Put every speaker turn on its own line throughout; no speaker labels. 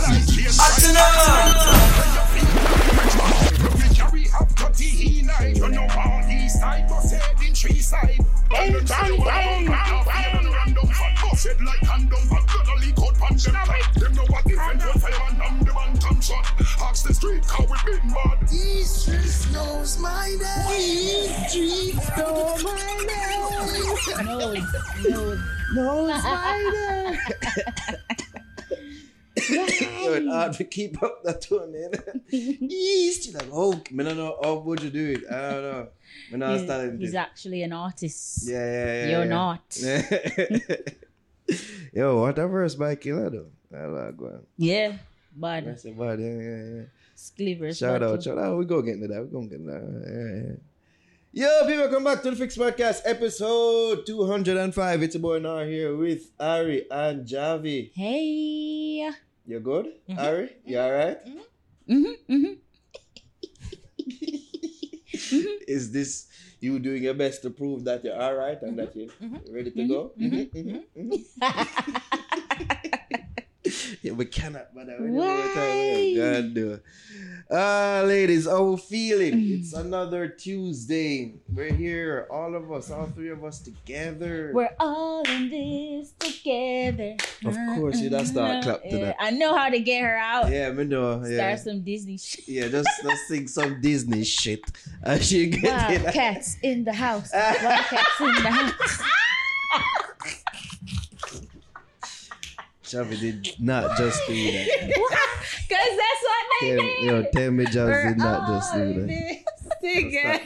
Nose, nose.
No spider. It's hard to keep up that tone, man. East, like, oh, oh I don't know how would you do it. I don't know. Not
He's,
talented.
he's actually an artist.
yeah, yeah, yeah.
You're
yeah.
not.
Yo, what a verse by Killer though. I like going.
Yeah, but
That's about it. Yeah, yeah, yeah. Shout out, shout out. We go get into that. We go get into that. Yeah, yeah. Yo, people, come back to the Fix Podcast, episode 205. It's a boy now here with Ari and Javi.
Hey.
You good, mm-hmm. Ari? You alright?
Mm-hmm, mm-hmm. mm-hmm.
Is this you doing your best to prove that you're alright and that mm-hmm. you're ready to go? Yeah, we cannot, but I really
Why?
God do. Ah, ladies, how we feeling? It's another Tuesday. We're here, all of us, all three of us together.
We're all in this together.
Of course, you don't start clap to
Yeah,
that.
I know how to get her out.
Yeah, me know. Yeah,
Start some Disney shit.
yeah, just just sing some Disney shit as she get it.
Wildcats in the house. Wildcats in the house.
Javi did not just do that.
Because that's what they did.
yo, Javi
We're
did not just do that.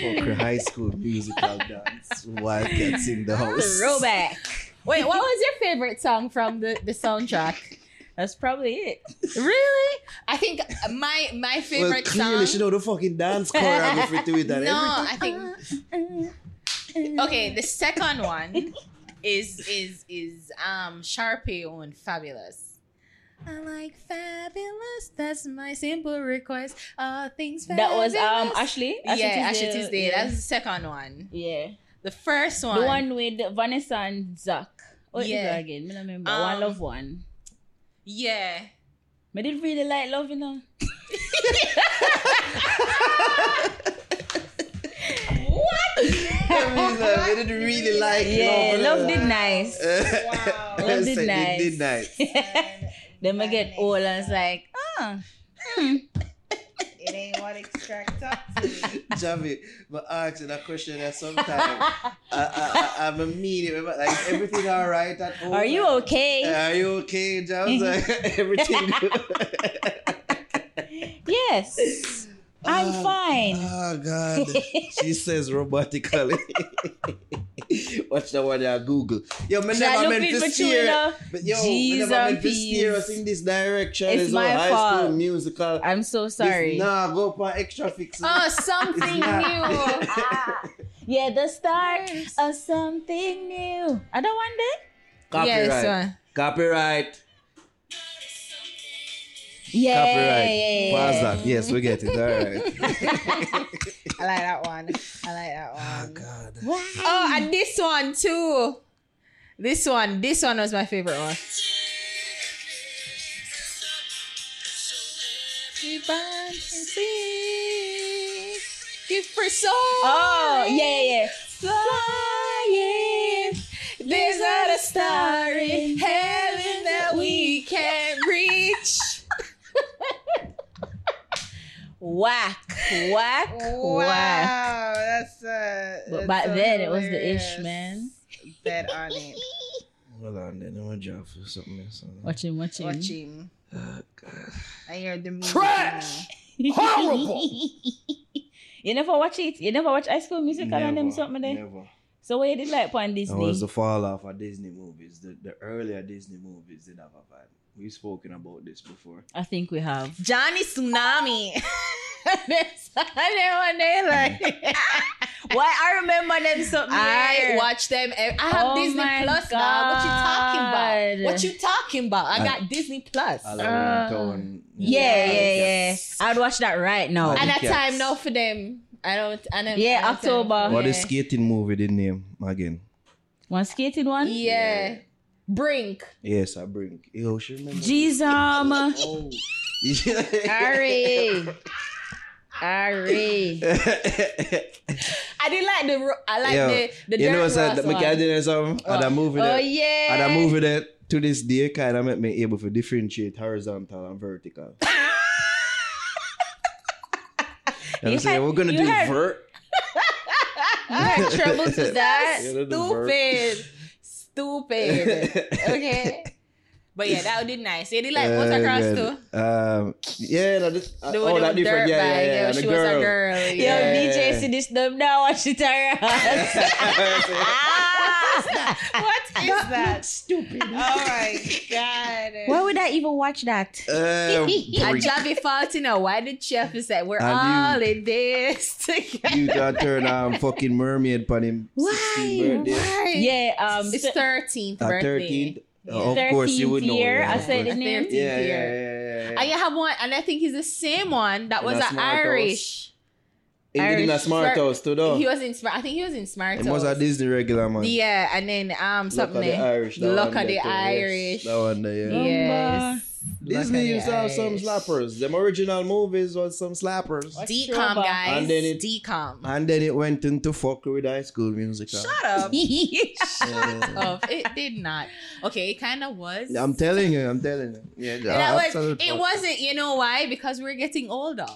Fucker high school musical dance. Wildcats in the house.
Throwback. Wait, what was your favorite song from the, the soundtrack? That's probably it.
Really? I think my my
Well,
favorite
clearly
song.
she know the fucking dance choreography to it
no,
everything.
I think okay. The second one is is is um Sharpay on Fabulous. I like fabulous. That's my simple request. All things fabulous.
That was um Ashley.
yeah, Ashley
Tisdale.
Tuesday.
Yeah.
That's the second one.
yeah.
The first one.
The one with Vanessa and Zach. What is
Yeah.
again? I remember.
Um,
one Love One.
Yeah.
I did really like Love, you know.
That means that we didn't really like
Yeah,
love.
Love did nice.
Wow.
Love did
Said
nice.
Did nice.
then I get old and it's like, ah. hmm.
It ain't what extract talk to me.
Javi, but asking that question that sometimes I, I, I, I'm immediately like, everything all right at home?
Are you okay?
Are you okay, Javi? Like, everything?
Yes. I'm
Oh,
fine.
Oh God, she says robotically. Watch the one on Google. Yo, me never
I look
meant
it
to
you,
steer.
know?
But yo,
Jeez
me never
and
meant to steer us in this direction.
It's
as
my
well. High school
fault.
musical.
I'm so
This-
sorry.
Nah, go for extra fix.
Oh,
ah, something
new.
Ah. Yeah, the start of something new. I don't want that.
Copyright.
Yes. Uh.
Copyright.
Yeah.
Copyright.
yeah, yeah, yeah.
that. Yes, we get it. All right.
I like that one. I like that
oh
one.
God.
Why?
Oh, and this one too. This one, this one was my favorite one. Give for soul.
Oh, yeah, yeah.
Flying. There's not a star in heaven that we can't reach.
Whack, whack, whack.
Wow, that's uh.
But
that's
back
so
then it was the ish, man.
Bet on it.
Hold on, then I'm gonna drop for something else.
Watching, watching, watch him.
Watch him.
Oh, God.
I heard the music.
Trash! Horrible!
You never watch it? You never watch High School Musical and them something there?
Never.
So what you did like on
That
Disney?
was the fall off of Disney movies. The, the earlier Disney movies did have a vibe. We've spoken about this before.
I think we have.
Johnny Tsunami. That's one they like.
Why I remember them something.
I
there.
watch them. I have
Oh
Disney
my
Plus now. What you talking about? What you talking about? I
Uh,
got Disney Plus.
Halloween
Uh,
Town.
Yeah, yeah, yeah.
Yes.
I'd watch that right now.
I
and a time now for them. I don't. I don't
Yeah,
I don't
October.
time
What
them.
is skating movie the name again?
One skating one?
Yeah.
Brink.
Yes, I bring. Yo, she remember.
Jizam.
Um, oh.
Ari. Ari. I did like the I like
Yo,
the the
you know what's that? The. McCann or something? And that movie
Oh, oh
that,
yeah.
and that movie that to this day kind of make me able to differentiate horizontal and vertical. and
You
I'm saying we're gonna
you
do
had-
vert.
You had trouble to that.
Yeah, the vert.
Stupid. Stupid. Okay. But yeah, that would be nice. You did like
Uh,
motocross
good.
too.
Um, yeah, no, this, uh,
The
oh,
one
that
with dirt
different. Yeah,
bike.
yeah, yeah.
Yeah,
the
she was a girl.
Yo,
Yeah.
DJ, see this dumb now. Watch it
what is that?
stupid.
Oh my god.
Why would I even watch that?
Um,
A
freak.
Javi fault, you know, why did Chef is that we're
And
all in this together?
you got turn um fucking mermaid on him. 16th birthday.
Yeah, um,
It's 13th
Uh,
birthday.
13th. Uh, of course, you would know.
year.
yeah,
I said
course.
the name.
13th
Yeah, yeah, yeah, yeah, yeah.
And you have one, and I think he's the same one that
In
was
a
a
smart.
Irish.
He did in a smart
smart-
house too, though.
He was in smart. I think he was in smart.
It was a
House.
Disney regular man.
Yeah, and then um
Look
something.
at the Irish. that
Look
one
at the
there yes.
Irish.
That one there, yeah.
Yes.
Disney
Look
used to have some slappers. Them original movies was some slappers.
DCOM
Throwback.
guys.
And then it-
DCOM.
And then it went into fuck with high school musical.
Shut up.
Yeah.
Oh, it did not. Okay, it kind of was.
I'm telling you, I'm telling you. Yeah,
And that was, it wasn't. You know why? Because we're getting older.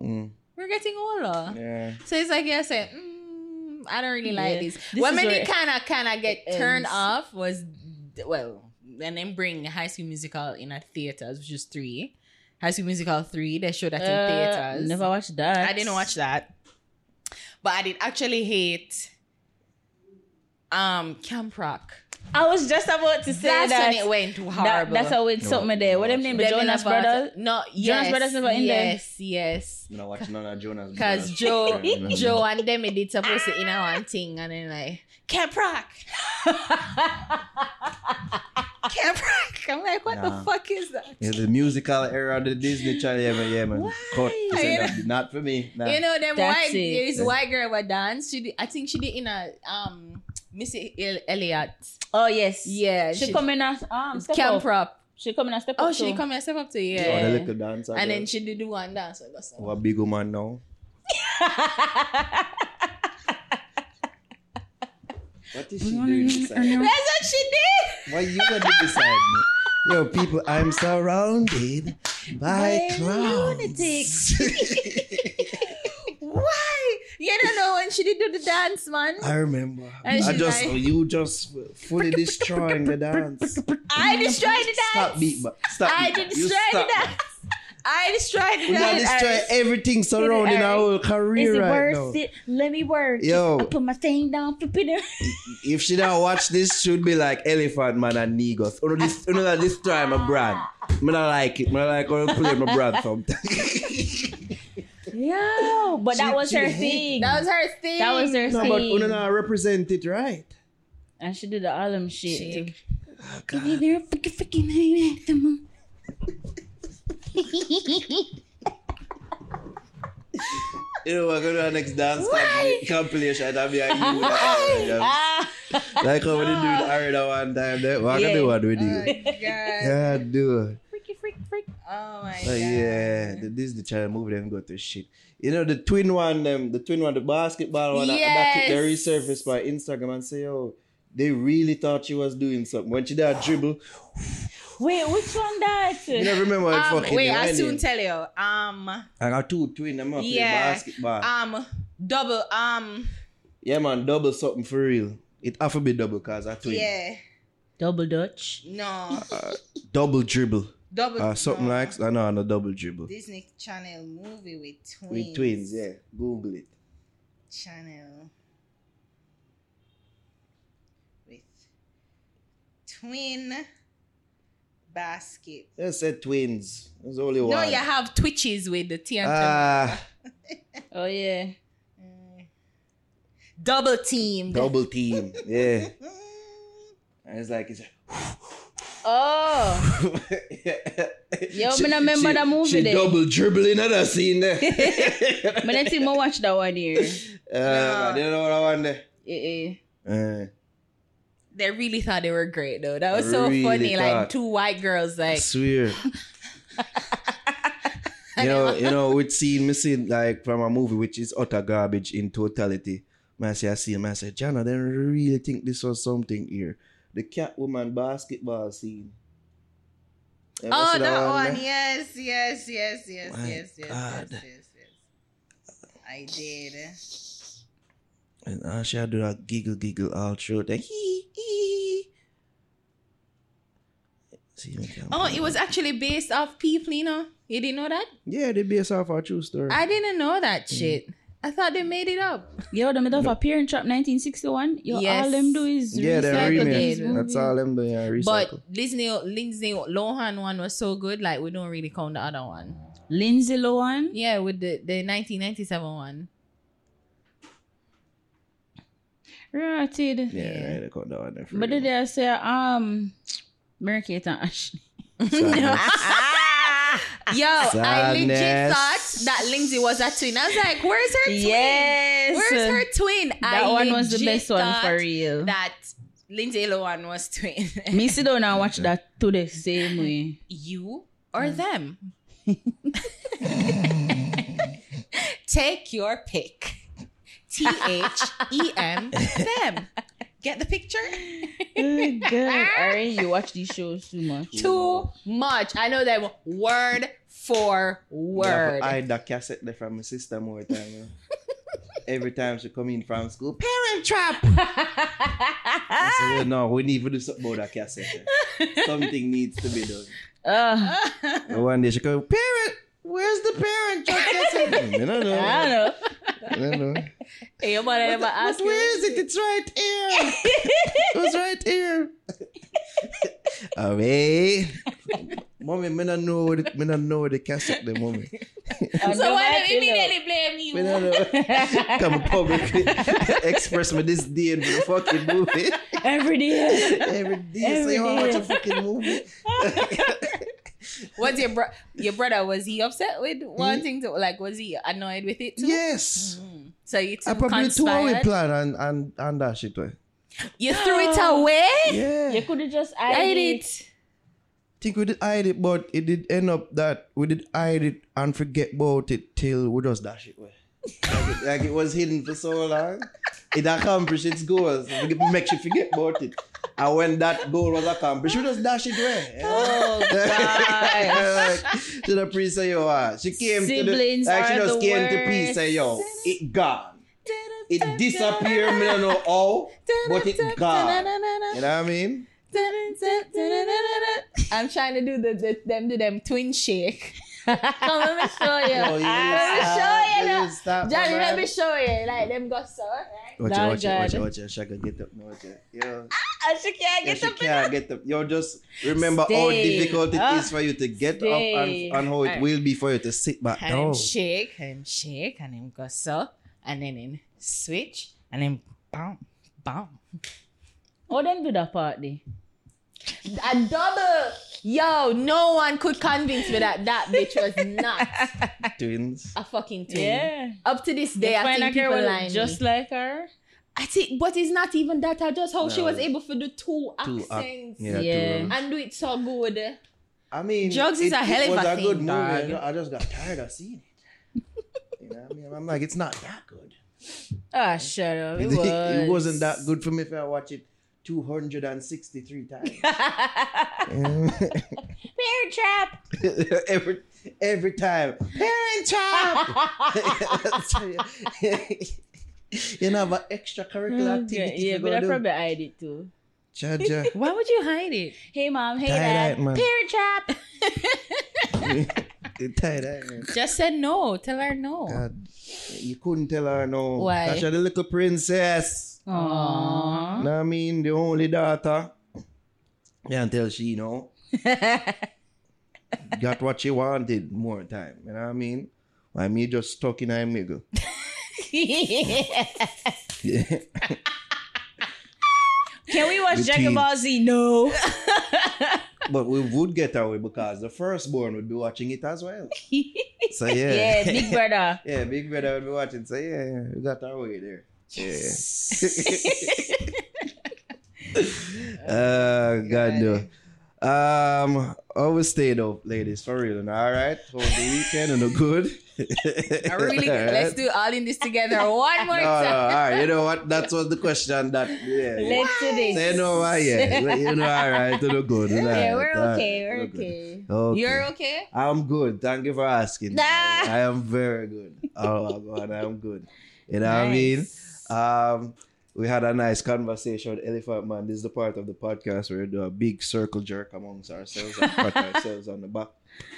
Mm,
We're getting older.
yeah.
So it's like yeah, say, mm, I don't really like
Yeah.
this.
This
What
is
made me kind of kind of get turned
ends.
off was well, and then bring High School Musical in at theaters, which is three. High School Musical three. They showed that in
Uh,
theaters.
never watched that.
I didn't watch that, but I did actually hate um Camp Rock.
I was just about to say
That's
that.
when it went horrible.
that that's how it's
No,
something there. What
no,
them name? The Jonas Brothers.
No, yes,
Brothers never in there?
yes, yes.
I'm not watching none of Jonas.
Because
Brothers.
Joe, Joe and Demi did supposed to in a one thing, and then like Camp Rock, Camp Rock. I'm like, what
Nah.
the fuck is that?
Yeah, the musical era of the Disney Channel, yeah, man, yeah, man.
Why?
Cut. Said,
know-
not for me. Nah.
You know them
That's
white.
it.
This white girl would dance. She did. I think she did in a um Missy El- Elliott.
Oh yes.
Yeah,
She, come in as um step
Camp
up.
Rock.
She come in as step
Oh,
up.
Oh, she
too.
come and step up to
Oh, the little dancer.
And
girl.
then she did the one dance. I guess.
What big woman now? What is she doing beside me?
That's what she did.
Why you gonna do beside me? Yo, people, I'm surrounded by
By
clowns.
Why? You don't know when she did do the dance, man.
I remember.
And
I just
like-
you just fully destroying the dance.
I destroyed the dance.
Stop beat, but stop.
I
beat,
did
you
destroy the dance. I destroyed the
We gotta destroy everything surrounding our whole
Is
career
it
right
worth
now.
it? Let me work.
Yo.
I put my thing down, flip it.
If she don't watch this, should be like Elephant Man and Negus. You know this, you know that destroy my brand. Me not like it. Me not like how play my brand sometimes.
Yo, but that was
she
her thing.
That was her thing.
That was her thing.
no,
thing.
but you not represent it right.
and she did the album shit.
She-
too. Give you their fucking fucking hang at.
You know, we're going to our next dance compil- compilation. That'll be a you. that-
Ah.
Like how we did do with Arida one time. There. We're
Yeah.
going to do one with
Oh
you.
my god.
Yeah, do it.
Freaky freak freak.
Oh my god.
yeah, this is the Disney Channel movie them go to shit. You know the twin one, them the twin one, the basketball one. that- That, they
Yes.
resurfaced by Instagram and say, "Oh, they really thought she was doing something." When she did a dribble,
Wait, which one that?
you never remember what
Um,
fucking
wait,
name,
I
ain't
soon tell you. Um,
I got two twin them up play
Yeah.
basketball.
um, double. Um,
yeah, man, double something for real. It have to be double cause I twin.
yeah.
Double Dutch.
No,
Double dribble.
Double.
Uh, something
no.
like I know, no double dribble.
Disney Channel movie with twins.
With twins, yeah. Google it.
Channel with twin basket.
They said twins. There's only one.
No, you have twitches with the T and
Ah,
Oh yeah.
Mm. double teamed.
double team. Yeah. And it's like it's.
Oh. Yo,
She-
me not remember
she-
that movie
She
there.
double dribbling at that scene there.
But let's see, more watch that one here.
uh, I didn't know what I want there.
Eh, eh.
Uh,
They really thought they were great though. That was so
Really
funny. Like two white girls,
I
like
swear. you know, you know, which scene me see like from a movie which is utter garbage in totality. Man, I say I see him, I say, Jana, they really think this was something here. The Catwoman basketball scene. Ever
Oh, that one.
there?
Yes, yes, yes, yes,
My
yes, yes,
God.
yes, yes, yes. I did.
And she had do that giggle giggle all through the hee hee. See,
Oh, it was actually based off people, you know? You didn't know that?
Yeah, they based off our true story.
I didn't know that shit. I thought they made it up.
Yo, the middle of a Parent Trap 1961. Yo,
Yes.
all them do is
yeah, they
recycle these
it.
That's
movies.
all them doing. Yeah,
But
recycle.
Lindsay, Lindsay Lohan one was so good, like we don't really count the other one.
Lindsay Lohan.
Yeah, with the, the 1997 one.
Rotted.
yeah, right, they cut that one there for
But
real.
did they say um Mary Kate and Ashley?
Sadness.
Yo, I legit thought that Lindsay was a twin. I was like, where's her twin?
Yes.
Where's her twin?
That
I
one was the best one for real.
That Lindsay Lohan was twin.
Me sit down and watch that to the same way.
you or them? Take your pick. T H E M them. Get the picture?
oh god. Alright, you watch these shows too much.
Too much. I know them word for word.
I hide that cassette there from my sister more time. You know. Every time she come in from school, parent trap. I said, "Well, no, we need to do something about that cassette. Something needs to be done.
Uh,
And one day she go, parent, where's the parent trap cassette? I don't know.
I don't know.
I don't know.
Hey, your mother ever asked
where is it? It's right here. it was right here. Away. Mommy, me not know what it, me not know the cassette the mommy.
Ah, so why do you immediately blame you?
Me not know. Come publicly express my disdain for the fucking movie.
Every day.
Every day
Every
say you want to watch a fucking movie.
Was your bro- your brother was he upset with hmm? wanting to like was he annoyed with it too?
Yes.
Mm. So you two
I probably threw away
conspired.
plan and, and, and that shit way.
You threw it away.
Yeah.
You could have just
I
hide it.
it.
think we did hide it, but it did end up that we did hide it and forget about it till we just dash it away. Like, it, like it was hidden for so long. It accomplished its goals. It makes you forget about it. And when that goal was accomplished, we just dash it away.
Oh god.
like, to the priest say, yo, ah, she came
Siblings
to the, like she just
the
came to peace say, yo, it gone. It disappeared, me don't know how, but it gone. You know what I mean?
I'm trying to do the, the them do them twin shake.
Come let me show you.
Yo, you
Ah,
stop,
show you
you
now. Johnny, let me show you. Like them go so. Right?
Watch
Oh,
it, watch it, watch it, watch it. Shaka, get up, no, watch it. Yo,
And she can't
yeah,
get
she
up.
can't get up. Yo, just remember how
Stay.
difficult it is
Ah,
for you to get
stay.
up and, and how it
Alright.
will be for you to sit back
And
down.
him shake, and him shake, and him go so, and then him switch, and then bam, bam.
Oh, them do that part there.
A double. Yo, no one could convince me that that bitch was not
Twins.
a fucking twin.
Yeah.
Up to this day,
They
I think
a
people
with-
line
just
me.
like her.
I think, but it's not even that. I just how she was able to do two,
Two ac-
accents
Yeah,
Yeah.
two.
and do it so good.
I mean,
Drugs is
it,
a hell of
was
a
a good movie.
dog.
I just got tired of seeing it. you know what I mean? I'm like, it's not that good.
Ah, shut up. It
It,
was.
it wasn't that good for me if I watch it 263 times.
Parent trap.
every every time. Parent trap. you know, have an extracurricular activity.
yeah, but I probably hide it too.
Jaja.
Why would you hide it?
Hey mom, hey
Tie
dad.
that, man.
Parent trap.
Tie that.
Just said no. Tell her no.
God, you couldn't tell her no.
Why?
That's the little princess.
Aww.
Know what I mean? The only daughter. Can't tell she know, Got what she wanted more time. You know what I mean? Why me just stuck in a middle.
Can we watch Dragon. Ball Z? No.
but we would get away because the firstborn would be watching it as well. So yeah.
yeah, Big Brother.
yeah, Big Brother would be watching. So yeah, yeah we got our way there. Yeah. Uh, God no. Um, always stay though, ladies, for real. and All right, for the weekend and the good.
I really
All right?
let's do all in this together one more
No, no, all
time.
right. You know what? That was the question. That yeah. yeah.
Let's do this.
Say no, why? Yeah, you know, all right, to the good. all
Yeah,
right,
we're
all right,
okay.
to
We're okay.
Okay.
You're okay?
I'm good. Thank you for asking.
Nah.
I am very good. Oh my God, I'm good. You know what I mean? Um, we had a nice conversation with Elephant Man. This is the part of the podcast where we do a big circle jerk amongst ourselves and pat ourselves on the back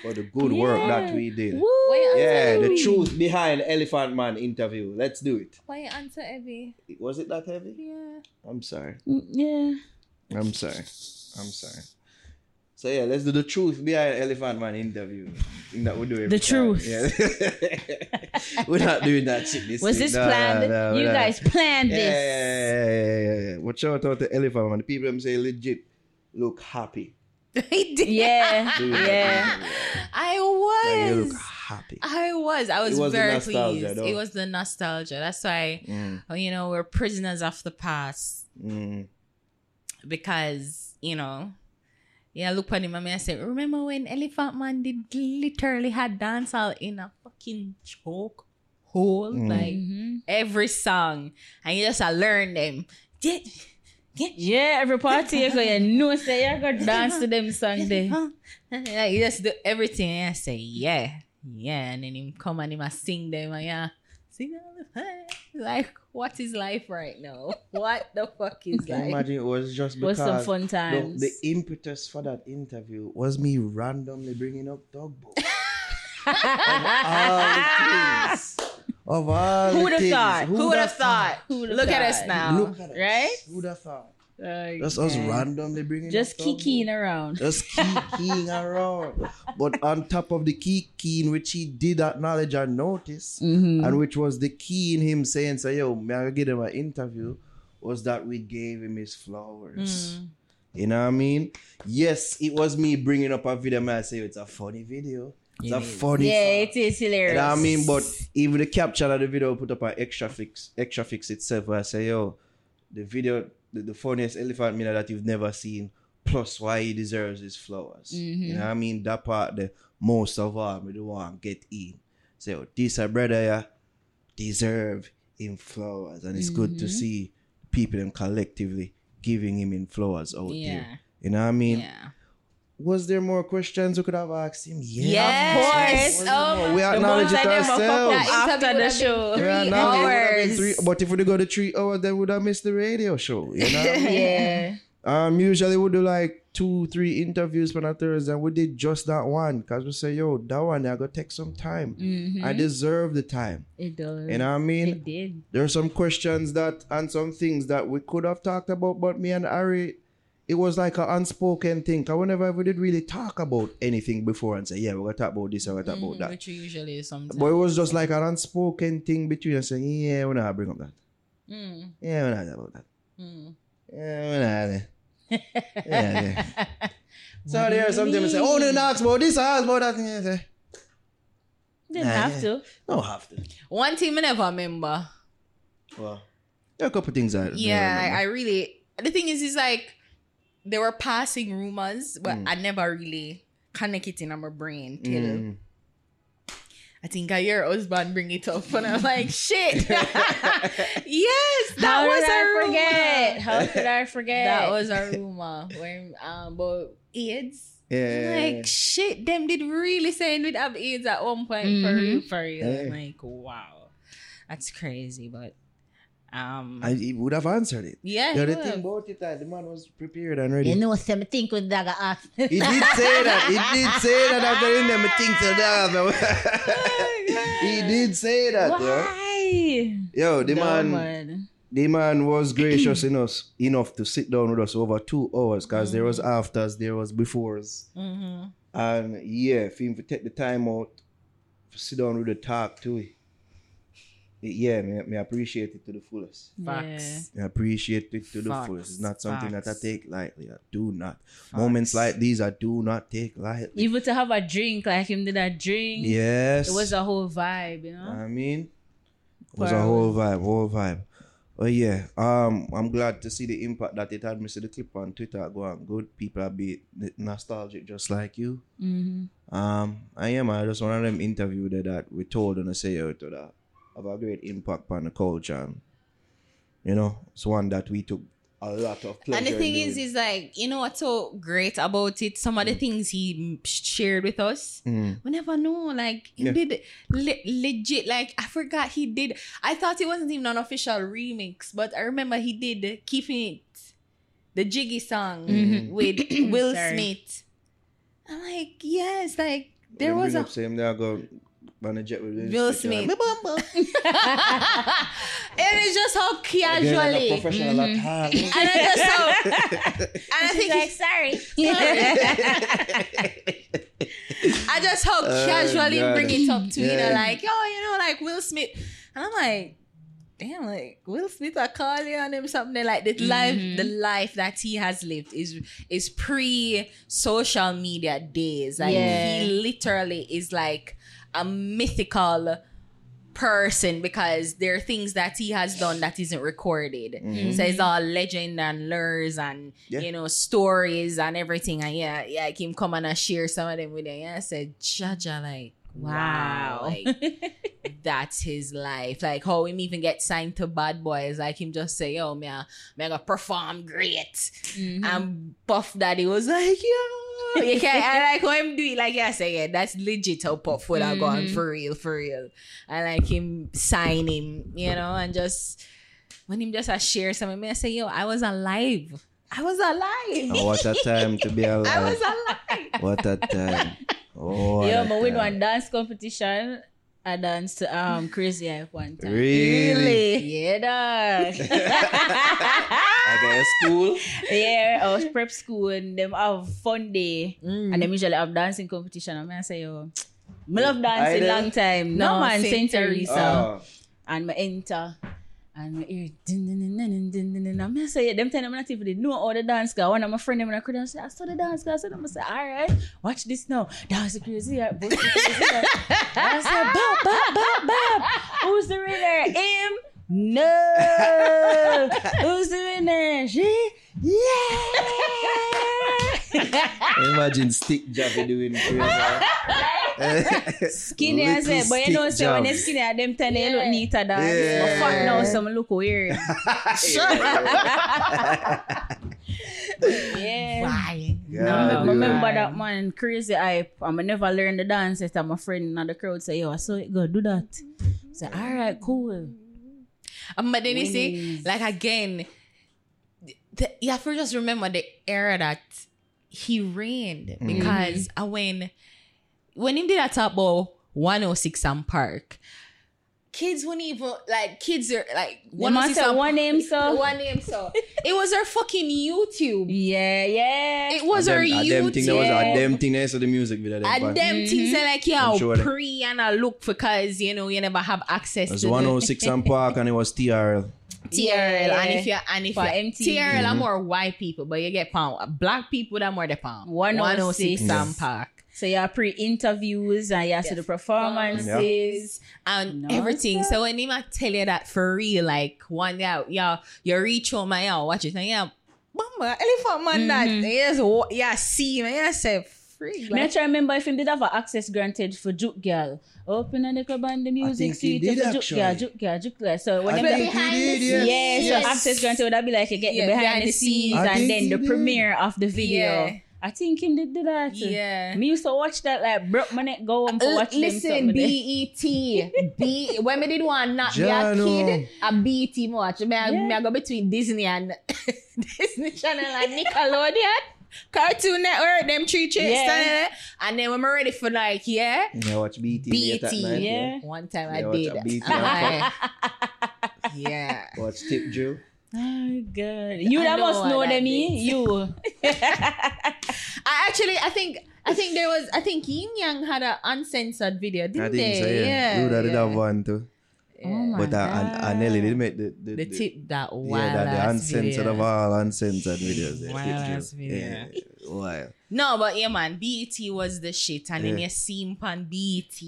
for the good work that we did. Yeah, the truth behind Elephant Man interview. Let's do it.
Why answer Evie?
Was it that heavy?
Yeah.
I'm sorry.
Mm, Yeah.
I'm sorry. I'm sorry. So yeah, let's do the truth behind Elephant Man interview. Thing that we do every
The
time.
truth.
Yeah. We're not doing that shit this
Was
week.
this
No, no,
planned?
no,
you
no.
guys planned
Yeah,
this.
yeah, yeah, yeah, yeah, yeah. Watch out out the Elephant Man. The people them say legit look happy.
he did.
Yeah.
Do it.
Yeah.
I
Like, you
was.
look happy.
I was. I was,
It was
very
nostalgia,
pleased.
though.
It was the nostalgia. That's why,
Mm,
you know, we're prisoners of the past
mm.
because, you know, yeah, look at him and I say, remember when Elephant Man did literally had dancehall in a fucking choke hole?
Mm.
Like
Mhm.
every song. And you just uh, learn them. Yeah. Yeah.
Yeah, every party you go, you know, say you go dance to them song there.
Yeah, you just do everything and I say, yeah, yeah, and then him come and him a sing them and yeah, sing all the time. Like, what is life right now? What the fuck is
Can
life?
imagine it was just because Was
some fun
the,
times.
the impetus for that interview was me randomly bringing up. Of all
Who
the
would've
things.
thought?
Who would have thought? Look at us now.
Look at us.
Right?
Who would have thought?
Uh,
Just us
yeah.
randomly bringing
Just kikiing around.
Just kicking around. But on top of the kicking, which he did acknowledge and notice,
Mhm.
and which was the key in him saying, "Say, yo, may I give him an interview?" Was that we gave him his flowers.
Mm.
You know what I mean? Yes, it was me bringing up a video. Man, I say it's a funny video. It's a funny.
Yeah,
song.
it is
You
hilarious.
know what I mean? But even the caption of the video put up an extra fix, extra fix itself. Where I say, yo, the video, the, the funniest elephant mina that you've never seen. Plus, why he deserves his flowers. You mm-hmm. know what I mean? That part, the most of all, me the one get in. So this a brother, yeah, deserve him flowers, and it's good to mm-hmm. see people them collectively giving him in flowers out
Yeah.
there. You know what I mean?
Yeah.
Was there more questions we could have asked him? Yeah,
Yes.
Of course.
Oh
we acknowledge it
that them a fuck
ourselves.
after the show.
been
Yeah,
three
now they would have been
hours.
three- but if we go to three hours, then we would have missed the radio show. You know?
yeah.
um, usually we do like two, three interviews for a Thursday, and we did just that one because we say, yo, that one I gotta take some time.
Mhm.
I deserve the time.
It does.
You know what I mean?
It did.
There are some questions that and some things that we could have talked about, but me and Ari, it was like an unspoken thing. Cause whenever we did really talk about anything before and say, yeah, we're gonna talk about this, we're gonna talk about
Mm,
that.
Which usually is sometimes.
But it was just like an unspoken thing between us saying, yeah, we're not bring up that.
Mm,
Yeah, we're not talk about that.
mm.
Yeah, we're not. Yeah, yeah. So there are some them say, oh, no, ask about this, ask about that. And you say,
Didn't
Nah,
have
yeah.
to.
no, have to.
One thing I never remember.
Well, there are a couple things I
Yeah, I, I really. The thing is, is like there were passing rumors, but
Mm.
I never really connect it in my brain till
Mm.
I think I hear husband bring it up, and I'm like, shit. yes, that
How
was
did
a
I
rumor.
forget? How could I forget?
That was a rumor when um, but AIDS.
Yeah.
Like shit, them did really say we'd have AIDS at one point for
Mhm.
real, for real.
Yeah.
I'm like, wow, that's crazy. But um,
I, he would have answered it.
yeah,
Yeah,
he
the
would
thing
have.
about it, uh, the man was prepared and ready.
You know, some think with dagger ask.
He did say that. He did say that after in them things to that. he did say that, yo.
Why?
Yo, the
No,
man,
man.
the man was gracious enough enough to sit down with us over two hours because there was afters, there was befores.
Mhm.
And yeah, for him to take the time out to sit down with the talk too. It- Yeah, me, me appreciate it to the fullest.
Facts.
I appreciate it to the
Facts.
fullest. It's not something that I take lightly. I do not. Moments like these, I do not take lightly.
Even to have a drink, like him did a drink.
Yes.
It was a whole vibe, you know?
I mean, it was a whole vibe, whole vibe. Oh yeah, um, I'm glad to see the impact that it had. Me see the clip on Twitter go on good. People are be nostalgic just like you.
Mm-hmm.
Um, I am. I just one of them interview that we told and I say out to that have a great impact on the culture. And, you know, it's one that we took a lot of pleasure.
And the thing is, is like, you know what's so great about it? Some of the things he shared with us,
Mm.
we never know. Like, he
Yeah.
did le- legit, like, I forgot he did. I thought it wasn't even an official remix, but I remember he did Keeping It, the Jiggy song
Mhm.
with Will Smith. I'm like, yes, like, there was a.
up same there go on a jet with
Will Smith. and it's just how casually.
professional at heart.
And I just how, and I think
like, sorry.
I just how
Oh,
casually
God.
bring it up to you know like oh you know like Will Smith and I'm like damn like Will Smith I call you on him something like the life
Mhm.
the life that he has lived is is pre social media days like
Yeah.
he literally is like a mythical person because there are things that he has done that isn't recorded
Mhm.
so it's all legend and lures and
Yeah.
you know stories and everything. And yeah, yeah, like him come and I share some of them with him. Yeah, I said, Jaja, like wow,
Wow.
like that's his life. Like how him even get signed to Bad Boys. Like him just say, yo, me, I- me I gonna perform great.
Mhm.
And Puff Daddy was like, yo. You can't, I like how him do it. Like I say, yeah, that's legit how Puff would have gone for real, for real. I like him sign him, you know, and just when him just a share something, me I say, yo, I was alive. I was alive.
Oh, what a time to be alive.
I was alive.
What a time. Oh, what
Yo,
a
but win one dance competition. I danced to um Crazy Hype one time.
Really?
Yeah, dog.
Okay, school.
yeah, I was prep school and them have fun day.
Mm.
And them usually have dancing competition. And I say, yo, I love dancing
Idol?
long time. No,
No,
man,
Saint
Saint
Teresa.
Teresa.
Oh.
And I enter. And I hear dun dun dun dun dun dun dun. And I say, them time I'm not even know all the dance go. One of my friend them and I could say, I saw the dance go. So I'm say, all right, watch this now. Dance the crazy, art, crazy. I said, Bob, Bob, Bob, Bob. Who's the winner? Him? No. Who's the winner? She? Yeah.
Imagine stick Javi doing crazy.
Skinny as
Little
it, but you know,
stick
say when
jab.
skinny, at them ten, you look neater than.
Yeah.
But fuck now, some look weird. sure. yeah.
Why?
Yeah,
No, I remember that man crazy hype. I'm never learn the dance. Yet my friend in the crowd say, "Yo, I saw it go do that." Say, "All right, cool."
Um, but then you see, like again, the, you have to just remember the era that he reigned. Because uh, when when he did that top about 106 and Park, kids wouldn't even like kids are like
One man
106
say one name so.
one name so it was our fucking YouTube.
Yeah, yeah.
It was
a
our
them, a uh, them thing that was
YouTube.
a them thing there, so the music video. them
And
fun.
them things mm-hmm. are like, yeah,
I'm sure
pre and I look because you know you never have access
It was
to the
106 and Park and it was TRL.
TRL
Yeah.
and if you're and if
For
you
MTV.
TRL are mm-hmm. more white people, but you get pound black people that more the pound.
106.
106 and Park.
So you have pre-interviews and you have to the performances.
And
No,
everything. So when him tell you that for real, like one yeah, yeah, you reach home and yeah, watch it and yeah, mama, elephant man that
Mhm.
yes, wa- yeah, see me, yeah, say free.
Me I
Like,
try remember if him did have a access granted for Juke Girl. Open and the club and the music
think
suite for Juke
actually.
Girl, Juke Girl, Juke Girl. So
I
whenever
think he did, yes.
Yeah,
Yes.
so access granted would that be like you get
Yeah,
the behind,
behind
the
the
scenes
scenes.
And then the
did.
premiere of the video.
Yeah.
I think him did do that.
Yeah.
Me used to watch that like broke my neck go home for
L-
watch them
Listen,
something there.
BET. B when me did one not be a kid, a BET me watch. Me, I-
Yeah.
me I go between Disney and Disney Channel and Nickelodeon. Cartoon Network, them three chicks
Yeah.
And then when I'm ready for like, yeah,
Yeah, watch BET. late at
BET,
night,
yeah.
one time
Yeah,
I
watch
did.
a
BET yeah.
Watch Tip Drill.
Oh god. You
I
that
know
must
what
know
that
them, me. You.
I actually, I think, I think there was, I think Ying Yang had an uncensored video, didn't
I think
they?
so, yeah.
yeah.
Luda did
yeah.
have one too.
Oh my
But uh, and, and Nelly did
God.
make the, the,
The tip that wild
yeah, that the uncensored
video.
of all uncensored videos. Yeah,
Wild
Tip
ass
Drew.
video.
Yeah, wild.
No, but yeah, man, BET was the shit, and then you see him on BET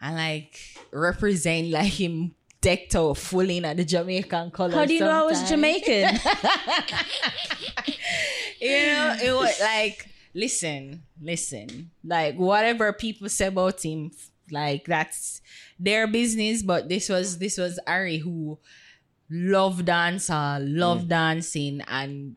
and like represent like him decked out in at the Jamaican colors.
How do you know I was. Jamaican?
you know, it was like, listen, listen, like whatever people say about him, like that's their business. But this was this was Ari who loved dancer, loved mm. dancing, and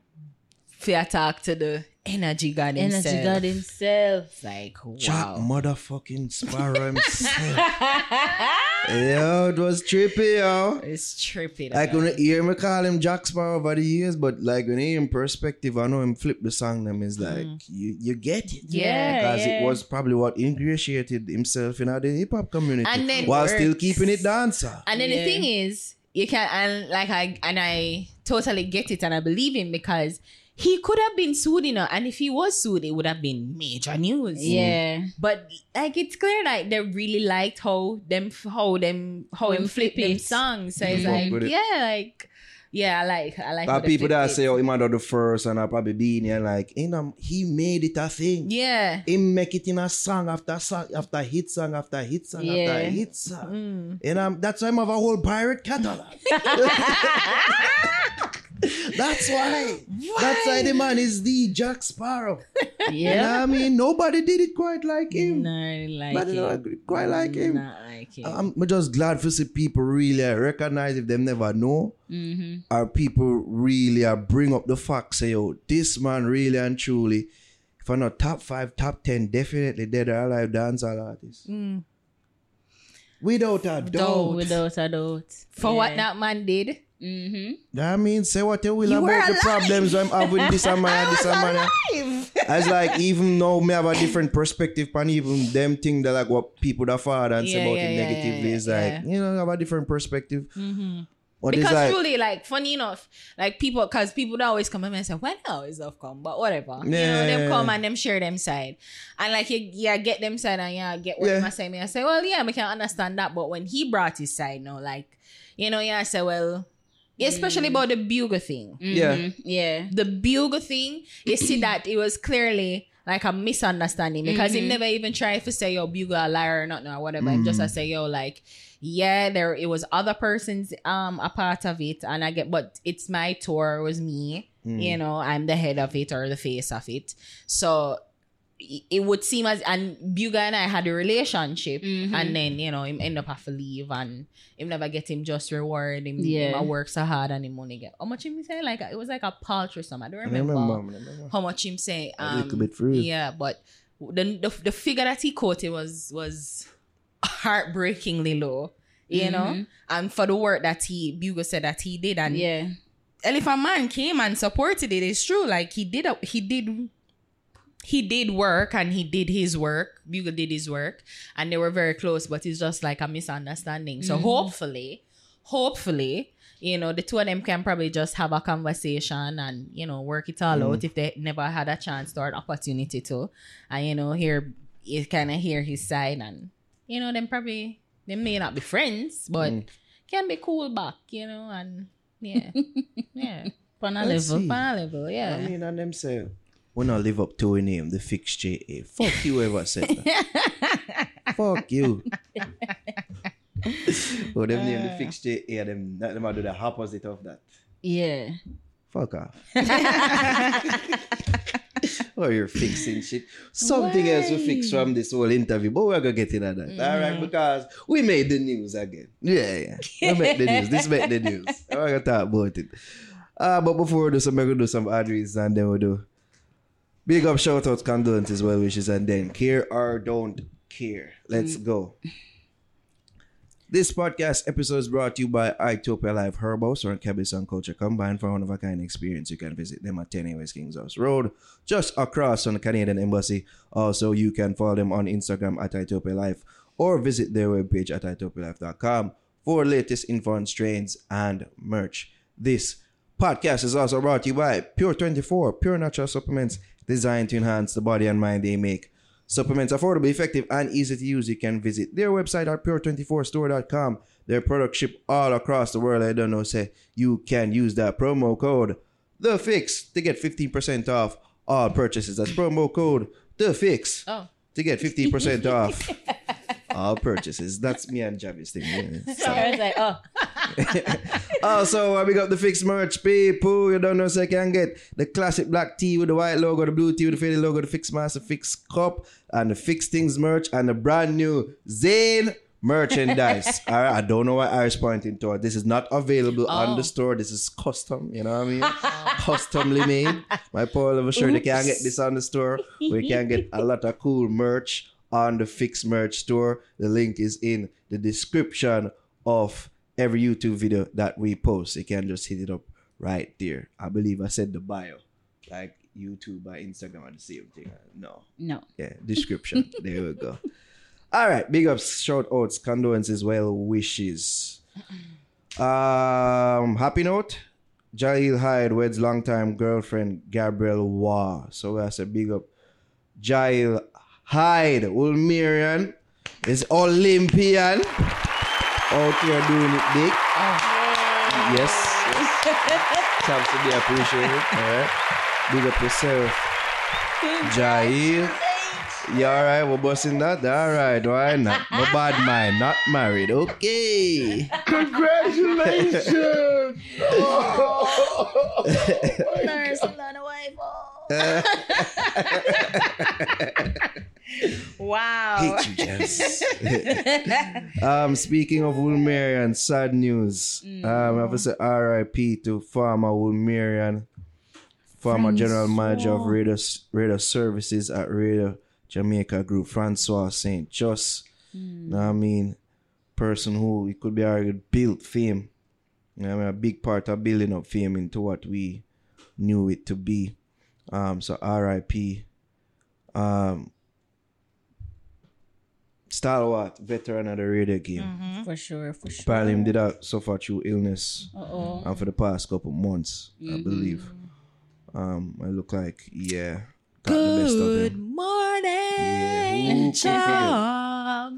fair talk to the energy god himself.
Energy God himself.
Like
Jack
wow.
motherfucking Sparrow himself. yo, it was trippy, yo.
It's trippy.
Like
dog.
when you hear me call him Jack Sparrow over the years, but like when you hear him perspective, I know him flip the song them is mm-hmm. like you you get it.
Yeah,
Because
yeah.
it was probably what ingratiated himself in the hip hop community.
And then
while
works.
still keeping it dancer.
And then
Yeah.
the thing is, you can and like I and I totally get it and I believe him because he could have been sued, you know, and if he was sued, it would have been major news.
Yeah.
But like it's clear like they really liked how them how them how him
Him
flip
flip
them
it.
songs. So it's
Fuck
like
with it.
yeah, like yeah, I like I like how
Got
they
people
flip
that
it.
say, oh, he might the first and I probably been here like, you know, he made it a thing.
Yeah.
He make it in a song after song after hit song after hit song
Yeah.
after hit song.
Mm.
And um, that's why I have a whole pirate catalog. that's why. That's why the man is the Jack Sparrow. You know
Yeah.
I mean? Nobody did it quite like him.
No, I like
But
it.
not quite like him.
Not like it.
I'm I'm just glad to see people really recognize if them never know.
Mm-hmm.
Or people really uh, bring up the fact, say, yo, this man really and truly, if I'm not top five, top ten, definitely dead or alive dancehall artist.
Mm.
Without a doubt.
Without a doubt.
For what that man did.
Mm-hmm.
I mean, say what you will
You
about the problems I'm having this and man, this and man. As like even though me have a different perspective on even them thing that like what people that father and say about
yeah,
it
yeah,
negatively
yeah,
is like you know have a different perspective.
Mhm.
But it's
Because
like
truly, like, funny enough, like people, because people that always come me and say, when how is stuff come? But whatever. You know, them come and them share them side. And like, you, yeah, get them side and yeah, get what
Yeah.
them say me. I say, well, yeah, I can understand that. But when he brought his side now, like, you know, yeah, I say, well, especially about the bugle thing.
Yeah.
Mm-hmm. Yeah.
The bugle thing, you see that it was clearly like a misunderstanding because he never even tried to say, yo, bugle a liar or nothing or whatever. Him just I say, yo, like, yeah, there it was other persons um a part of it, and I get, but it's my tour, it was me. You know, I'm the head of it or the face of it. So it it would seem as and Buga and I had a relationship,
Mhm.
and then you know him end up have to leave, and him never get him just reward. Him,
Yeah.
him a work so hard and him money get. How much him say? Like it was like a paltry sum. I don't
I
remember,
remember, I remember.
how much him say.
A
Um,
little bit for real.
Yeah, but the, the the figure that he quoted was was heartbreakingly low. You know,
Mhm.
and for the work that he Buga said that he did, and
Yeah.
Elephant Man came and supported it. It's true. Like he did, a, he did, he did work and he did his work. Bugle did his work, and they were very close. But it's just like a misunderstanding. So mm-hmm. hopefully, hopefully, you know, the two of them can probably just have a conversation and you know work it all out mm. if they never had a chance or an opportunity to, and you know hear you kind of hear his side and you know them probably they may not be friends, but mm. can be cool back. You know and. Yeah, yeah.
On a level.
see.
Fun level, yeah.
I mean, and them say, we not live up to a name, the fixed JA. Fuck you ever said that. Fuck you. oh, them name the fixed JA, them, that them do the opposite of that.
Yeah.
Fuck off. oh, you're fixing shit. Something else we fix from this whole interview, but we're gonna get into that. All right, because we made the news again. Yeah, yeah. We made the news. This made the news. We're gonna talk about it. Uh, but before we do some, we're gonna do some ad and then we'll do big up shout outs, condolences, well wishes, and then care or don't care. Let's mm. go. This podcast episode is brought to you by Itopia Life Herbals or Cabis and Culture combined for one of a kind experience. You can visit them at 10 West Kings House Road, just across from the Canadian Embassy. Also, you can follow them on Instagram at Itopia Life or visit their webpage at itopialife.com for latest info on strains and merch. This podcast is also brought to you by Pure 24, pure natural supplements designed to enhance the body and mind they make. Supplements affordable, effective, and easy to use. You can visit their website at pure24store.com. Their products ship all across the world. I don't know, say you can use that promo code The Fix to get 15% off all purchases. That's promo code The Fix
Oh.
to get 15% off All purchases. That's me and Javis thing. yeah.
So I was like, oh,
Also, I big up the fixed merch people. You don't know, so you can get the classic black tee with the white logo, the blue tee with the faded logo, the fixed master, fixed cup, and the fixed things merch, and the brand new Zane merchandise. All right, I don't know what Irish pointing to. This is not available on the oh. store. This is custom. You know what I mean? Customly made. My Paul over sure they can't get this on the store. We can get a lot of cool merch on the fixed merch store. The link is in the description of every YouTube video that we post. You can just hit it up right there. I believe I said the bio. Like YouTube or Instagram are the same thing. No.
no.
Yeah, description. there we go. All right, big ups, shout outs, condolences, well wishes. Um, happy note. Jaheel Hyde weds longtime girlfriend Gabrielle Waugh. So that's a big up. Jaheel Hyde, Wolmerian is Olympian. Out here doing it big. Yes. yes. Thanks to be appreciated. All right. Big up yourself. Jaheel. You alright? We're busting that? Alright, why not? My bad mind, not married. Okay.
Congratulations!
Wow.
Hate you, Jess. um, speaking of Wolmerian, sad news. Um, I have to say RIP to former Wolmerian, former general manager of radio, radio services at Radio Jamaica Group, Francois St. Juste. Know I mean? Person who it could be argued built fame. You know I mean? A big part of building up fame into what we knew it to be. Um, so RIP. Um, stalwart veteran of the radio game.
For sure, for sure.
Apparently, him did that suffer through illness
Uh-oh.
and for the past couple months, I
Mm-hmm.
believe. Um, I look like yeah, got the best of
Good morning,
Yeah, who
Jamaica.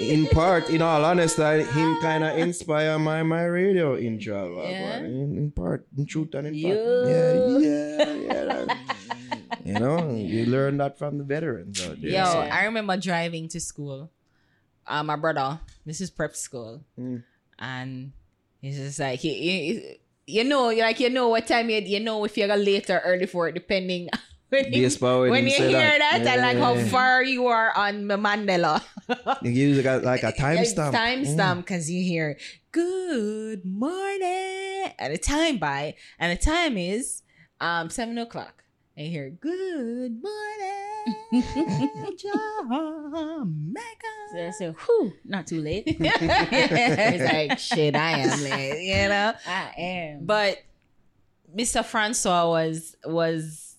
In part, in all honesty, him kind of inspire my my radio intro. uh,
Yeah?
In, in part, in truth and in
Yo.
fact, yeah, yeah, yeah. That- you know, you learn that from the veterans out there.
Yo,
so-
I remember driving to school. Uh, my brother, this is prep school,
Mm.
and he's just like he, he- you know, like you know what time you you know if you're late or early for it, depending. When you,
Yes, but when
when you hear
that,
that, and like how
yeah.
far you are on the Mandela.
You use like a, like a timestamp. Mm.
Timestamp because you hear good morning and a time by and the time is um seven o'clock. And you hear good morning, Jamaica.
So I said, whew, not too late.
it's like shit, I am late, you know.
I am.
But Mr. Francois was was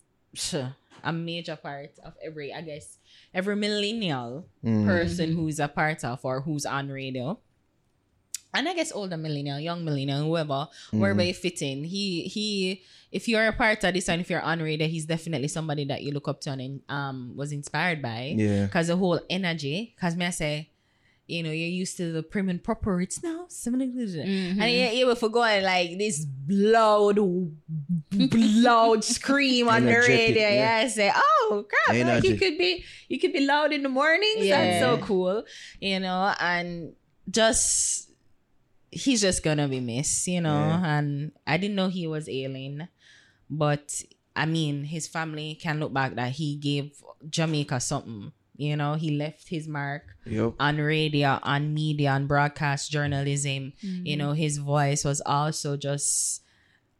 a major part of every, I guess, every millennial
Mm.
person who's a part of or who's on radio. And I guess older millennial, young millennial, whoever, wherever you fit in. He he if you're a part of this and if you're on radio, he's definitely somebody that you look up to and um was inspired by.
Yeah.
Cause the whole energy, cause me I say, you know, you're used to the prim and proper it's now. And you, you were for going like this loud, loud scream on the
Energetic,
radio.
yeah.
Yeah, I say, oh crap, like you could be, you could be loud in the mornings. That's so cool, you know, and just he's just gonna be missed, you know.
Yeah.
And I didn't know he was ailing, but I mean, his family can look back that he gave Jamaica something. You know, he left his mark
Yep.
on radio, on media, on broadcast journalism. You know, his voice was also just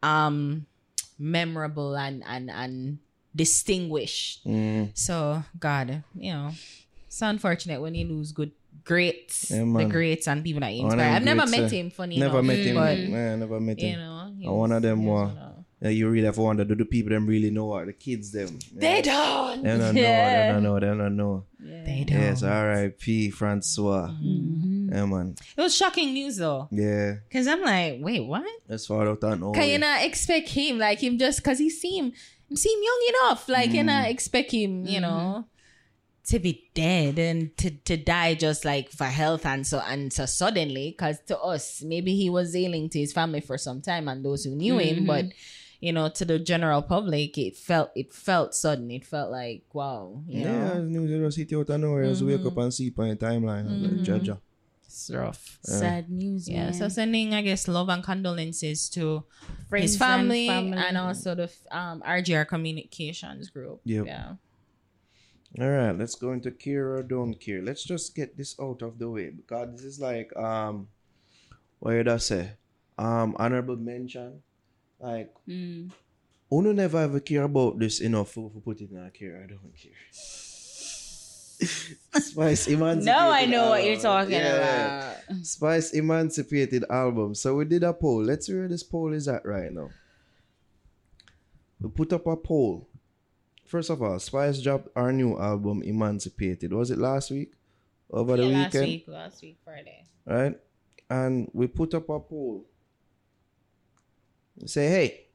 um memorable and and and distinguished.
Mm.
So God, you know, it's unfortunate when you lose good greats,
Yeah,
the
man.
greats and people that you
One
inspire. I've never met
uh,
him, funny
Never
enough,
met him.
but
Man, never met
you
him.
know, he
And one of them
he was
were-
one of-
Yeah, you really have to wonder, do the people them really know what the kids them?
They don't.
They don't know, they don't know, they don't know.
They don't.
Yes, R.I.P. Francois.
Mm-hmm.
Yeah, man.
It was shocking news though,
Yeah,
because I'm like, wait, what?
that's far out and
Can you not expect him like him just because he seem seem young enough? Like you
Mm.
not expect him, you know, to be dead and to, to die just like for health and so and so suddenly. Because to us, maybe he was ailing to his family for some time and those who knew him, but you know, to the general public, it felt it felt sudden. It felt like wow, you
Yeah,
know,
news you just hit you out of nowhere. Just wake up and see on your timeline. Mm-hmm. Like, Jaja.
it's rough.
Sad news,
Yeah,
man.
so sending I guess love and condolences to
Friends
his family
and,
and, also the um RJR Communications Group.
Yep.
Yeah.
All right, let's go into care or don't care. Let's just get this out of the way because this is like um, what did I say? Um, honorable mention. Like,
Mm.
Uno never ever care about this enough for, for put it in a care. I don't care. Spice Emancipated.
Now I know what you're talking
Yeah.
about.
Spice Emancipated album. So we did a poll. Let's see where this poll is at right now. We put up a poll. First of all, Spice dropped our new album, Emancipated. Was it last week? Over the
Yeah,
weekend?
last week, last week Friday.
Right? And we put up a poll. We say, hey.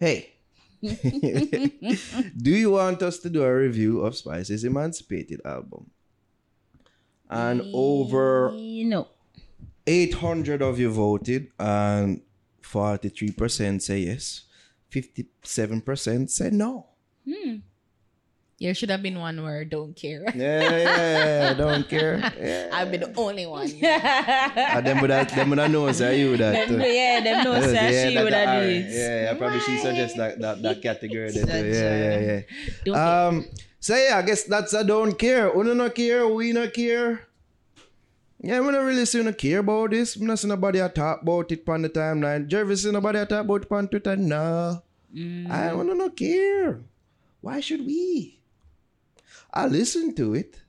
Hey. do you want us to do a review of Spice's Emancipated album? And over
No.
800 of you voted, and 43% say yes, 57% said no. Hmm.
There should have been one word, don't care.
Yeah, yeah, yeah, don't care. Yeah.
I've been the only one.
And them would have, them would have known, say you that.
Them- yeah, them know
Yeah,
say
yeah,
she would
that-
have do
alright.
it.
Yeah, yeah, probably she suggest that, that, that category. Too. Yeah, yeah, yeah.
Don't care.
Um, so yeah, I guess that's a don't care. We don't care, we not care. Yeah, we don't really see no care about this. We not see nobody a talk about it on the timeline. Jervis see nobody a talk about it on Twitter. No. I mm-hmm. want to not care. Why should we? I listen to it.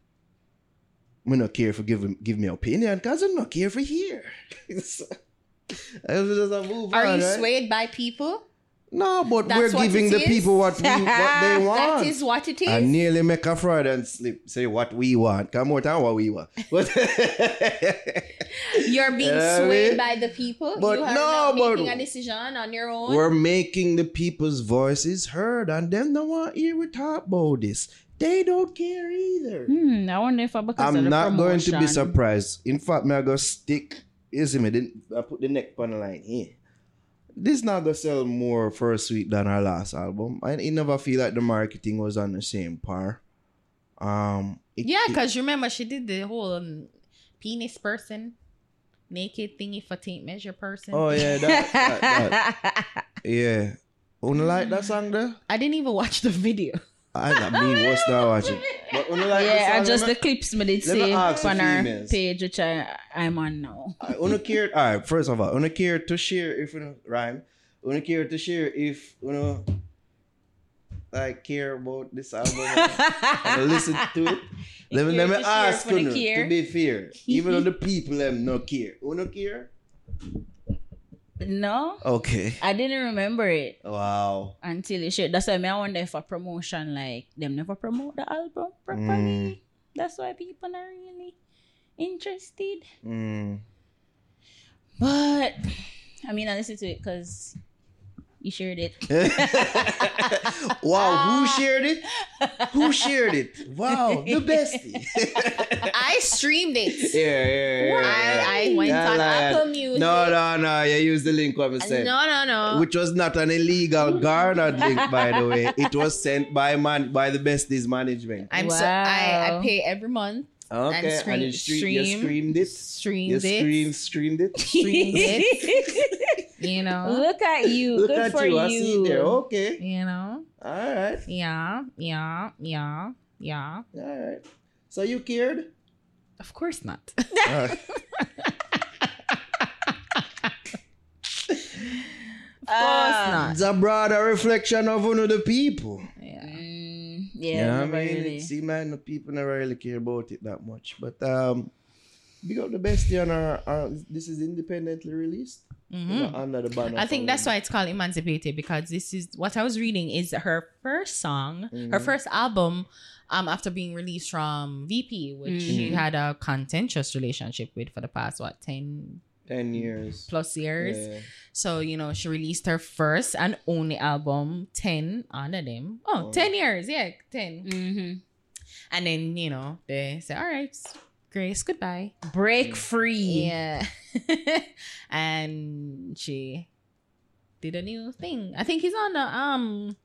We not care for give give me opinion because I'm not care for here. I just move
Are
on,
you
right?
swayed by people?
No, but
That's
we're
what
giving
it
the
is?
people what we, what they want.
That is what it is.
I nearly make a and slip. Say what we want. Come more time what we want. But
You're being
Yeah,
swayed
we-
by the people.
But
you are
no,
not
but-
making a decision on your own.
we're making the people's voices heard, and them don't want to hear we talk about this. They don't care either.
Hmm, I wonder if I because of
I'm
the
not going to be
promotion.
surprised. In fact, me I go stick. You see me? Then I put the neck on the line here. This not gonna sell more first week than our last album. I, I never feel like the marketing was on the same par. Um, it-
yeah, because remember she did the whole um, penis person, naked thingy for tape measure person.
oh yeah, that, that, that. yeah. Wanna like that song there?
I didn't even watch the video.
I got me was not watching. But wanna like
yeah,
the
and
song,
just the clips me did
Let me
say
ask the
on our page, which I, I'm on now.
I wanna care. All right, first of all, I wanna care to share if you know rhyme. I wanna care to share if you know like care about this album and listen to it. Let me, let me ask
for
you
care.
to be fair. Even though the people them no care. Wanna care?
No,
Okay.
I didn't remember it
Wow.
until you shared. That's why me I wonder if a promotion like them never promote the album properly. That's why people are really interested.
Mm.
But I mean, I listen to it because you shared it.
wow, who ah. shared it? Who shared it? Wow, the bestie.
I streamed it.
yeah, yeah, yeah. yeah.
I, I went
Yeah,
on
like-
Apple Music.
No, no, no. You use the link what I said.
No, no, no.
Which was not an illegal garnered link, by the way. It was sent by man by the besties management.
I'm so I, I pay every month.
Okay, and,
stream-
you, stream, you
stream-
streamed it.
Streamed
You
it.
streamed, streamed it.
Streamed it. You know.
Look at you.
Look
Good
at
for
you.
you.
I see there. Okay.
You know.
All right.
Yeah. Yeah. Yeah. Yeah.
All right. So you cared?
Of course not.
All right.
Ah.
It's a broader reflection of one of the people.
yeah.
Mm,
You
yeah,
know I mean?
really.
It seems like the people never really care about it that much. But um, big up the bestie on our, our this is independently released. You know, under the banner.
Mm-hmm. I think that's why it's called Emancipated because this is what I was reading is her first song,
Mm-hmm.
her first album, um, after being released from VP, which she had a contentious relationship with for the past what ten
ten years.
plus years.
Yeah.
So, you know, she released her first and only album, 10 under them. Oh,
Oh.
10 years. Yeah, 10.
hmm
And then, you know, they say, all right, Grace, goodbye.
Break free.
Yeah. and she did a new thing. I think he's on the um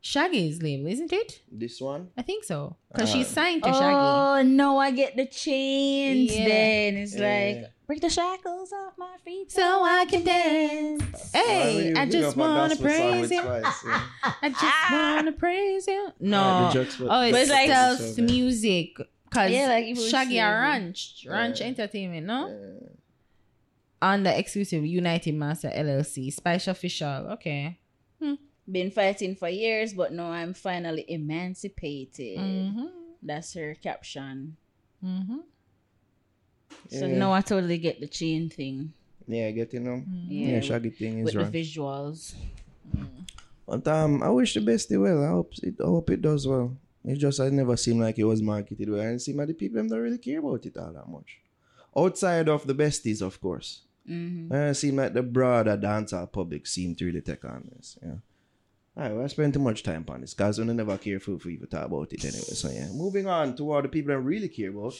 Shaggy's label, isn't it?
This one?
I think so. Because
Uh,
she's signed to Shaggy.
Oh no, I get the chains.
Yeah.
Then it's
Yeah.
like break the shackles off my feet
So I can dance. Hey, I just want to praise you. I just want to praise you. No. Oh, it's,
But it's like-
stealth music. Cause
Yeah, like
Shaggy
say.
and Ranch, Ranch
Yeah.
Entertainment, no? On the exclusive United Master LLC, Spice Official. Okay.
Been fighting for years, but now I'm finally emancipated.
Mm-hmm.
That's her caption.
Mm-hmm.
So
Yeah.
now I totally get the chain thing.
Yeah, get you know.
Yeah,
Yeah, Shaggy thing is
with
is
the
right.
visuals.
But um, I wish the best it well. I hope it, I hope it does well. It just I never seemed like it was marketed well, and it seemed like the people them don't really care about it all that much. Outside of the besties, of course.
Mm-hmm.
Uh, it seemed like the broader dancehall public seemed to really take on this. Yeah. Alright, well, I spend too much time on this because we never care for, for even talk about it anyway. So yeah, moving on to all the people that really care about.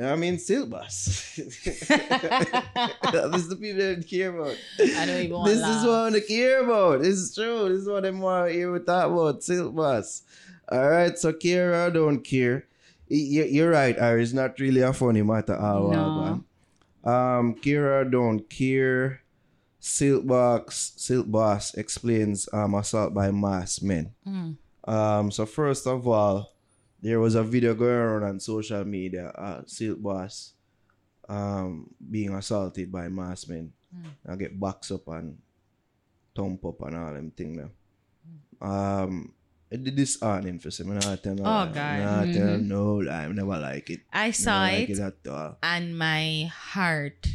I mean, Silk Boss. this is the people that care about.
I don't even want
This
to
is what they care about. Is true. This is what want to hear we talk about. Silk Boss. All right, so care or don't care. You're right, Ari. It's not really a funny matter. All
No.
Um, Kira don't care. Silk Boss, Silk Boss explains um, assault by mass men.
Mm.
Um, so first of all, there was a video going around on social media. Uh, Silk Boss, um, being assaulted by mass men. I get boxed up and thump up and all them thing there. Um, it did disheartening for some. I not tell no
Oh. God.
I not tell no lie. I never like it.
I saw
never like
it
it at all.
and my heart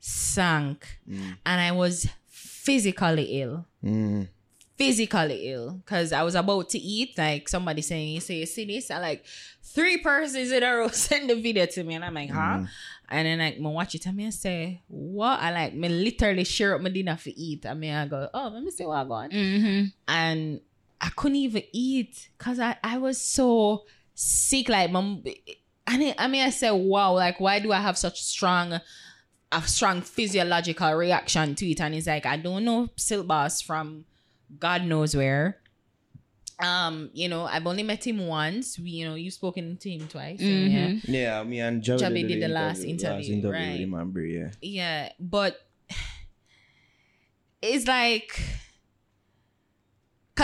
sank
Mm.
and I was physically ill.
Mm.
Physically ill because I was about to eat. Like somebody saying, "You say you see this?" I like three persons in a row send the video to me, and I'm like, "Huh?" And then like, me watch it and me I say, "What?" I like me literally share up my dinner for eat. I mean, I go, "Oh, let me see what I got."
Mm-hmm.
and I couldn't even eat because I, I was so sick. Like, mom, and it, I mean, I said, wow, like, why do I have such strong, a strong physiological reaction to it? And it's like, I don't know Silk Boss from God knows where. Um, you know, I've only met him once. We, you know, you've spoken to him twice. so, yeah.
Yeah, me and Javi,
Javi did the
interview-
last interview, right.
with him and Brie, yeah.
Yeah, but it's like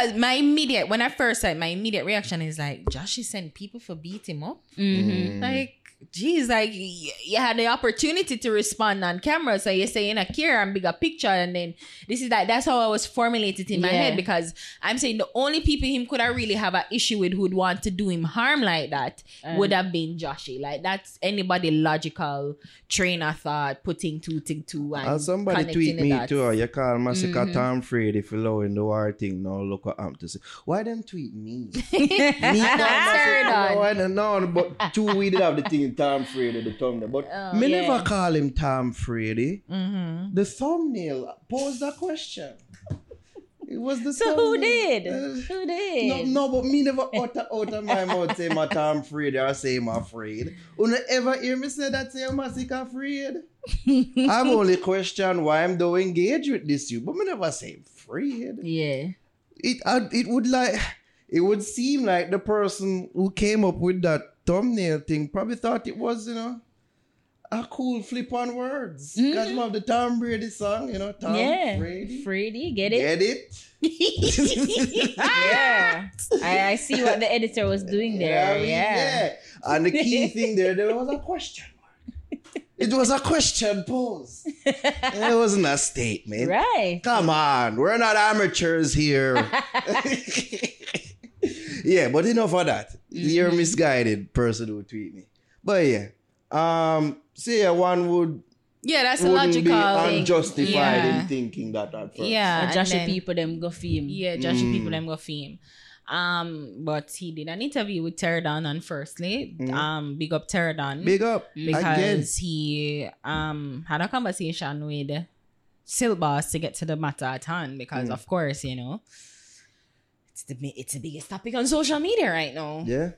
cause my immediate when I first said my immediate reaction is like Josh is sent people for beat him up.
Mm-hmm.
Like, geez, like you had the opportunity to respond on camera, so you're saying a care and bigger picture, and then this is like that's how I was formulated in my
Yeah.
head because I'm saying the only people him could have really have an issue with who'd want to do him harm like that
Uh.
would have been Jahshii. Like that's anybody logical train of thought putting two to two and
And somebody
connecting
tweet me
dots.
too. You call Massacre
Mhm.
Tom Brady for lowering the war thing. Now look what I'm to say. Why them tweet me? me
Third on.
no, I don't know, but two we did have the thing Tom Brady, the thumbnail. But
Oh,
me
yeah.
never call him Tom Brady.
Mm-hmm.
The thumbnail posed a question. It was the
So who did?
Uh,
Who did?
no, no, but me never utter out of my mouth say my Tom afraid or say I'm afraid. You ever hear me say that say I'm sick afraid? I'm only question why I'm though engaged with this you, but me never say afraid.
Yeah.
It I, it would like it would seem like the person who came up with that thumbnail thing probably thought it was, you know, a cool flip on words. Because
Mhm.
you have the Tom Brady song, you know, Tom
yeah.
Brady.
Freddy, get it?
Get it?
yeah. I, I see what the editor was doing there.
I mean,
Yeah.
And the key thing there, there was a question mark. It was a question posed. It wasn't a statement.
Right.
Come on, we're not amateurs here. yeah, but enough of that. You're a misguided person who tweet me. But yeah, um, say one would
Yeah, that's a
wouldn't
logical
be unjustified
Yeah.
in thinking that at first.
Yeah, and
Josh people them go film.
Yeah, Jahshii
Mm.
people them go fame. Um, but he did an interview with Teradon on firstly.
Mm.
Um, big up Teradon.
Big up again.
because he um had a conversation with Silk Boss to get to the matter at hand because
Mm.
of course, you know, it's the it's the biggest topic on social media right now.
Yeah.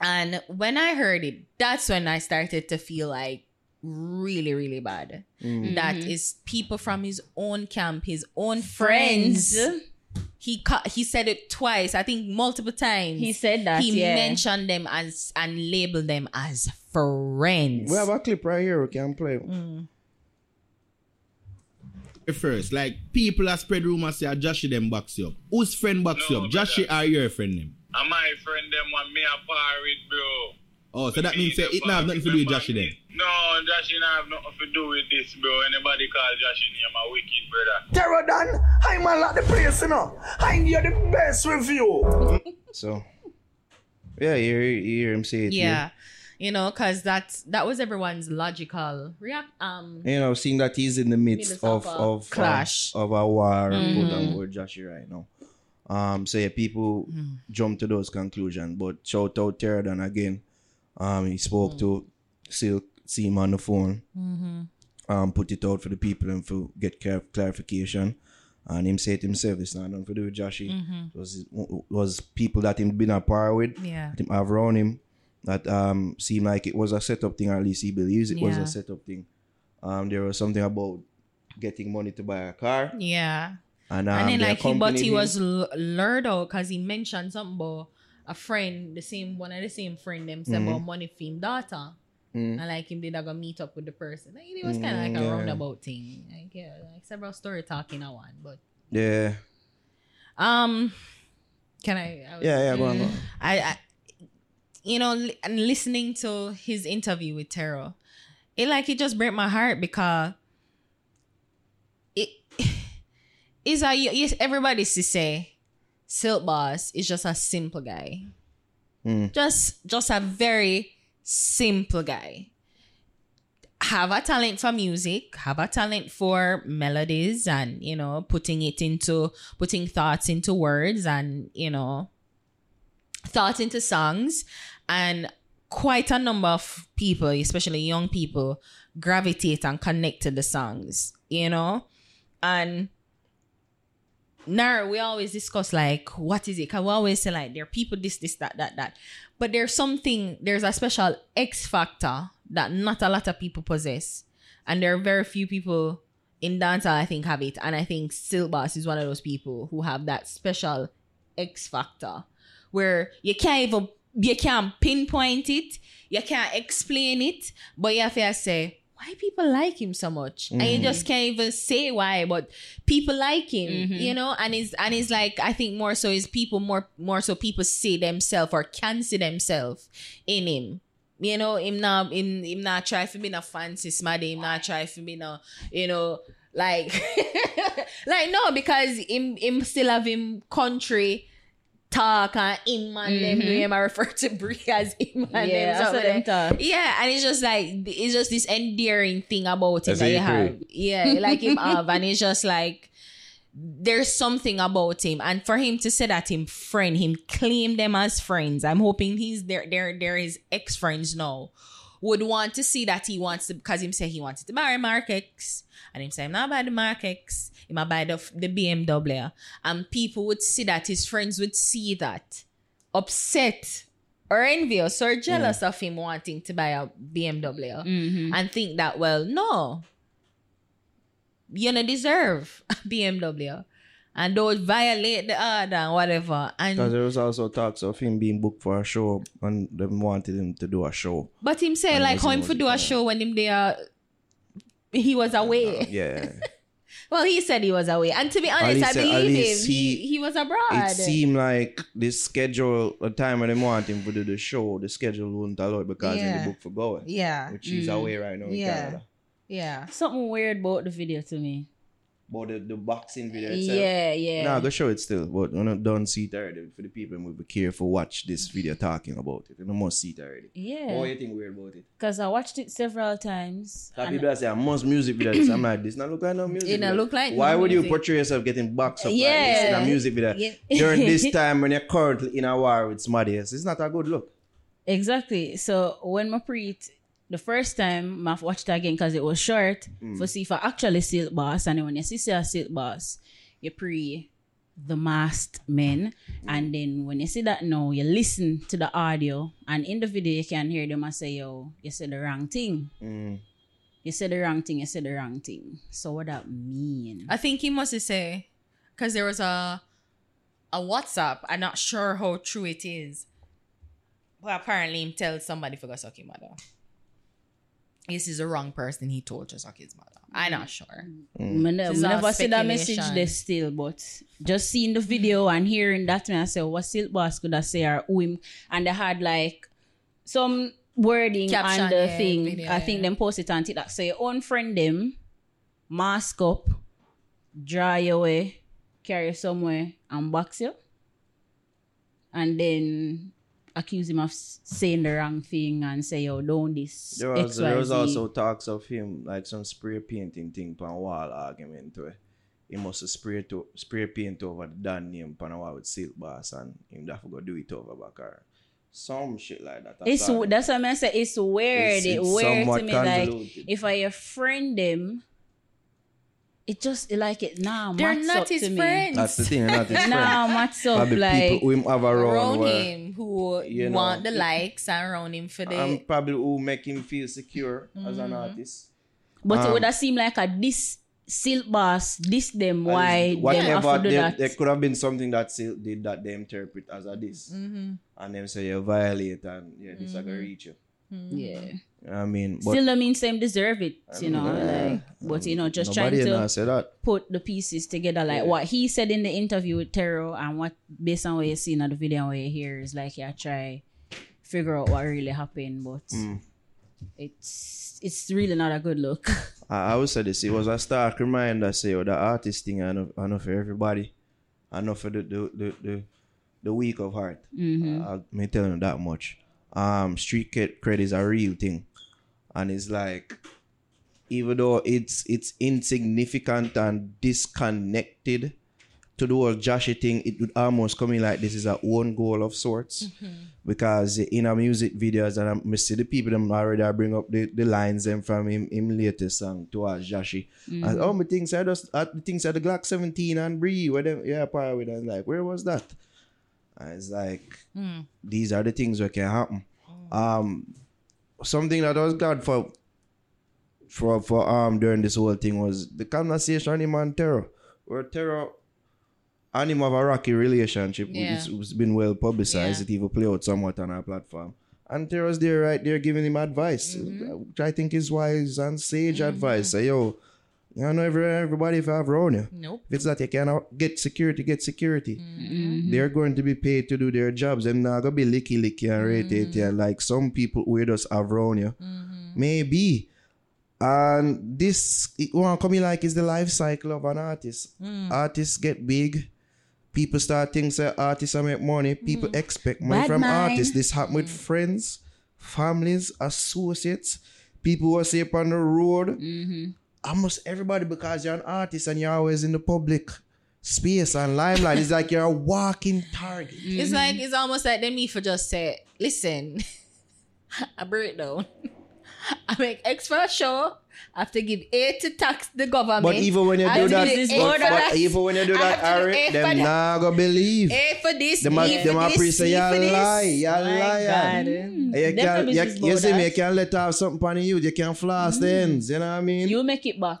And when I heard it, that's when I started to feel like really, really bad.
Mm.
That is people from his own camp, his own friends.
Friends.
He cut. He said it twice. I think multiple times.
He said that,
He
yeah.
mentioned them as and labeled them as friends.
We have a clip right here we can play.
Mm.
First. Like people are spread rumors say Jahshii them box you up. Whose friend box you
No,
up? Jahshii or your friend them?
And my friend them want me a par with, bro.
Oh, so that means say it
the
not have nothing to do with
remember
Jahshii then.
me- No, Jahshii not have nothing to do with this, bro. Anybody call Jahshii name a wicked brother.
Terror Dan, I'm a lot the place, you know. I give you the best review.
So, yeah, you hear, you hear him say it. here.
You know, because that's that was everyone's logical react. Um,
You know, seeing that he's in the midst of
of clash.
of, of a war and
Mm-hmm.
put on board right now. Um, so yeah, people
Mm.
jump to those conclusions. But shout out Terradan again. Um, he spoke
Mm.
to Silk, see him on the phone.
Mm-hmm.
Um, put it out for the people and for get clar- clarification. And him say it himself, it's not nothing to do with Jahshii. It was was people that him been a par with.
Mm-hmm. Yeah.
That him have around him that um seemed like it was a setup thing, or at least he believes it was a setup thing. Um, there was something about getting money to buy a car,
yeah.
and um,
and then like he, but he
him.
was lured out because he mentioned something about a friend, the same one of the same friend them said about money for him daughter.
Mm.
And like him did I go meet up with the person. Like, it was kind of like a
yeah.
roundabout thing. Like yeah, like several story talking at one. But
yeah,
um, can I? I was-
yeah, yeah. Go on, go on.
I, I you know, li- and listening to his interview with Taro, it like it just broke my heart because it is a yes. Everybody to say Silk Boss is just a simple guy,
Mm.
just just a very simple guy. Have a talent for music, have a talent for melodies, and you know, putting it into putting thoughts into words, and you know, thought into songs and quite a number of people especially young people gravitate and connect to the songs you know? And now we always discuss like what is it? Because we always say like there are people this this that that that. But there's something there's a special x factor that not a lot of people possess. And there are very few people in dancehall i think have it. And i think Silk Boss is one of those people who have that special x factor where you can't even you can't pinpoint it, you can't explain it, but you have to say why people like him so much, and you mm-hmm. just can't even say why, but people like him, mm-hmm. you know, and it's and it's like I think more so is people more more so people see themselves or can see themselves in him. You know, him not him him not try for being a fancy smarty, him not try for being a you know like like no because him him still have him country talk and him and them him I refer to Brie as him and
Yeah,
them
that's
so
what them
them-
talk.
yeah and it's just like it's just this endearing thing about him
That's
that you have. yeah like him have and it's just like there's something about him. And for him to say that him friend him claim them as friends. I'm hoping he's there there there is ex-friends now would want to see that he wants to because him say he wanted to buy Mark X. And him say I'm not buy the Mark X. Buy the, the BMW and people would see that his friends would see that. Upset or envious or jealous of him wanting to buy a BMW
Mm-hmm.
and think that well no. You don't deserve a BMW and don't violate the order and whatever.
Because
and
there was also talks of him being booked for a show, and them wanted him to do a show.
but him say
And
like how him for do a show when him there he was away.
Yeah,
well he said he was away. And to be honest I believe him. he,
he-
he was abroad.
It seemed like the schedule, the time when they want him to do the show, the schedule wouldn't allow it because he's
Yeah.
the book for going,
yeah.
which he's mm. away right now in Canada.
yeah.
Something weird about the video to me.
But the, the boxing video itself,
Yeah, yeah.
Nah, go show it still, but you know, don't see it already. For the people who will be careful, watch this video talking about it. You know, must see it already.
yeah.
What you think weird about it?
Because I watched it several times.
Some
and-
people that say, I must music video. I'm like, this not look like no music
It not look like
Why
no
would you portray yourself getting boxed up like this in a music video
Yeah.
during this time when you're currently in a war with somebody else? It's not a good look.
Exactly. So when my pre the first time I've watched it again because it was short
Mm.
for see if I actually see it boss and then when you see say a silk boss, you pre the masked men and then when you see that now you listen to the audio and in the video you can hear them I say yo you said the wrong thing.
Mm.
You said the wrong thing, you said the wrong thing. So what that mean?
I think he must have say because there was a a WhatsApp. I'm not sure how true it is, but apparently him tell somebody for go suck his mother. This is the wrong person he told to suck his mother. I'm not sure.
Me ne-
This
me
is all
never see that message
speculation.
there still, but just seeing the video and hearing that, me I say, what Silk Boss could I say or who him, and they had like some wording
Caption,
on the
yeah,
thing.
video,
I think
yeah.
them post it on TikTok. So your own friend them, mask up, dry away, carry somewhere and box you, and then accuse him of saying the wrong thing and say, yo, don't this.
There was, there was also talks of him like some spray painting thing on wall argument where he must have spray to spray paint over the Dan name on wall with silk boss and him have to go do it over back or some shit like that.
It's that's what I say. It's weird.
It's-
it weird to me. Like if I a friend them, it just like it nah
They're
mats
not
up
his
to
friends.
That's the thing, not his friend.
Nah up
Probably
like
people who have around,
around
where-
him who
you know,
want the likes and around him for the
and probably who make him feel secure as an
Mm-hmm.
artist.
but it
um,
would have seemed like a this silk boss, this them why
And
them
whatever
have to do
there, could have been something that Silk did that they interpret as a this.
Mm-hmm.
And them say you violate and yeah, this I gonna reach you.
yeah.
Know I mean, but
Still don't mean them deserve it, you know.
Yeah.
Like but you know, just trying to put the pieces together like
Yeah.
what he said in the interview with Tero and what based on what you see in the video and what you hear is like yeah try figure out what really happened but
Mm.
it's it's really not a good look
I, I would say this. It was a stark reminder, say, oh, the artist thing, I know, I know for everybody. I know for the the the the, the weak of heart.
Mm-hmm.
Uh, me telling you that much. Um, street cred, cred is a real thing, and it's like, even though it's it's insignificant and disconnected to the whole Jahshii thing, it would almost come in like this is a own goal of sorts. Because in a music videos and I, see the people them already I bring up the, the lines them from him, him latest song towards Joshy. And oh my things I just uh, the things at the Glock 17 and Bree where them yeah part with and like where was that? And it's like these are the things that can happen. Um something that I was glad for for for um during this whole thing was the conversation on him and Terror. Where Terror and him have a rocky relationship.
Yeah.
It's, it's been well publicized.
Yeah.
It even play out somewhat on our platform. And Terror's there right there giving him advice, which I think is wise and sage advice. Say, yo, you know every, everybody if I have around you.
Nope.
If it's that you cannot get security, get security.
Mm-hmm.
They're going to be paid to do their jobs. Them not gonna be licky licky and rate it yeah, mm-hmm. like some people who just have around you. Mm-hmm. Maybe. And this it wanna come in like is the life cycle of an artist. Mm. Artists get big. People start thinking say artists are make money. People mm-hmm. expect money
Bad
from
mind.
artists. This happen with mm. friends, families, associates, people who are say up on the road almost everybody because you're an artist and you're always in the public space and limelight. it's like you're a walking target.
It's like it's almost like them need for just say, listen, I break down. I make X for a show. I have to give A to tax the government.
But even when you do that,
give
this
but, but even when you do that,
have to do
Ari,
A for
them not gonna believe.
A for this,
Them a,
B
them
for
a
this,
say
C
you
for this.
lie, mm.
you
lie. You can, you, you see me, you
borders.
can let off something on you. You can floss mm. the ends. You know what I mean?
you make it back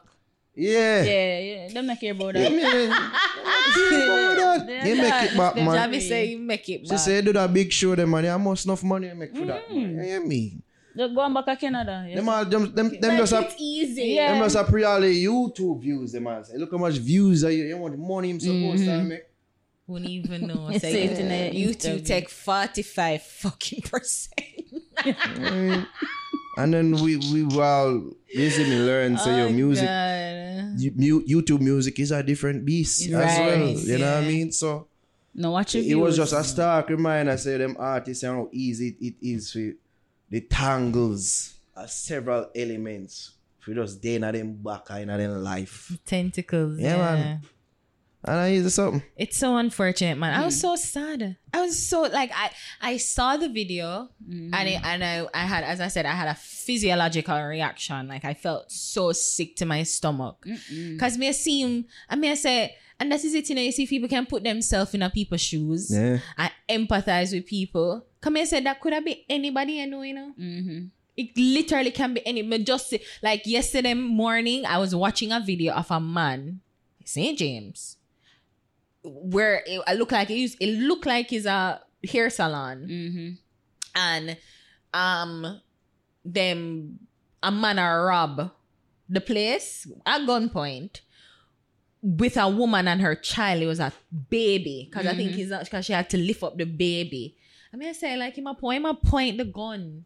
yeah.
yeah yeah them not care about
I
that
mean,
They're
you make it back, man.
Javi say you make it
She
back.
say do that big show, them money. How much enough money you make for that? Man? Mm. You hear me?
Just go on back to Canada yes.
Them all, them, them, them
Like,
just have,
it's easy.
Yeah.
Them just a pre all the YouTube views, them man say. Look how much views are you, you want the money him supposed to mm-hmm. make.
Wouldn't even know.
Say
Say,
it in a
you
interview.
take 45 fucking percent.
And then we we well basically learn say your oh,
music
you- YouTube music is a different beast as
Right,
well. You know what I mean? So
no watch it.
it was just a stark reminder say them artists and how easy it is for the tangles are several elements for just day in them back in them life.
Tentacles.
Yeah,
Yeah,
man. And I hear something.
It's so unfortunate, man. I was hmm. so sad. I was so like I I saw the video mm-hmm. and it, and I I had as I said I had a physiological reaction. Like I felt so sick to my stomach because me I see. I mean I say. And that is it, you know. You see, people can put themselves in a people's shoes
Yeah.
and empathize with people. Come here, said that could have been anybody I know, you know.
Mm-hmm.
It literally can be any. Just like yesterday morning, I was watching a video of a man, St. James, where it, I look like it, used- it looked like it's a hair salon,
Mm-hmm.
and um, them a man a rob the place at gunpoint with a woman and her child. It was a baby because I think he's because she had to lift up the baby. I mean, I say like him a point, him a point the gun.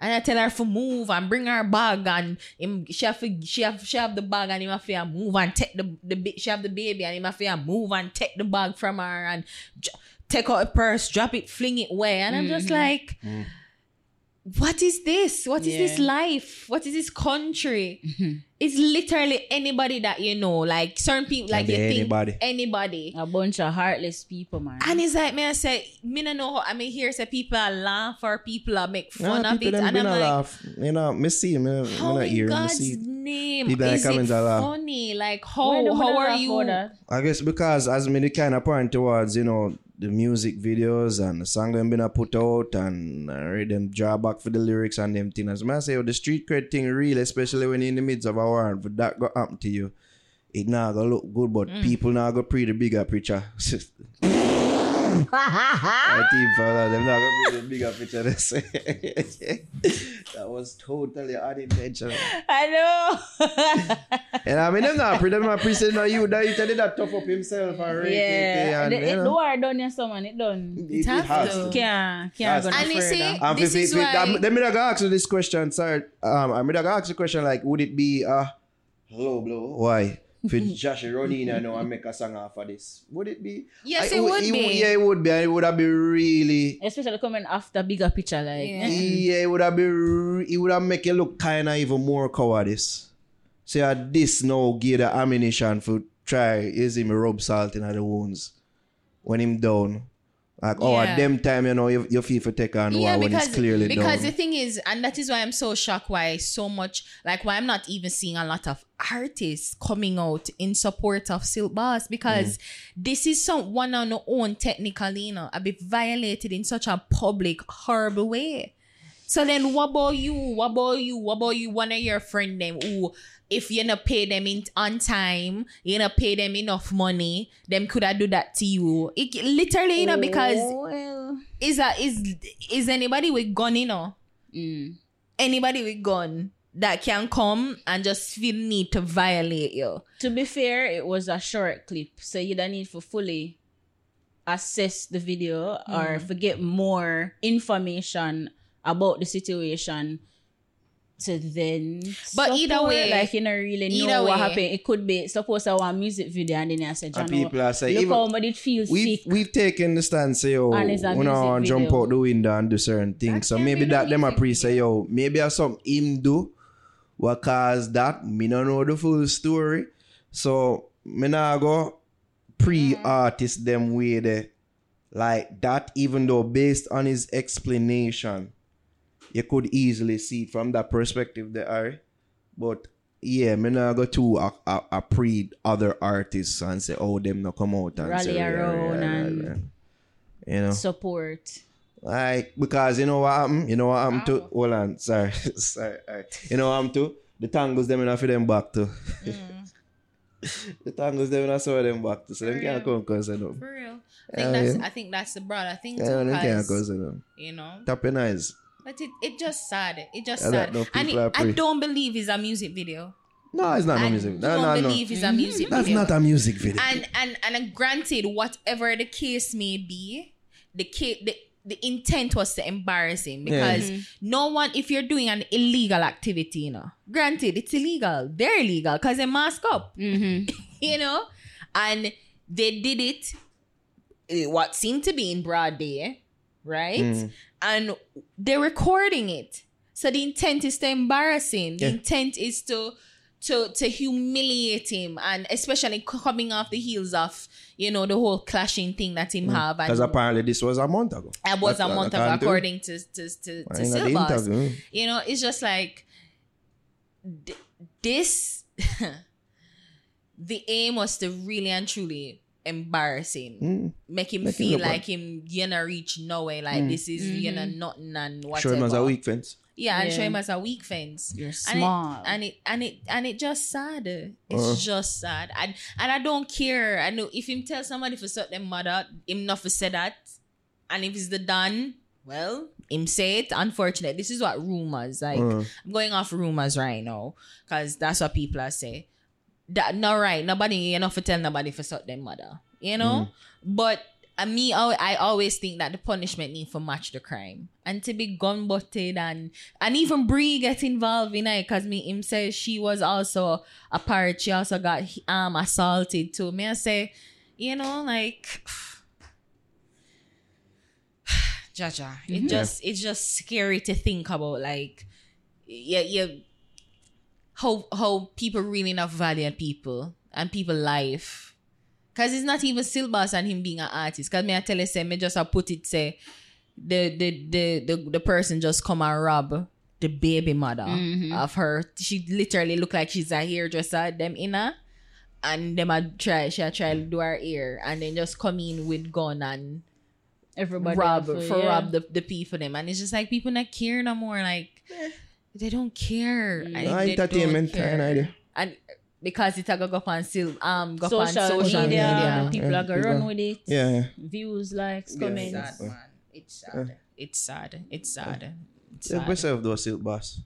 And I tell her to move and bring her bag and him, she have she have she have the bag and him have to move and take the the she have the baby and him have to move and take the bag from her and j- take out a purse, drop it, fling it away. And I'm just mm. like, mm. What is this? What is this life? What is this country? Mm-hmm. It's literally anybody that you know, like certain people, like
be
you think
anybody.
anybody.
A bunch of heartless people, man.
And it's like, me I say, me no know how, I mean, here say people are laugh or people are make fun
Nah,
of
people
it. And I'm like,
laugh. You know, me see, me, me
how
not
in
hear, me
God's
see.
name
People in the
is it
comments laugh.
funny? Like,
Why
how, how are you?
I guess because as me the kind of point towards, you know, the music videos and the song them been put out and I read them draw back for the lyrics and them things. As I say, oh, the street cred thing real, especially when you're in the midst of a war and for that go happen to you, it not gonna look good, but
Mm.
people now go pre the bigger picture. I think fella, them not gonna pre the bigger picture. They that was totally unintentional.
I know.
And I mean, them not pre, them not pre say no you that you tell that tough up himself and rate it,
yeah.
and,
The,
you
it, the war done yes, man. It done.
It, it
have
has
to.
to.
Can't, can't go
And you
further.
see,
And
This
if,
is
if, if,
why-
let me not ask you this question, sir. Um, I mean, I ask you a question like, would it be uh, low blow? Why? If Josh run in and now and make a song off of this, would it be?
Yes,
I-
it would be.
Yeah, it would be. And it would have been really.
Especially coming after bigger picture, like.
Yeah.
Yeah, it would have been. re- It would have make it look kind of even more cowardice. So uh, this now give the ammunition for try is him rub salt in the wounds when him down. Like oh,
Yeah.
at them time you know you, you feel for take on
yeah,
war when
because
it's clearly
because the thing is, and that is why I'm so shocked. Why so much like why I'm not even seeing a lot of artists coming out in support of Silk Boss because this is some one on their own technically, you know, a bit violated in such a public horrible way. So then what about you? What about you? What about you? One of your friend them who if you not pay them in on time, you not pay them enough money, them could have do that to you. It, literally, you know, because
Well,
is a is is anybody with gun, you know?
mm.
Anybody with gun that can come and just feel need to violate you.
To be fair, it was a short clip, so you don't need to fully assess the video or mm. for get more information about the situation to then
But either way-
like you don't really
either
know what
way-
happened. It could be suppose our music video and then I said
And people are saying,
look
even-
how much it feels
We've
sick.
we've taken the stance say yo,
And it's a
we don't
music
want to jump out the window and do certain things. So maybe that them a
music
pre say yo, maybe a some him do what cause that. Me don't know the full story. So me nah go pre artist them way there like that, even though based on his explanation, you could easily see it from that perspective there are. But yeah, me nah go to a, a, a pre other artists and say, oh, them not come out and
Rally
say, yeah,
around
yeah, yeah,
and-
you know,
support
like because you know what happened, you know what happened to. Hold on, sorry, sorry. alright. You know what happened to the tangles them in for them back to. Mm. the tangles them a saw them back to, so them
For
can't
real.
come cause them.
For real. I
Yeah,
think that's. I think that's the broader thing
Yeah,
too.
them can't
'cause,
them.
you know.
Tap your eyes.
But it, it just sad. It just
Yeah,
sad.
no
And it, I don't believe it's a music video.
No, it's not no
I
music. No,
don't
no, no.
believe it's a mm-hmm. music
That's
video.
not a music video.
and and and granted, whatever the case may be, the ca- the the intent was to embarrass him because no one, if you're doing an illegal activity, you know, granted it's illegal, they're illegal because they mask up,
mm-hmm.
you know, and they did it, eh, what seemed to be in broad day, right?
Mm.
And they're recording it, so the intent is to embarrass him. The
Yeah.
intent is to to to humiliate him and especially coming off the heels of you know the whole clashing thing that him mm. have
Because apparently this was a month ago.
it was a month ago
do.
according to to to, to
ain't got the
Silvas. you know it's just like d- this the aim was to really and truly embarrass him
Mm.
make him
Make
feel
look
like him you know reach nowhere like mm. this is you know mm. nothing and whatever
Show him as a weak fence.
Yeah, and
Yeah.
show him as a weak fence.
You're
And it, and it and it and it just sad. It's
Uh.
just sad. And and I don't care. I know if him tell somebody for suck them mother, him not for say that. And if it's the done, well, him say it. Unfortunate. This is what rumors like.
Uh.
I'm going off rumors right now because that's what people are say. That not right. Nobody you know for tell nobody for suck them mother. You know, but. Uh, me, I, always think that the punishment need to match the crime, and to be gun butted and and even Bree get involved in it because me him say she was also a part. She also got um assaulted too. Me I say, you know, like Jaja, it just it's just scary to think about. Like, yeah, yeah, how how people really not value people and people life. Cause it's not even Silk Boss and him being an artist. Cause me I tell you say me just I put it say the the the the, the person just come and rob the baby mother mm-hmm. of her. She literally look like she's a hairdresser, them inner. And them a try she a try to do her ear and then just come in with gun and
Everybody
rob
have
for
yeah.
rob the, the P for them. And it's just like people not care no more. Like they don't care. Mm. And
No,
they
entertainment
don't care.
kind idea.
And because it a go go on still um go
social,
on social
media,
media.
people
Yeah,
are gonna
people-
run with it.
Yeah, yeah.
Views, likes, comments.
Sad, man. It's sad. It's sad. It's sad. It's
Help
sad.
yourself though, Silk Boss.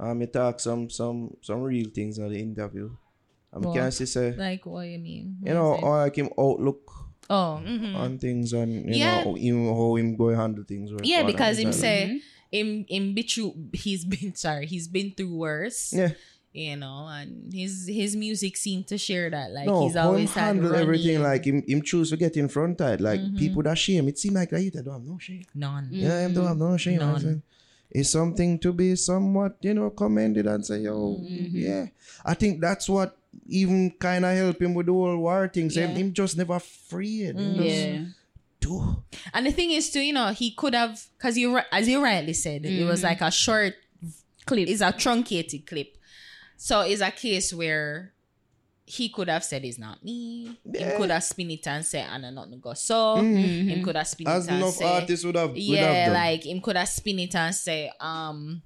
Um, you talk some some some real things in the interview. Um,
What?
can see say,
Like what you mean?
you know, or like him outlook
Oh, mhm.
on things and you
Yeah.
know him, how him go handle things. or
yeah, because him
and-
say him him be through. He's been sorry. He's been through worse.
Yeah.
You know, and his his music seemed to share that. Like
no,
he's
how him
always had
handle
running.
everything like him, him choose to get in front of it. Like
Mm-hmm.
people that shame. It seem like that you don't have no shame.
none.
Yeah, him don't have no shame.
None.
I said, It's something to be somewhat, you know, commended and say, yo,
Mm-hmm.
yeah. I think that's what even kind of help him with the whole war thing. So
Yeah. Mm.
him just never afraid. Him just
Yeah.
do.
And the thing is, too, you know, he could have, because you, as you rightly said, it was like a short clip. It's a truncated clip. So it's a case where he could have said it's not me. He could have spin it and say, I'm not go so.
Mhm.
Him could have spin
As
it and say,
artists would have, would have
yeah,
done.
like him could have spin it and say, um,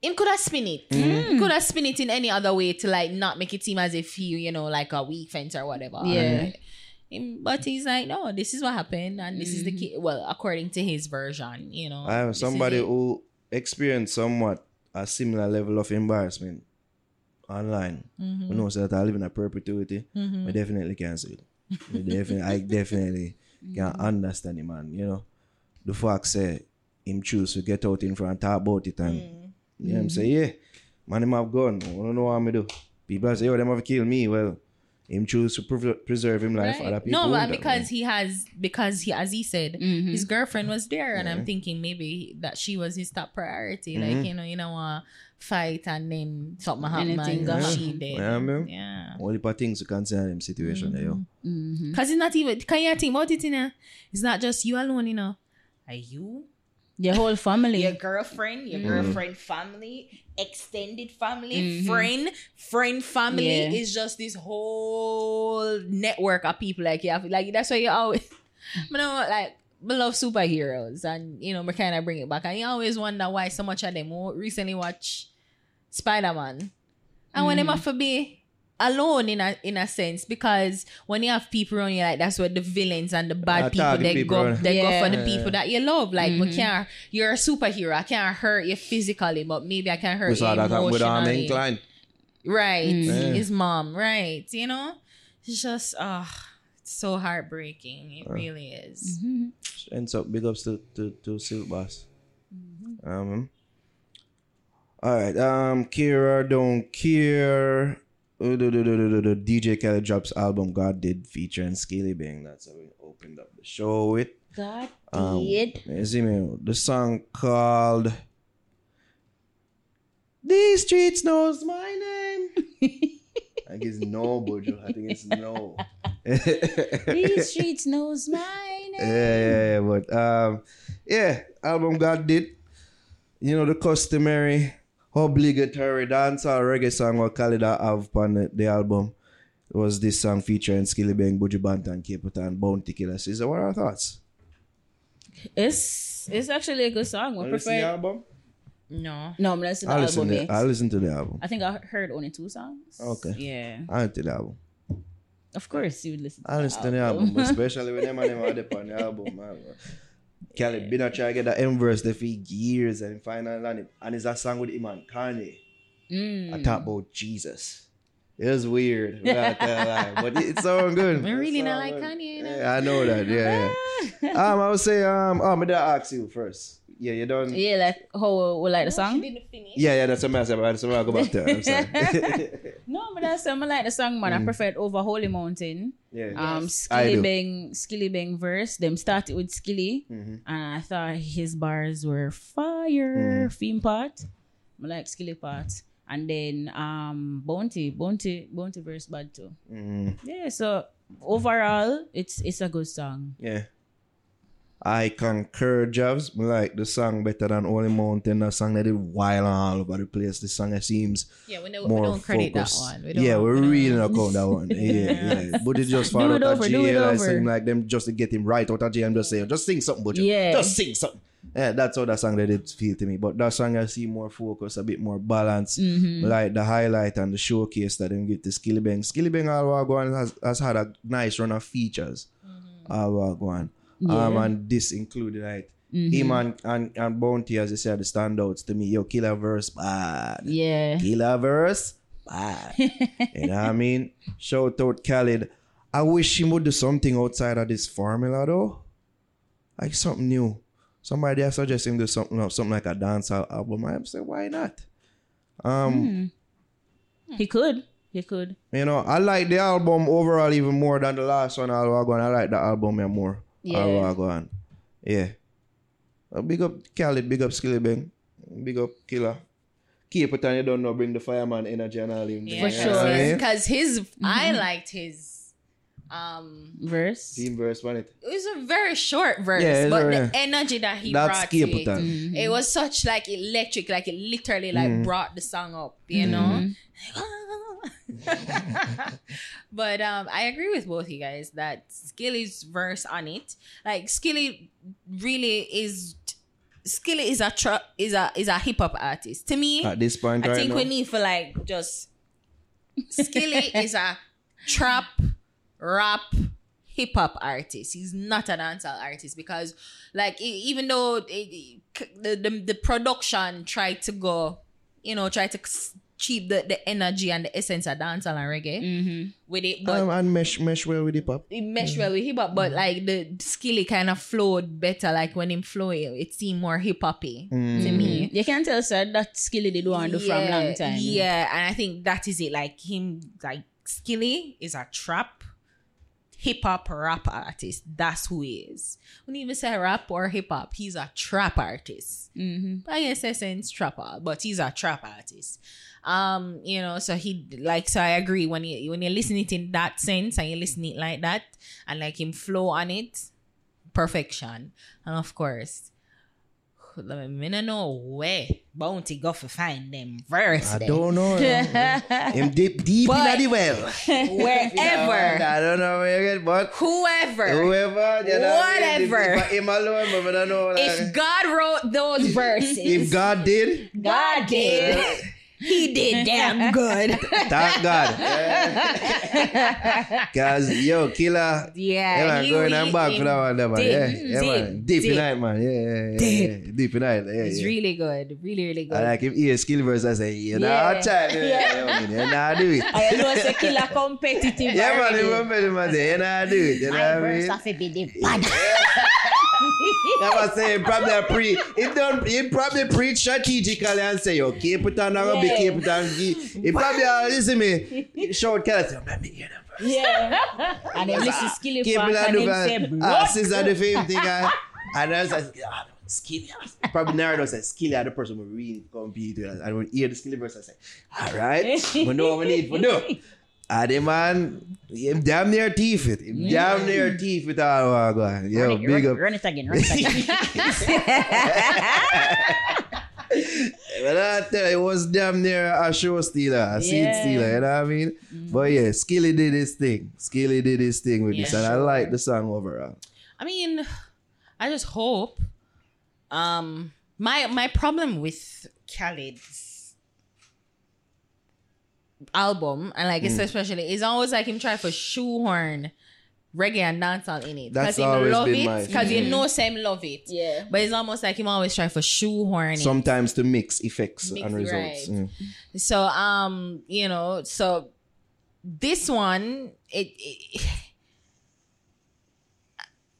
him could have spin it.
Mm-hmm.
He could have spin it in any other way to like not make it seem as if he, you know, like a weak fence or whatever.
Yeah.
Right? But he's like, no, this is what happened, and this is the key. Well, according to his version, you know,
I have somebody who experienced somewhat a similar level of embarrassment online.
Mm-hmm.
Who knows that I live in a perpetuity. I definitely can say it. I definitely, I definitely can
Mm-hmm.
understand him, man. You know, the fact say him choose to get out in front and talk about it and
Mm-hmm.
you know I'm saying? Yeah, man, him have gun. I don't know what I'm do. People say, oh, them have kill me. Well, him choose to pre- preserve him life.
Right.
Other people
No,
won't,
but because he has, because he, as he said,
Mm-hmm.
his girlfriend was there, and I'm thinking maybe that she was his top priority.
Mm-hmm.
Like you know, you know, uh, fight and then something happen,
Anything
and
go
she did.
Yeah, man.
Yeah.
All the things to consider them situation there, yo.
Mm-hmm.
Cause it's not even. Can you think about it? You know, it's not just you alone. You know, are you
Your whole family.
your girlfriend, your
Mm-hmm.
girlfriend family, extended family, mm-hmm. friend, friend family
Yeah.
is just this whole network of people. Like you have, like that's why you always, you know, like. I love superheroes, and you know, we kind of bring it back. And you always wonder why so much of them recently watch Spider Man, and when them mm. have to be alone in a in a sense because when you have people around you like that's where the villains and the bad
Attack
people they
people
go
around.
they go for the
Yeah.
people that you love like we can't you're a superhero I can't hurt you physically but maybe I can hurt
We
you
saw that happen with Arm
emotionally
Incline.
right
Yeah.
his mom right you know it's just ah it's so heartbreaking it really is
Ends up big ups to, to, to Silk Boss.
Mm-hmm.
Um, all right. Um, Kira don't care. Uh, do- do- do. DJ Khaled drops album God Did featuring Skillibeng. That's how we opened up the show with.
God
Um,
did.
you see me? The song called These Streets Knows My Name. I think it's no, Bojo. I think it's no.
These streets knows my name.
Yeah, yeah, yeah. But um, yeah, album God did. You know the customary, obligatory dancehall reggae song what Khaled have on the, the album was this song featuring Skillibeng, Buju Banton, Capleton, Bounty Killer. Caesar, what are our thoughts?
It's it's actually a good song. We
You listen to the album?
No.
No, I'm listening to
I
the
listen
album.
to. I listen to the album.
I think I heard only two songs.
Okay.
Yeah.
I listen to the album.
Of course, you would listen. To
I listen to the album, but especially when them and them are up on the album, man. Kelly been a try to get that M verse there for years and finally land it. And it's a song with him and Kanye.
Mm.
I talk about Jesus. It was weird, without tell a lie, but it's so good.
We really not like
good.
Kanye, you know?
Yeah, I know that. Yeah, yeah. um, I would say, um, oh, I'm gonna ask you first. Yeah, you done. Yeah,
Yeah, like how we like the
She
song.
didn't finish.
yeah, that's what I'm saying. That's what I'll go back to. I'm sorry.
No, but that's I like the song, man. I prefer it over Holy Mountain.
yeah.
Um,
I
Skilly
do.
Bang, Skillibeng verse. Them started with Skilly,
Mhm.
and I thought his bars were fire.
Mm.
Theme part, I like Skilly part, and then um, Bounty, Bounty, Bounty verse bad too.
Mhm.
Yeah, so overall, it's it's a good song.
Yeah. I concur, Javs. Like the song better than Holy Mountain. The song that did wild all over the place. The song that seems
Yeah, we, don't we
more
don't credit
focused.
that one. We don't,
yeah, we're
we
really not count that one. Yeah, yeah. But it just
Do
out
it
of
over, do
jail. I sing like them just to get him right out of jail and just saying, just sing something, but
Yeah.
just sing something. Yeah, that's how that song that did feel to me. But that song I see more focus, a bit more balance.
Mm-hmm.
Like the highlight and the showcase that them give to Skillibeng. Skilly Bang all while going has, has had a nice run of features. All while going. Um, and this included like him and, and, and Bounty, as you said, the standouts to me. Yo, killer verse, bad.
Yeah,
Killer verse, bad. you know what I mean? Shout out Khaled. I wish he would do something outside of this formula though. Like something new. Somebody else suggest him do something something like a dance album. I'm saying why not? Um,
he could, he could.
you know, I like the album overall even more than the last one. I like the album yeah, more.
Yeah.
All going, yeah. Uh, big up Khaled, big up Skillibeng, big up Killer. Keep it on you don't know, bring the fireman energy and all him.
Yeah,
For
you know what I
sure.
mean?
Because his, I
Mm-hmm.
liked his. Um,
Verse.
Team verse on it.
it was a very short verse,
Yeah,
but
very-
the energy that he
That's
brought to it,
Capleton.
Mm-hmm.
it was such like electric, like it literally like
Mm.
brought the song up, you know. but um, I agree with both you guys that Skilly's verse on it, like Skilly, really is. Skilly is a tra- is a is a hip hop artist to me.
At this point,
I
right
think
now.
we need for like just Skilly is a trap, rap, hip hop artist. He's not a dancehall artist because, like, even though it, it- the, the the production tried to go, you know, try to cheap the, the energy and the essence of dancehall and reggae
Mm-hmm.
with it, but
um, and mesh mesh well with hip hop.
it meshed well with hip hop, but like the skilly kind of flowed better. Like when him flow, it, it seemed more hip hoppy to me.
You can tell, sir, that Skilly did want to do from a long time.
Yeah, and I think that is it. Like him, like Skilly is a trap hip hop rap artist. That's who he is. When you even say rap or hip hop, he's a trap artist.
Mm-hmm.
By essence, trapper, but he's a trap artist. Um, you know, so he like so I agree when you when you listen it in that sense and you listen it like that and like him flow on it, perfection. And of course, I I know where Bounty go for find them verse.
I don't know. him deep deep
But-
in the well.
Wherever,
I don't know where you get, but
whoever,
whoever, you know,
Whatever.
Him alone, but I don't know.
If God wrote those verses,
if God did,
God did, He did damn good.
thank God. Cause yo, killer.
Yeah,
Yeah, man,
he
going and back for that one, there, man.
did,
Yeah, yeah, man.
did,
Deep in night, man. Yeah, yeah, yeah. Yeah. Deep in night. Yeah,
It's
yeah.
really good, really, really good.
I like him ear skill verse. I say, you know,
Yeah.
yeah. time. Yeah, you know, I do it.
I know it's a killer competitive.
Yeah, man, remember him, man. You know, do it. You know what I mean?
have to be the bad.
That was saying probably a pre. He done. He probably preach strategically and say, "Yo, keep it on, I'll be
Yeah.
keep it on." He, he probably uh, listen me. Shout Kelly "Let me hear them." first."
Yeah. And then listen skilly
Keep it on the
blood.
sister the same thing. uh, And I was like, ah, Skilly. Probably Nardo said, Skilly are the person we really compete with. And when you hear the Skilly verse, I say, all right, we know what we need to do. And the man, him damn near teeth it. Him damn near teeth it all going. Yo,
Run it,
big
run,
up.
run it again, run it again.
But I tell you, it was damn near a show stealer, a seed
Yeah.
stealer, you know what I mean? But yeah, Skilly did his thing. Skilly did his thing with this,
Yeah,
and I like the song overall.
I mean, I just hope Um, my my problem with Khaled's album and like
Hmm.
especially it's always like him try for shoehorn reggae and dancehall in it
That's
because him
always
love
been
it
my
because you know same love it
Yeah.
but it's almost like him always try for shoehorn it.
Sometimes to mix effects
Mix,
and results.
right.
Mm.
So um, you know, so this one it it,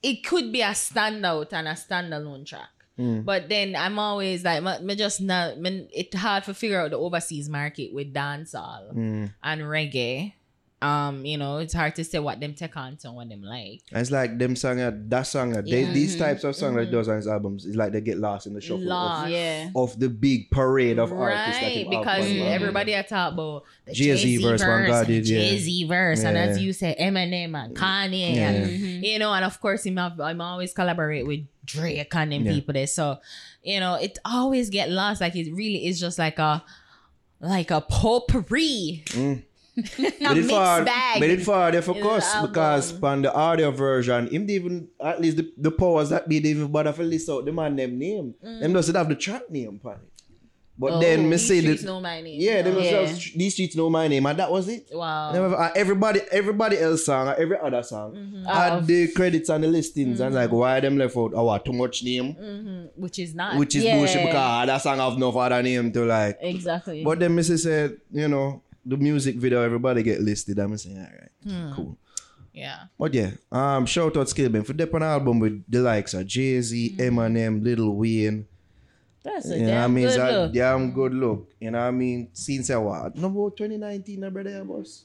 it could be a standout and a standalone track.
Mm.
But then I'm always like, me, me just not, me, it's hard to figure out the overseas market with dancehall
Mm.
and reggae. Um, you know, it's hard to say what them take on to and what them like.
And It's like them song, uh, that song, uh, they,
Yeah.
these types of songs that does on his albums, it's like they get lost in the shuffle of,
Yeah.
of the big parade of artists. That
Right, because
on the album.
everybody I talk about the
Jay-Z verse, one God did, yeah.
Jay Z verse, and as you say, Eminem and Kanye,
Yeah.
and you know, and of course, him have, I'm always collaborate with Drake and them
Yeah.
people there. So, you know, it always get lost. Like it really is just like a like a potpourri.
But it for,
bag
but it for there for course because on the audio version, him even at least the, the powers that be didn't even bother to list out the man them name. Them doesn't have the track name on it. But
Oh,
then me
these
say
streets
that
know my name.
yeah,
No.
Yeah.
these streets know my name and that was it.
Wow.
Everybody, everybody else song, every other song
Mm-hmm.
had the credits and the listings and like why them left out? Oh, too much name,
Mhm. Which is not.
which is
Yeah.
bullshit because that song have no other name to like.
Exactly.
But then Missy said, you know, the music video, everybody get listed. I'm saying, all right,
Hmm.
cool.
yeah.
But yeah, um, shout out Skillibeng for dip on album with the likes of Jay Z, Eminem, Lil Wayne.
That's a
You know what I mean?
good
It's a
look.
damn good look. You know what I mean? Since a what? No more 2019, na brother, ya boss.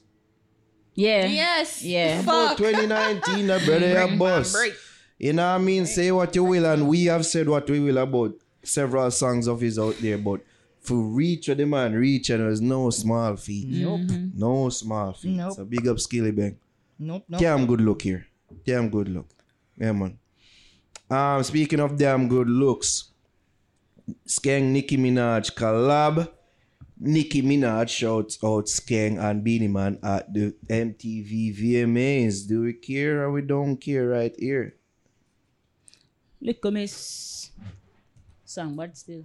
Yeah.
Yes.
Yeah.
About
Fuck.
2019, na brother, ya
Bring
boss.
my.
You know what I mean? Say what you will, and we have said what we will about several songs of his out there, but for reach where the man reach, and there's no small feat.
Nope.
No small feat.
Nope.
So big up Skillibeng.
Nope. Nope.
Damn good look here. Damn good look. Yeah, man. Um, speaking of damn good looks, Skeng Nicki Minaj collab. Nicki Minaj shouts out Skeng and Beenie Man at the MTV VMAs. Do we care or we don't care right here?
Little Miss song, but still.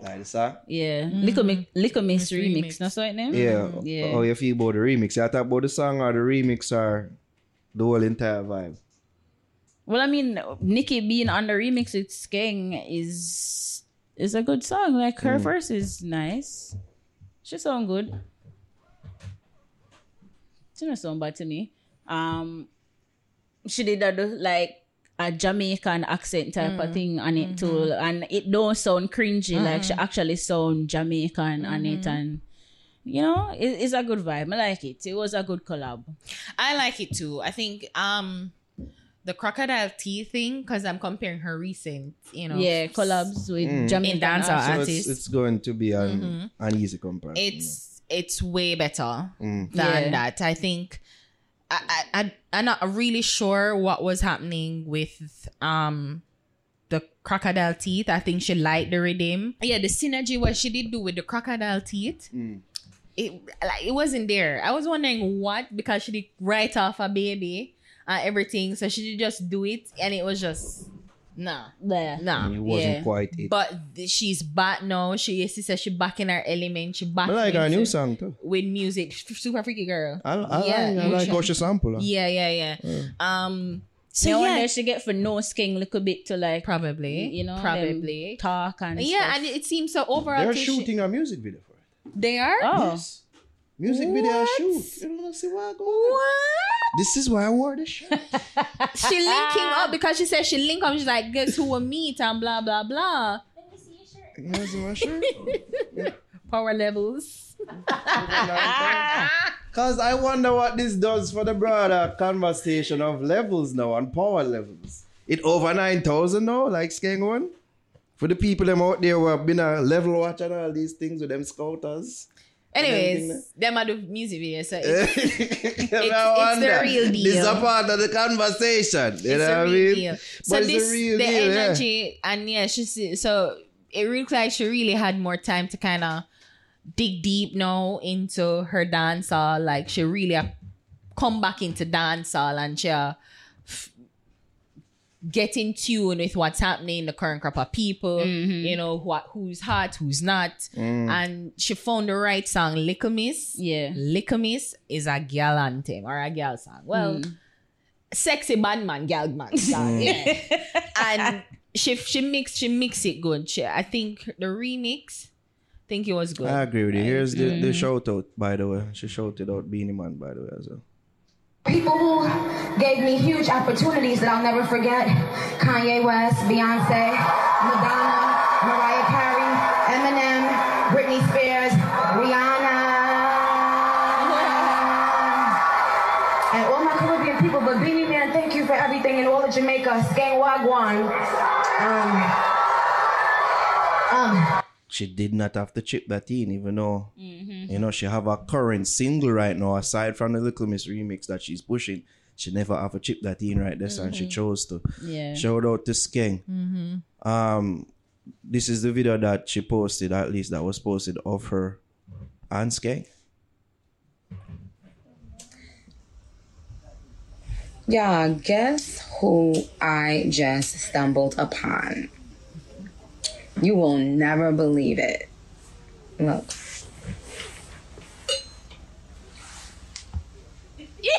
Like sir?
Yeah. Mm-hmm. Little, Mi- Little Miss
Miss
remix.
remix.
That's what it name?
Yeah. Mm-hmm.
Yeah.
How you feel about the remix? You talk about the song or the remix or the whole entire vibe?
Well, I mean, Nicki being on the remix with Skeng is is a good song. Like her mm. verse is nice. She sound good. She don't sound bad to me. Um, she did a like a Jamaican accent type of thing on it too, and it don't sound cringy. Like she actually sound Jamaican on it, and you know, it, it's a good vibe. I like it. It was a good collab.
I like it too. I think um the crocodile teeth thing because I'm comparing her recent, you know,
Yeah, collabs with
Mm.
Jamaican
In dancehall
artists.
So it's, it's going to be an,
Mm-hmm.
an easy comparison.
It's it's way better
Mm.
than
Yeah.
that. I think I, I I I'm not really sure what was happening with um the crocodile teeth. I think she liked the rhythm. Yeah, the synergy what she did do with the crocodile teeth.
Mm.
It like it wasn't there. I was wondering what because she did write off a baby and everything, so she did just do it, and it was just nah,
There.
nah.
It wasn't
Yeah.
quite it.
But th- she's back now. She she says she back in her element. She back
I like her new song too.
with music. Super freaky girl.
I, I,
Yeah,
I, I like how she sample. her.
Yeah, yeah, yeah. Um. So
no
yeah,
wonder she get for no sking little bit to like
probably,
you know
probably.
talk and
Yeah,
stuff.
and it seems so overall.
They're
she-
shooting a music video for it.
They are.
oh
Yes. Music video
What?
shoot. You don't see what going on.
What?
This is why I wore this shirt.
She linking up because she said she link up. She's like, guess who will meet and blah blah blah.
you know, see my shirt?
Power levels.
Because I wonder what this does for the broader conversation of levels now and power levels. It over 9,000 now, like Skeng one? For the people them out there who have been a level watch and all these things with them scouters.
Anyways, them are the music video. So it's,
it's,
it's the real
This is a part of the conversation. You
it's
know what I mean?
deal.
But
So
it's
this
a real
the
deal, yeah.
energy and yeah, she's so it looks like she really had more time to kind of dig deep now into her dancehall. Like she really come back into dancehall and she uh, get in tune with what's happening the current crop of people.
Mm-hmm.
You know what who's hot, who's not,
Mm.
and she found the right song. Little Miss,
Yeah.
Little Miss is a gal anthem or a gal song. Well,
Mm.
sexy bad man, gal man song. Yeah. and she she mixed she mixed it good. She, I think the remix, I think it was good.
I agree with you. Here's the, the shout out, by the way. She shouted out Beenie Man, by the way, as well.
People who gave me huge opportunities that I'll never forget. Kanye West, Beyonce, Madonna, Mariah Carey, Eminem, Britney Spears, Rihanna. And all my Caribbean people, but Beenie Man, thank you for everything in all of Jamaica. Skeng Wagwan. Um, um,
She did not have to chip that in, even though, mm-hmm. you know, she have a current single right now, aside from the Little Miss remix that she's pushing. She never have to chip that in right this, and she mm-hmm. chose to.
Yeah.
Shout out to Skeng. Mm-hmm. Um, this is the video that she posted, at least that was posted of her and Skeng.
Y'all, guess who I just stumbled upon? You will never believe it. Look.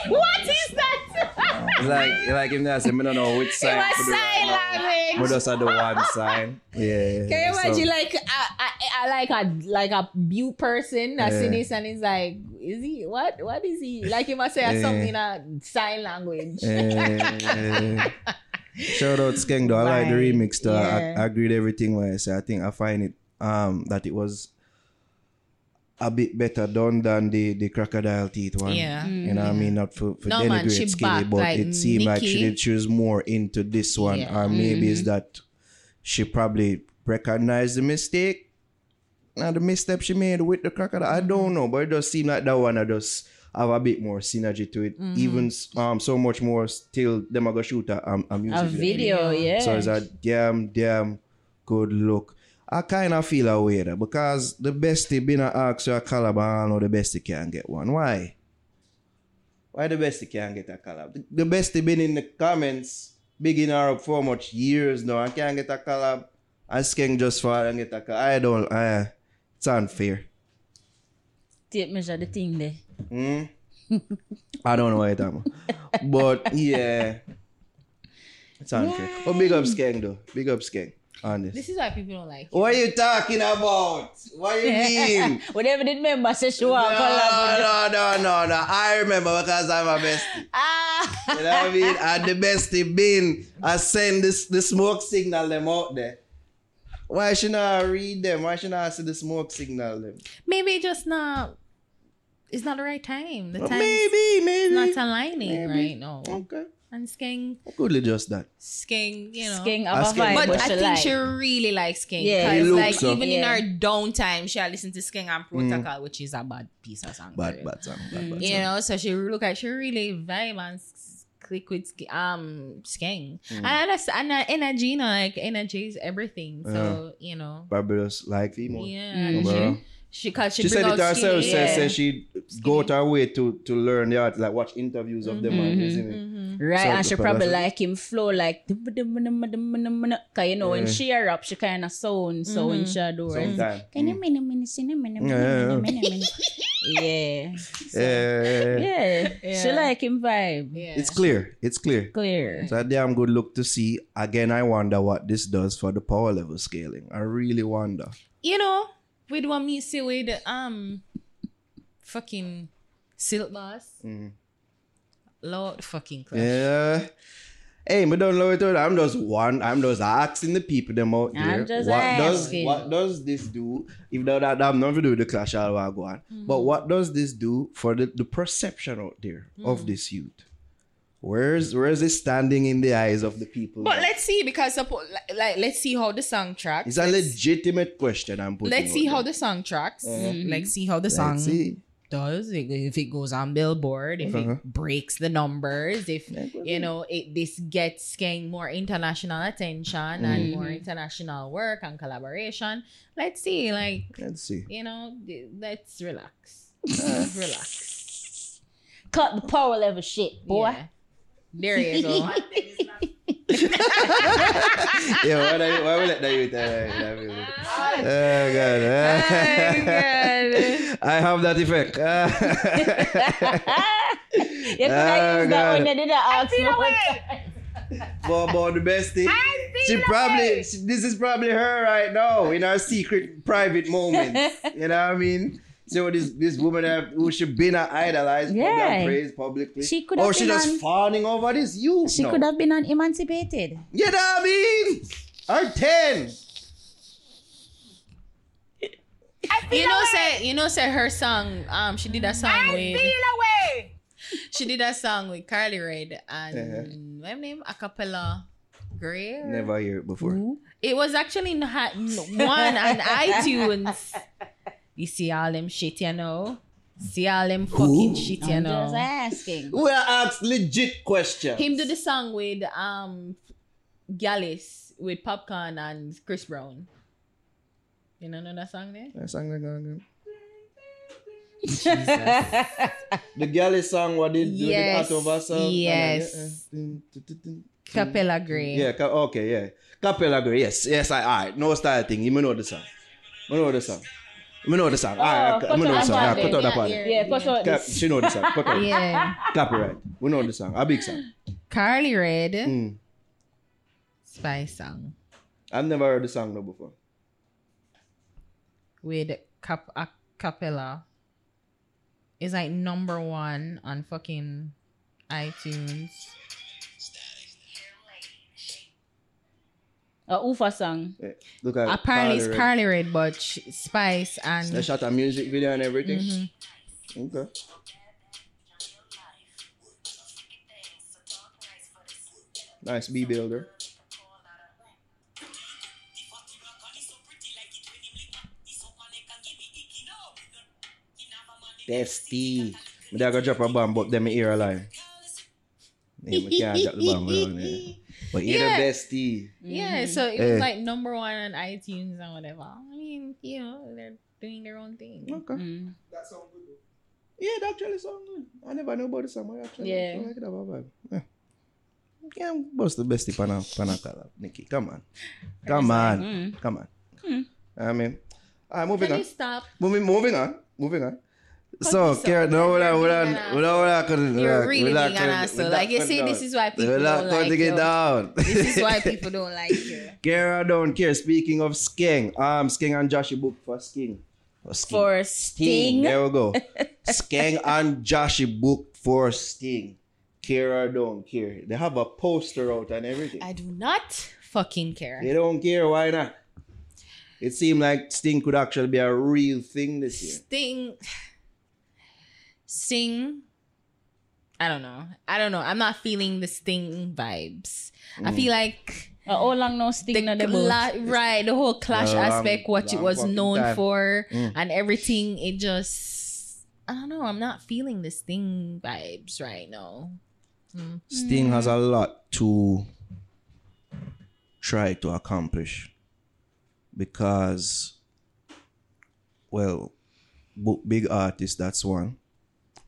what is that?
It's like, it's like him there say, I don't know which
it
side.
was
to do
sign
right now.
language.
We just had the one sign. Yeah.
Can you
so-
imagine like I, I, I like a like a mute person that see
Yeah.
this and he's like, is he what what is he like? He must say
Yeah.
something in a sign language.
Eh, Shout out Skeng though. I like the remix though. I,
Yeah.
I agree with everything what I say. I think I find it um that it was a bit better done than the the crocodile teeth one.
Yeah.
You mm-hmm. know what I mean? Not for, for
No, man,
denigrate
she
Skilly,
back
but
like
it seemed like she
Nicki.
did she was more into this one.
Yeah.
Or maybe it's mm-hmm. that she probably recognized the mistake. Now the misstep she made with the crocodile. I mm-hmm. don't know, but it does seem like that one I just have a bit more synergy to it. Even um so much more still them are gonna shoot a, um, a music
A video, yeah.
so it's a damn, damn good look. I kind of feel a way there because the bestie been a ask you a collab and I know the bestie can't get one. Why? Why the bestie can't get a collab? The, the bestie been in the comments bigging her up for much years now and can't get a collab. Asking just for and get a collab. I don't, I, it's unfair.
Tape measure the thing there.
Hmm? I don't know what you're talking about. But yeah, it's unfair. But big up Skeng though. Big up Skeng Honest. this.
This is why people don't like it.
What are you talking about? What do you mean?
Whatever the member says she want
no,
collab with
no, no, no, no. I remember because I'm a bestie.
Ah,
You know what I mean? And the bestie been I send this the smoke signal them out there. Why should I read them? Why should I see the smoke signal them?
Maybe just not it's not the right time. The
Well,
time
maybe, maybe.
not aligning
Maybe.
right now.
Okay.
And Skeng
Goodly just that.
Skeng, you know.
Skeng
Ah,
have a
Skeng.
vibe,
But
but
I
she
think
like.
she really likes Skeng.
Yeah.
He
Because
looks
like
so.
even in her downtime, she listen to Skeng and Protocol, which is a bad piece of song. for
Bad,
real.
bad song. Bad, bad
You
song.
know, so she look like she really vibe and click with Sk- um Skeng.
Mm.
And that's and uh, energy, you know, like energy is everything. So, you know.
Barbados like female.
Yeah.
Mm.
And
Bro.
She, she, cause she,
She said it
out
herself.
skinny,
Said,
yeah.
said she go to her way to to learn the art, like watch interviews of them, and mm-hmm. isn't it? Mm-hmm.
Right,
So
and she probably
production.
like him flow like cause you know when
Yeah.
she rap she kind of sound so when mm-hmm. she do it.
Sometime.
Can you mm. minute minute minute minute Yeah. Yeah.
Yeah.
Yeah. She like him vibe.
Yeah.
It's clear. It's clear.
Clear.
It's a damn good look to see. Again, I wonder what this does for the power level scaling. I really wonder.
you know, with what me see with um fucking Silk Boss. Lord fucking clash.
Yeah. Hey, me don't know it. all. I'm just one. I'm just asking the people them out
I'm
there.
just
what does
asking.
what does this do? If that that have nothing to do the clash all I go on.
Mm-hmm.
But what does this do for the, the perception out there
Mm.
of this youth? Where's where's it standing in the eyes of the people?
But let's see because suppo- like, like let's see how the song tracks.
it's a legitimate question I'm putting.
Let's see how
there.
the song tracks.
Mm-hmm.
Let's see how the song
Let's see.
does. If if it goes on Billboard, if
Uh-huh.
it breaks the numbers, if you know it this gets getting more international attention and more international work and collaboration. Let's see, like
Let's see.
you know, let's relax. Let's relax.
Cut the power level shit, boy.
Yeah. There you go.
yeah, why, do- why we let that youth uh, that music? Oh God. I have that effect.
You could have
Oh,
used that
God.
when they did that ask me.
but, but the best thing, she probably she- this is probably her right now in our secret private moments. you know what I mean? So this this woman have, who should been a idolized,
Yeah.
yeah. praised publicly.
She could
or
have
she
been
just
on-
fawning over this you.
She could have been emancipated.
You know what I mean? Or ten.
You know, say you know, say her song. Um, she did a song with.
I feel away.
She did a song with Carly Red and
Uh-huh.
what name? Acapella Gray.
Never heard it before.
It was actually not one on iTunes. You see all them shit, you know. See all them fucking shit, you
I'm
know.
just asking.
We ask legit questions.
Him do the song with um Gyalis with Popcaan and Chris Brown. You know, know that song there?
That song that going The Galley song what did do
Yes,
the Atova song?
yes. Capella Grey.
Yeah, ca- okay, yeah. Capella Grey, yes, yes, I, alright. No style thing. You may know the song. You know the song. You know the song. Alright,
cut
I know the song.
that
Yeah, cut out that part.
Yeah,
Yeah, cut out
Cap,
this.
she know the song. Cut out.
Yeah.
Copyright. We know the song. A big song.
Carly Red.
Mm.
Spy song
I've never heard the song though before.
with cap- a cappella is like number one on fucking iTunes.
A Ufa song.
Yeah. Look at
Apparently it's
Red.
Carly Red, but sh- Spice
They shot a music video and everything.
Mm-hmm.
Okay. Nice B builder. Bestie. Me da go drop a bomb, but then me hear a line. Yeah, me can't drop the bomb around there. But hear
Yeah.
the bestie.
yeah, so it
Eh.
was like number one on iTunes and whatever. I mean, you know, they're doing their own thing.
Okay.
Mm.
Yeah, that actually sound good. I never know about the song. I actually
Yeah.
I like it about vibe. Yeah. Yeah, what's the bestie pana pana color? Nicki, come on. Come on.
Mm.
Come on. I mean, I'm moving
Can
on.
you stop?
Moving, moving on. Moving on.
Fuck
So,
yourself,
Karen, no,
man.
we're not,
You're
we're
being
not,
an
we're not, we're not gonna,
You're
we're
really
not
being an
gonna-
asshole.
we're
Like, you
not
see,
gonna-
this is why people
we're not
don't
going
like
to get
you.
down.
This is why people don't like you.
Kara don't care. Speaking of Skeng, um, Skeng and Jahshii book for Skeng. For Skeng.
For Sting.
There we go. Skeng and Jahshii book for Sting. Kara don't care. They have a poster out and everything.
I do not fucking care.
They don't care. Why not? It seemed like Sting could actually be a real thing this year.
Sting. Sting. I don't know. I don't know. I'm not feeling the Sting vibes. I feel like
Uh, how long no Sting
the
no the boat?
right the whole clash
Long-
aspect, what it was known
time.
for,
Mm.
and everything. It just I don't know. I'm not feeling the Sting vibes right now.
Sting has a lot to try to accomplish because, well, book big artists, that's one.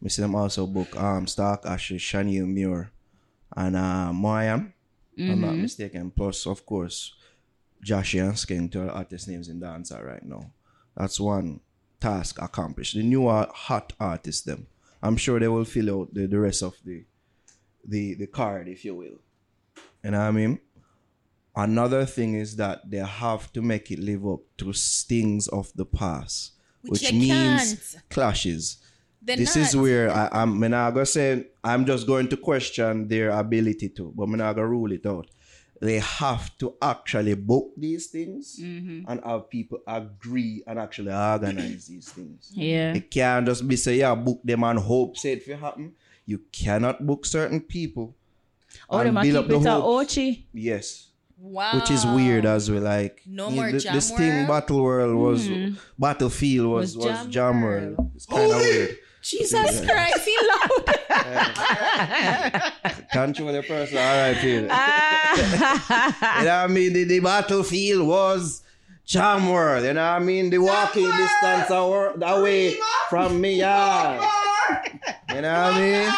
We see them also book um, Stalk Ashley, Shaneil Muir, and uh, Moyann, if I'm not mistaken. Plus, of course, Josh and Skeng, two artist names in dancer right now. That's one task accomplished. The newer hot artists, them. I'm sure they will fill out the, the rest of the the the card, if you will. You know what I mean? Another thing is that they have to make it live up to stings of the past,
Which
which, means
can't.
clashes.
They're
this is where I, I'm. I'm not I'm just going to question their ability to, but I'm not gonna rule it out. They have to actually book these things mm-hmm. and have people agree and actually organize these things.
Yeah.
It can't just be say, yeah, book them and hope say it will happen. You cannot book certain people.
Oh,
and
them
build
keep
up the.
Ochi.
Yes.
Wow.
Which is weird as we Like
No
you-
more Jam
the Sting
World?
Battle World was mm-hmm. Battlefield was
Was
was,
Jam
Jam
World.
World. It's kind of weird.
Jesus Christ, he loud.
Control the person. All right, Phil. you know what I mean? The, the battlefield was Jam World. You know what I mean? The walking distance away, away from me. Yeah. You know what I mean?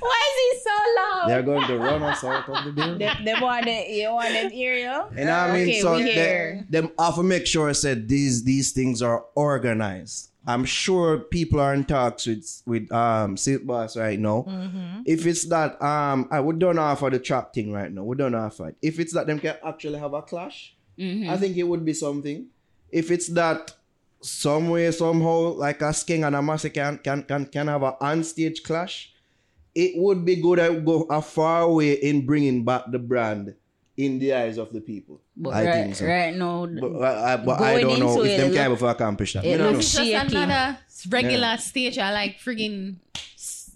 Why is he so loud?
They're going to run us out of the building.
They, them want the, you want them hear you?
You know what I mean?
Okay,
so they, them have to make sure I said these these things are organized. I'm sure people are in talks with with um Silk Boss right now.
Mm-hmm.
If it's that um I would don't offer the trap thing right now. We don't offer it. If it's that them can actually have a clash,
Mm-hmm.
I think it would be something. If it's that some way somehow like a Skeng and a Massey can can can can have a on-stage clash, it would be good to go a far way in bringing back the brand in the eyes of the people.
But
I
right,
think so.
right now,
But, I, I- but I
Going
don't know
into
if
it,
them
it
can
look-
able to accomplish that.
it
You don't
looks
know.
It's just
shaky.
another regular stage. I like friggin'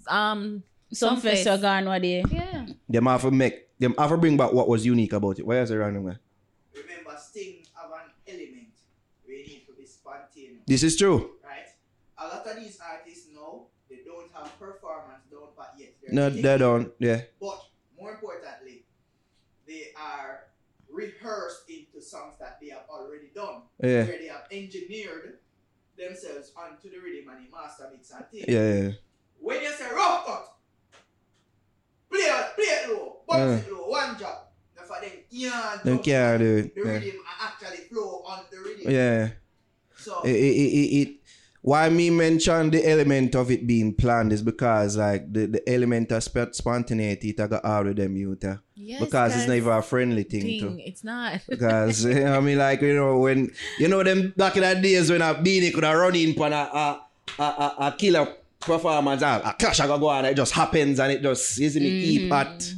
um
some
face.
festival gone what they.
Yeah.
Them have to make them have to bring back what was unique about it. Why is it random? guy?
Remember, Sting have an element where you need to be spontaneous,
This is true.
right? A lot of these artists know they don't have performance down but yet. They're
No,
taking
they
it.
don't. Yeah.
But more importantly, they are rehearsed into songs that they have already done.
Yeah.
Where they have engineered themselves onto the rhythm and the master mix and things.
Yeah. yeah.
When you say rough cut, play it, play it low, bounce it low, one job. Now for them, can't
Them
jump
can't
on
do it,
The
yeah.
rhythm actually flow on the rhythm.
Yeah.
So
It, it, it, it, why me mention the element of it being planned is because like the, the element of sp- spontaneity it got out of them youth. uh,
Yes,
because it's never a friendly thing,
Thing.
too.
It's not.
Because you know, I mean, like you know, when you know them back in the days when a Beenie could have run in on a a, a, a, a killer performance, a, a clash I go on, it just happens and it just you see me keep at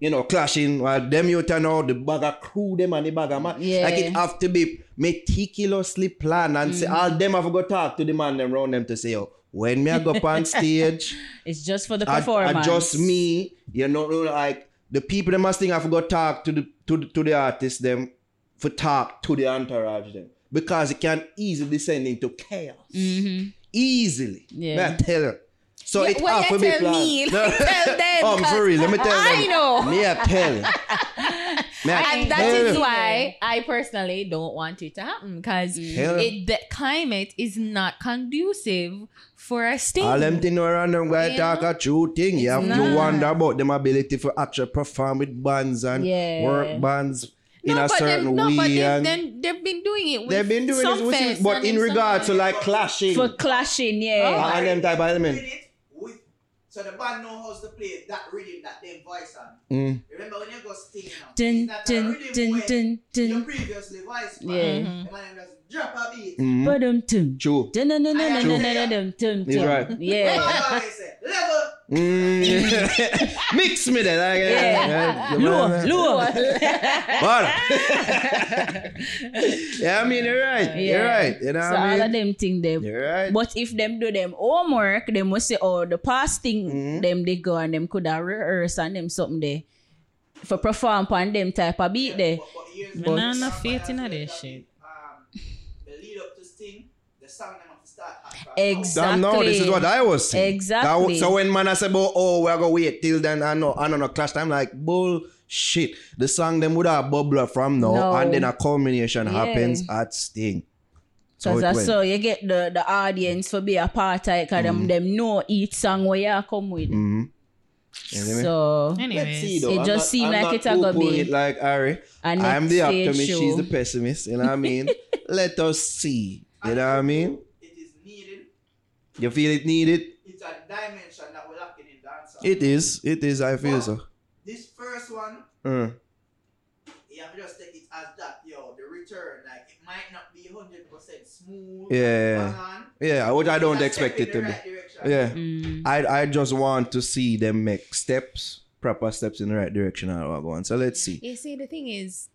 you know clashing. Well, them you turn out the bag of crew them and the bag of man.
Yeah.
Like it have to be meticulously planned and say all them have to go talk to the man them round them to say, oh, when me I go up on stage.
It's just for the
I,
performance.
I just me, you know, like the people them must think I forgot talk to the to the, to the artist them for talk to the entourage them because it can easily descend into chaos. Easily,
Yeah.
I tell you. So
Yeah,
it
well,
have
you
to be
tell
planned.
me, tell them,
um, for real, let me tell
I
them.
know.
Me I tell you. I
and that
tell
is
you.
why I personally don't want it to happen because it the climate is not conducive for a sting.
All them thing around them guy
You
talk
know?
a true thing. You have to wonder about them ability for actually perform with bands and
Yeah.
work bands in
no,
a
but
certain
them, no, but they've,
and
then they've been doing it. With
they've been doing
some
it, which is, but in
some-
regards to like clashing
for clashing, yeah. Oh.
and them type of element.
Doing it with so the band know how to play that rhythm that them voice on.
Mm.
Remember when you go sting now?
Dun,
it's not
dun,
rhythm
dun,
where
dun,
you previously voiced on.
Yeah.
The man just drop a beat.
Mm.
Ba-dum, tum.
True.
Dun, dun, dun,
He's right.
Yeah.
What I always say, level.
Mm. Mix me then. Like,
Yeah.
yeah.
Low, low.
But- yeah, I mean, you're right. You're right. You know
So
what I
all
mean?
of them think them.
You're right.
But if them do them homework, they must say, oh, the past thing
Mm-hmm.
them they go and them could have rehearse and them something there for perform on them type of beat there.
But, but here's
Man,
what
I
I'm
no
saying,
faith in
that
this
that
shit.
Um, the lead up to Sting, the song them have to start at from
Exactly.
Damn, no, this is what I was saying.
Exactly.
That- so when man I say oh, we're gonna wait till then, I know, I don't know, clash time, like, bullshit. The song them would have bubble from now,
No.
and then a culmination
Yeah.
happens at Sting. So
Because
it
that's
went.
so you get the, the audience for be a part of it because them, them know each song where you come with.
Mm-hmm. You know what I mean?
So
Let's see
Anyways,
though.
It
I'm
just
not-
seem
I'm
like
not
it a go be
it like Ari.
a
I'm the
stage
optimist. She's the pessimist. You know what I mean? Let us see. You know what I mean?
It is needed.
You feel it needed?
It's a dimension that we're lacking in dancehall.
It is. It is. I feel so.
This first one,
Mm.
you have to just take it as that, yo, the return. Like, it might not be 100% smooth.
Yeah.
bang on.
Yeah, which I don't expect it to
the
be.
right direction.
Yeah.
Mm.
I I just want to see them make steps, proper steps in the right direction. and what go on. So let's see.
you see, the thing is,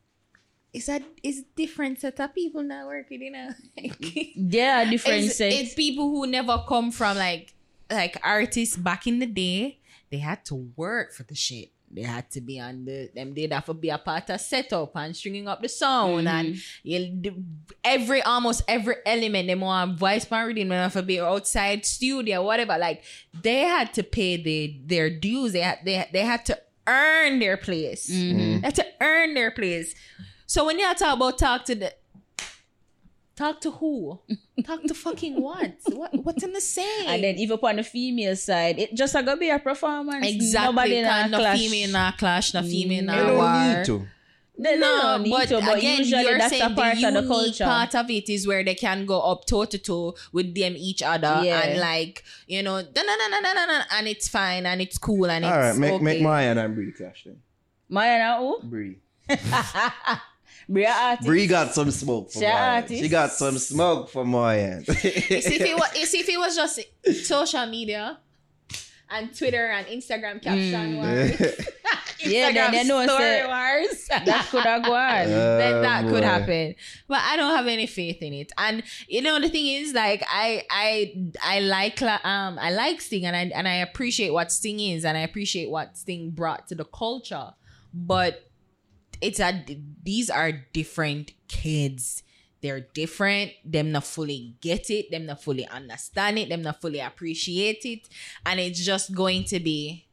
it's a it's different set of people now working, you know.
Yeah, different
it's,
set.
it's people who never come from like like artists back in the day. They had to work for the shit. They had to be on the them. They'd have to be a part of setup and stringing up the sound and mm-hmm. you every almost every element. They want voice pan reading. They have to be outside studio, whatever. Like they had to pay the their dues. They had they they had to earn their place. Mm-hmm. They had to earn their place. So when you talk about talk to the Talk to who? Talk to fucking what? What what's in the saying?
And then even on the female side, it just a go be a performance.
exactly.
Nobody
Nobody
in
no
clash.
female na clash, no female mm.
You
na
don't
war.
need to.
They
no,
don't need
but,
to, but
again,
usually
you're
that's a
saying
part
the
of the
unique
culture.
part of it is where they can go up toe to toe with them each other
Yeah.
and like you know, na na na na na na, na, and it's fine and it's cool and
All
it's
right, make
okay.
make Maya and Bree clash then.
Maya na who?
Bree.
Bria artist.
Bree got some smoke for
She
Maya.
artist.
She got some smoke for Maya.
You see, if it was, you see, if it was just social media and Twitter and Instagram caption wars,
Yeah, then
Instagram
they know
story
say-
wars,
That could have gone.
then that
Oh,
could happen. But I don't have any faith in it. And you know the thing is, like I I I like um I like Sting and I and I appreciate what Sting is and I appreciate what Sting brought to the culture. But it's a these are different kids. They're different. Them not fully get it. Them not fully understand it. Them not fully appreciate it. And it's just going to be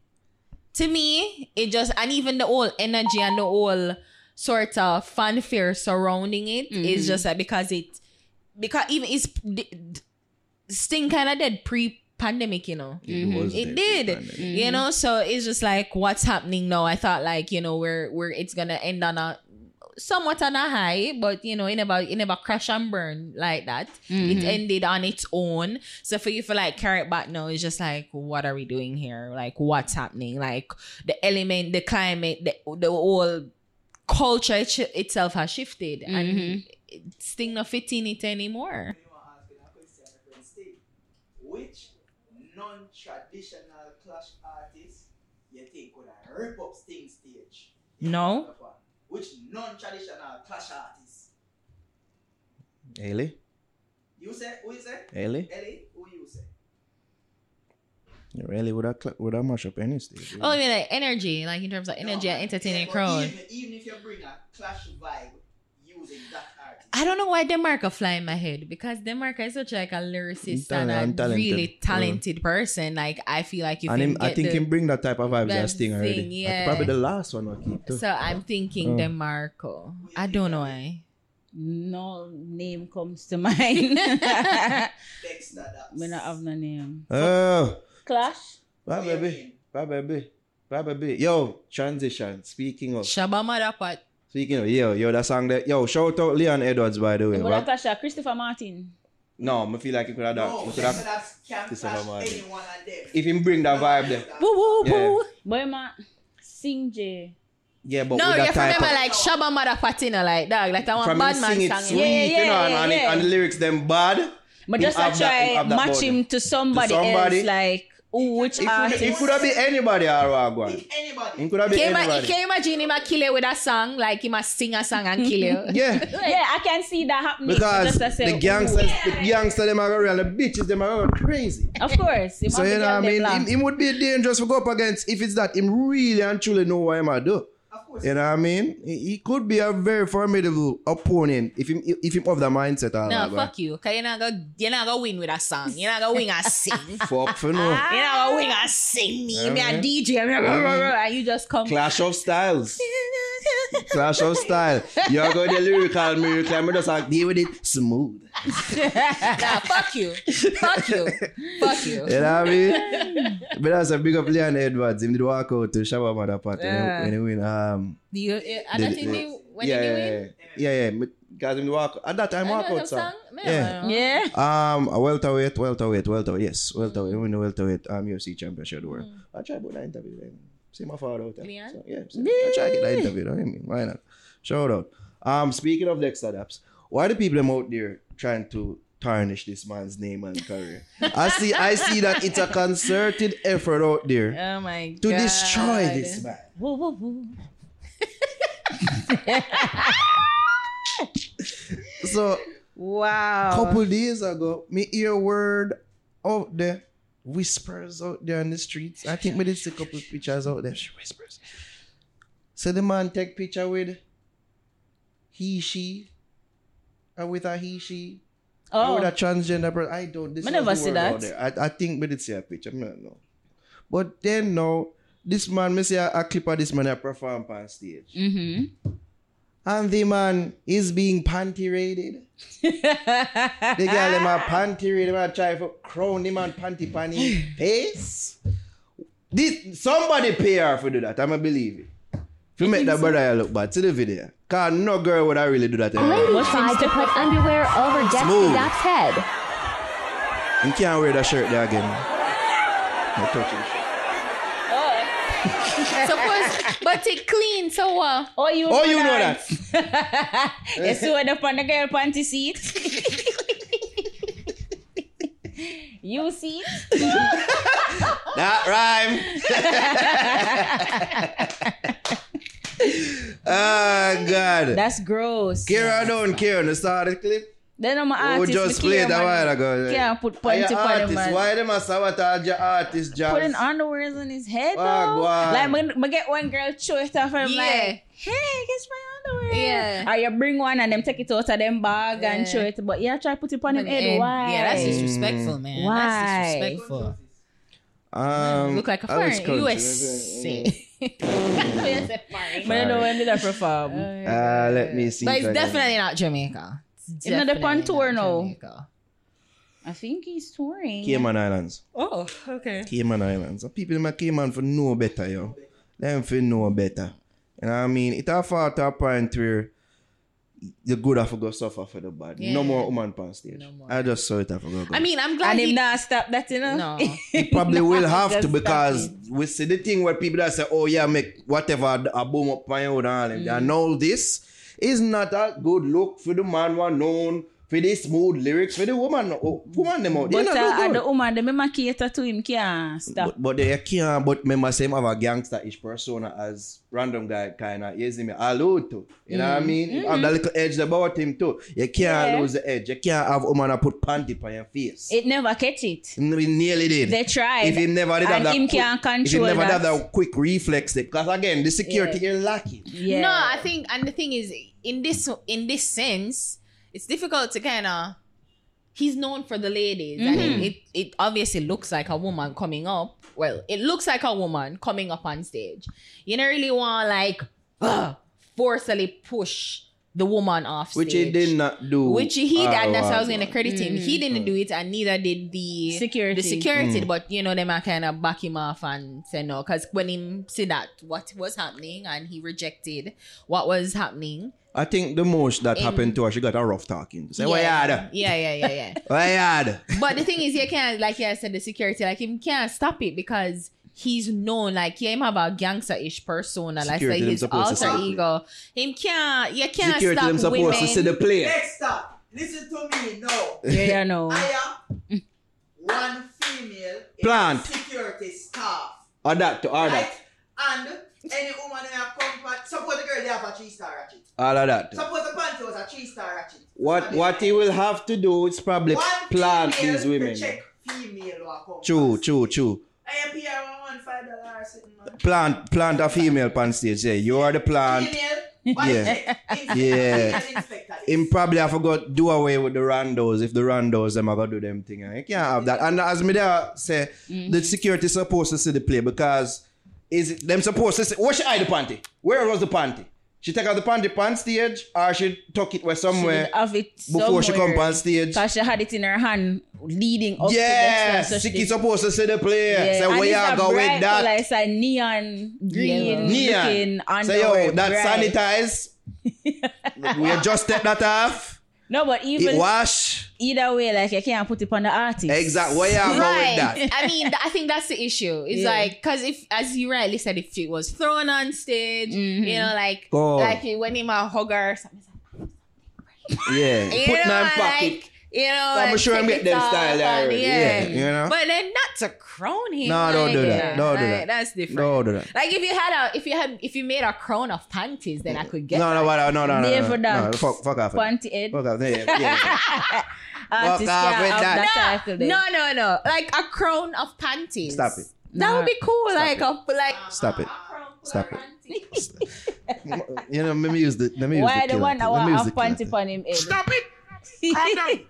to me, it just and even the whole energy and the whole sort of fanfare surrounding it is
Mhm.
just like because it because even it's Sting kind of did pre pandemic, you know.
It was
It did,
pre-pandemic.
you know. So it's just like what's happening now. I thought like you know we're we're it's gonna end on a somewhat on a high, but you know it never it never crash and burn like that. It
Mhm.
ended on its own. So for you for like carry it back now, it's just like what are we doing here? Like what's happening? Like the element, the climate, the the whole culture it itself has shifted, and
Mhm.
it's thing not fitting it anymore.
You know, asking a question, my friend Steve. Which non-traditional clash artist you think would have rip up Sting stage?
No.
Which non-traditional clash artist?
Haley?
You say? Who you say?
Haley?
Ellie? Who you say?
You really would have cl- would have mash up any stage.
Oh, I mean like energy, like in terms of energy
No,
and entertaining
but
crowd.
Even, even if you bring a clash vibe using that artist.
I don't know why Demarco fly in my head because Demarco is such like a lyricist
Talent-
and a
and talented,
really
yeah.
talented person. Like I feel like if
and
him
him, I think
the-
him bring that type of vibes
that
as Sting already.
thing,
That's
yeah.
Probably the last one I keep too.
So I'm thinking
Oh.
Demarco. I don't know why.
No name comes to mind.
Dexta Daps.
Me not have no name.
Oh,
Clash?
bye baby, bye baby, bye baby. Yo, transition. Speaking of,
Shabba Madapat.
Speaking of, yo, yo, that song that, yo, shout out Leon Edwards by the way.
But
What-
Clash Christopher Martin.
No, I feel like he could have done.
No,
he could
Dexta
have,
can
Christopher Martin.
any one of them.
if him bring that vibe there.
Woo woo
Yeah.
woo.
Boy, ma, sing J.
Yeah, but
No,
with
you
that
have to
type
remember
of,
like Shabba Madapat, you know, like dog, like that one bad man
sing it
song.
sweet,
you know.
Yeah,
you know,
yeah,
and, and,
yeah,
the-
yeah.
and the lyrics them bad.
But just
have
I
that-
try
that
match
body.
him to somebody,
somebody.
else, like ooh, which
It could,
artist?
it could have been anybody or what one.
Anybody.
It could have been
Can you, ima-
anybody.
can you imagine him a kill you with a song? Like he must sing a song and kill you.
Yeah.
yeah, I can see that happening.
Because
Just say,
the
ooh.
gangsters, oh, the gangsters, them are going and the bitches, them are going crazy.
Of course. him
So
have
you know what I mean?
them
Him, him would be dangerous to go up against if it's that him really and truly know what him a do.
Of course.
You know what I mean? He, he could be a very formidable opponent if him if him of the mindset all
No,
that,
fuck you. Cause you're not gonna you're not gonna win with a song. You're not gonna win a sing.
Fuck for no.
You're not gonna win a sing me.
Yeah,
me a
man.
DJ. And you just come.
Clash of styles. Clash of style. You're going to lyrical miracle and me just like deal with it smooth.
nah, fuck you. Fuck you. Fuck you.
You know what I mean? but that's a big up Leon Edwards. Him did walk out to Shabba Mother Party
Yeah.
when he win. Um,
Do you, eh, I
the- the-
they, when
yeah,
did
yeah,
win?
yeah, yeah, yeah. Because him walk at that time
I
walk out
some
song.
song.
Yeah.
Yeah.
Um, a welterweight, welterweight, welterweight. Yes, welterweight. Win the welterweight um UFC championship of the world. I try to put that interview then. See my father out there.
Leon?
So, yeah, see, I try to get that interview. Though, I mean, why not? Shout out. Um, speaking of Dexta Daps, why the people them out there trying to tarnish this man's name and career? I see, I see that it's a concerted effort out there
Oh my god.
to destroy this man.
Woo, woo, woo.
So
Wow.
A couple days ago, me hear word out there, whispers out there on the streets. I think we did see a couple of pictures out there. She whispers. So the man take picture with he, she, and with a he, she, or
Oh,
with a transgender person. I don't. This
never see that.
I, I think we did see a picture. I don't know. But then now, this man, me see a, a clip of this man a perform on stage.
mm-hmm.
and the man is being panty raided. The girl them my panty them a try to crown man panty pan him face. This somebody pay her for do that. I'ma believe it. If you make that brother here look bad, see the video. Cause no girl would I really do that. anymore.
Lady tried to put underwear over
Dexta.
Duck's head.
You can't wear that shirt there again. I touch it.
Suppose, but it clean, so uh,
Oh, you
Oh, you know that.
you saw it up on the girl panty seat. you see it?
That rhyme. oh God.
That's gross.
Kira don't care. You saw the clip?
Then I'm an
Who
artist.
just
me
played
care,
a
man.
while ago.
Can't put
Are you
panty on him,
artist?
man.
Why them a sabotage your artist jobs?
Putting underwears on his head though.
Wagwan.
Like when I get one girl show it off and I'm
Yeah.
like, hey, guess my underwear.
Yeah.
Or you bring one and them take it out of them bag and
Yeah.
show it. But yeah, try put it on him head.
And-
Why?
Yeah, that's disrespectful, man.
Why?
That's disrespectful.
Um,
Look like a
was
foreign
conscious.
USA.
But I know when did that perform.
Uh, let me see.
But it's definitely not Jamaica. It's
Him not the
definitely
on tour now. I think he's touring.
Cayman Islands.
Oh, okay.
Cayman Islands. So people in my Cayman for know better, yo. Them for know better. You know what I mean? It a fall to a point where the good have to go suffer for the bad.
Yeah.
No more woman on stage. I just saw it have to go. go.
I mean, I'm glad
And him
he,
not stop that, you know?
No.
He probably will have to because we see the thing where people that say, oh yeah, make whatever a boom up my own and all them. And all mm. this is not a good look for the man one known for the smooth lyrics for the woman. Oh, woman them out. They
But
not
uh,
look
and
good.
the woman, the member cater to him can't stop.
But, but they can't, but remember, same have a gangster-ish persona as random guy kind of, you see me, allude to. You know what I mm. mean? You Have mm-hmm. that little edge about him too. You can't
Yeah.
lose the edge. You can't have woman put panty on your face.
It never catch it.
He nearly did.
They tried.
If he never did
and
that
him
quick,
can't
if he never
that.
have that quick reflex, eh, because again, the security
Yeah.
is lacking.
Yeah.
No, I think, and the thing is, in this in this sense, it's difficult to kind of. He's known for the ladies, and
Mm-hmm.
it, it it obviously looks like a woman coming up. Well, it looks like a woman coming up on stage. You don't really want like uh, forcefully push the woman off stage,
Which he did not do.
Which he and that's how I was gonna credit him. He didn't do it, and neither did the
Security.
The security, but you know them are kind of back him off and say no, because when him see that what was happening and he rejected what was happening.
I think the most that
In-
happened to her, she got a rough talking. Say, what you
yeah,
had?
yeah, yeah, yeah, yeah.
What you had?
but the thing is, you can't like yeah, I said the security like him can't stop it because. He's known like yeah, him have a gangster-ish persona, like
Security
say
them
his
supposed to
alter
see.
ego. Him can't, you can't
Security
stop
them supposed
women.
to see the play.
Next up, Listen to me now.
Yeah, yeah, no.
I am one female in
Plant.
security staff.
Or that, or
Right?
that.
And any woman who have come from, suppose the girl they have a three star ratchet.
All of that.
Suppose the panty was a three star ratchet.
What what he will have to do is probably
One
plant these women.
check female who have come
True,
past.
true, true.
I am here on one five dollar.
Plant plant a female on stage. Yeah, you are the plant.
Female,
Yeah. Yeah.
female.
Him probably have to go do away with the randos if the randos them are do them thing. I can't have that. And as me there say, mm. the security supposed to see the play because is it them supposed to say, where she hide the panty? Where was the panty? She take out the panty on stage or she tuck it where somewhere
She have it
before she come
somewhere.
on stage?
Because she had it in her hand leading up
Yes,
to the next one. So
Siki
she-
supposed to see the play.
Yeah,
Say
and
where
it's
you
a
go
bright
with that?
Color, it's a neon green
Yellow.
Neon.
looking
Say yo, that
bright.
sanitize. we just take that off.
No, but
It
even
wash.
either way, like you can't put it on the artist.
Exactly. Where you go with that?
I mean, th- I think that's the issue. It's
Yeah.
like because if, as you rightly said, if it was thrown on stage,
Mm-hmm.
you know, like
Oh.
like when him a hugger, or something,
Yeah.
you
Put
know,
in pocket.
like you know,
I'm sure I'm
take
get them style there
yeah.
Yeah, you know?
But then not to crown him.
No, don't do that. Don't do
like,
that.
That's different.
Don't do that.
Like if you had a, if you had, if you made a crown of panties, then I could get.
No, no, no, no, no, no,
There
no, no, no, fuck, fuck off.
Panty head.
Fuck off. Yeah, yeah.
Artist
off with that.
that.
No, no, no. Like a crown of panties.
Stop it.
That would be cool. like
it.
a like.
Stop it. Stop it. you know, let me use the, let me use the,
Why
the
the one
thing.
that want
use
have
the killer
panty
thing.
on him head?
Stop it! Calm down.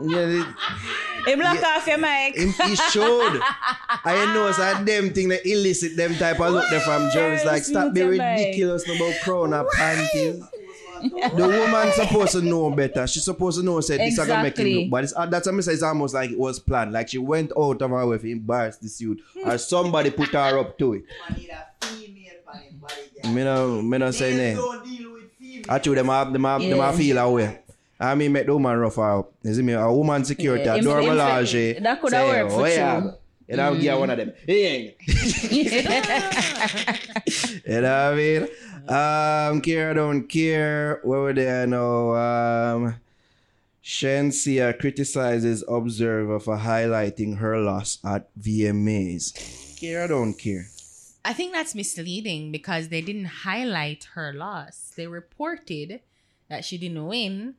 Yeah, the-
Him lock off your mic.
him, he showed. I know it's a them thing that illicit them type of look there from Jones. Like stop being
Yes, me too,
ridiculous about crown or panties. the woman supposed to know better. She's supposed to know said this is gonna make him look. But it's, uh, that's what I say. It's almost like it was planned. Like she went out of her way to embarrass this youth, or somebody put her up to it.
Man need a female on him body.
Me no, me no say name.
Don't deal with females.
Actually, them have, them have, them
Yeah.
have feel away. I mean, make the woman rough up. You see me? A woman security,
Yeah,
a door melange.
that coulda worked for
"Oh, yeah."
true.
You know, give one of them. Hey. you know what I mean? Um, care I don't care. Where were they now? Um, Shenseea criticizes Observer for highlighting her loss at VMAs. Care I don't care.
I think that's misleading because they didn't highlight her loss. They reported that she didn't win.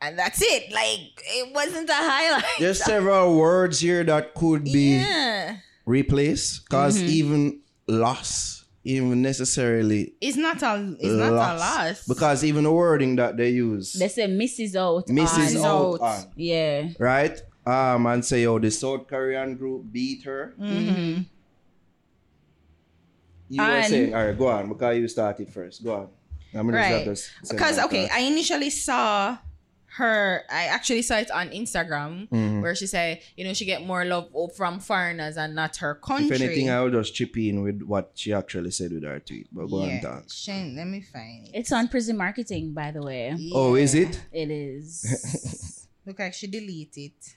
And that's it. Like it wasn't a highlight.
There's several words here that could be
yeah.
replaced because even loss, even necessarily
It's not a it's not a loss.
Because even the wording that they use,
They say misses out.
misses out
Yeah.
right? Um, and say, oh, the South Korean group beat her.
Mm-hmm.
You were
And-
saying, all right, go on, because you started first. Go on. I'm gonna
Right.
just send
Because okay. I initially saw her. I actually saw it on Instagram
Mhm.
where she said, you know, she get more love from foreigners and not her country.
if anything, I will just chip in with what she actually said with her tweet. But go on,
yeah.
talk.
Shane, let me find it.
It's on Prism Marketing, by the way.
Oh, is it?
It is.
Look like she deleted it.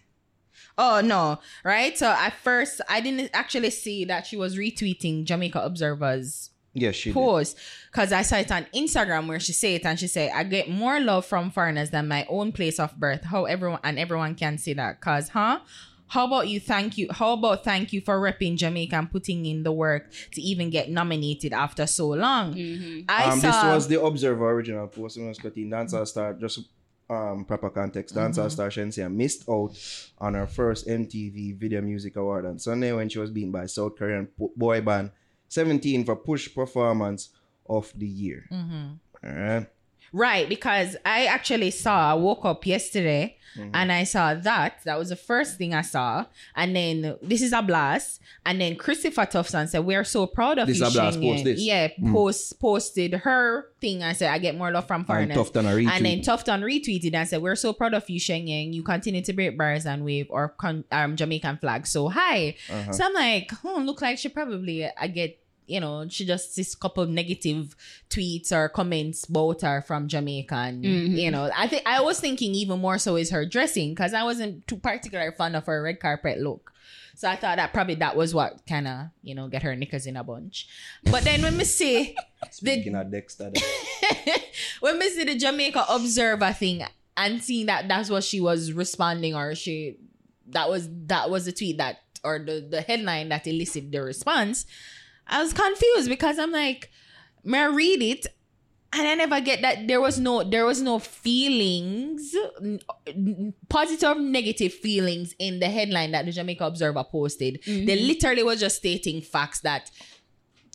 Oh no, right? So at first I didn't actually see that she was retweeting Jamaica Observer's
Yes, she did.
post because I saw it on Instagram where she said it and she said, I get more love from foreigners than my own place of birth. How everyone and everyone can see that. Cause huh? How about you thank you? How about thank you for repping Jamaica and putting in the work to even get nominated after so long? I
um,
saw
this was the Observer original post. When I was cutting Dancer Star, just um, proper context. Dancer
Mm-hmm.
Star Shenseea missed out on her first MTV Video Music Award on Sunday when she was beaten by South Korean boy band 17 for Push Performance of the Year.
Mm-hmm.
Alright.
Right, because I actually saw, I woke up yesterday
Mm-hmm.
and I saw that. That was the first thing I saw. And then this is a blast. And then Christopher Tufton said, We're so proud of
This
you.
blast post this?
Yeah,
Mm.
post posted her thing and said, I get more love from
And
foreigners.
Tufton a.
And then Tufton retweeted and said, We're so proud of you, Shenyang. You continue to break bars and wave our con- um, Jamaican flag so high.
Uh-huh.
So I'm like, oh, look like she probably, I get, you know, she just sees couple of negative tweets or comments about her from Jamaica. And,
Mhm.
you know, I think I was thinking even more so is her dressing because I wasn't too particularly fond of her red carpet look. So I thought that probably that was what kind of, you know, get her knickers in a bunch. But then when we see
Speaking of Dexta,
when we see the Jamaica Observer thing and seeing that that's what she was responding or she that was that was the tweet that or the the headline that elicited the response, I was confused because I'm like, may I read it? And I never get that there was no there was no feelings, positive, negative feelings in the headline that the Jamaica Observer posted. They mm-hmm. literally was just stating facts that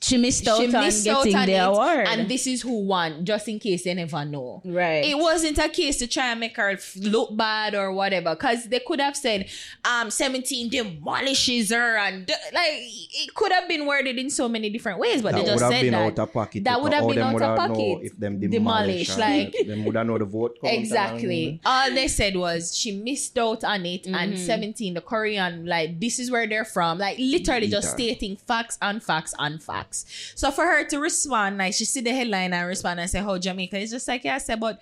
She missed out on getting the
it,
award.
and this is who won, just in case they never know.
right.
It wasn't a case to try and make her look bad or whatever, because they could have said, um, 17 demolishes her, and like it could have been worded in so many different ways, but
that
they just said that
would have
said
been
that.
out of pocket.
That would have been
them
out
would
of
have know
pocket.
If them
Demolish,
demolish,
like-
them would have know the vote count. and
Exactly. All they said was she missed out on it, and 17, the Korean, like, this is where they're from. Like, literally just stating facts on facts on facts. So for her to respond, like, she see the headline and respond and say, Oh, Jamaica, it's just like, yeah, I said, but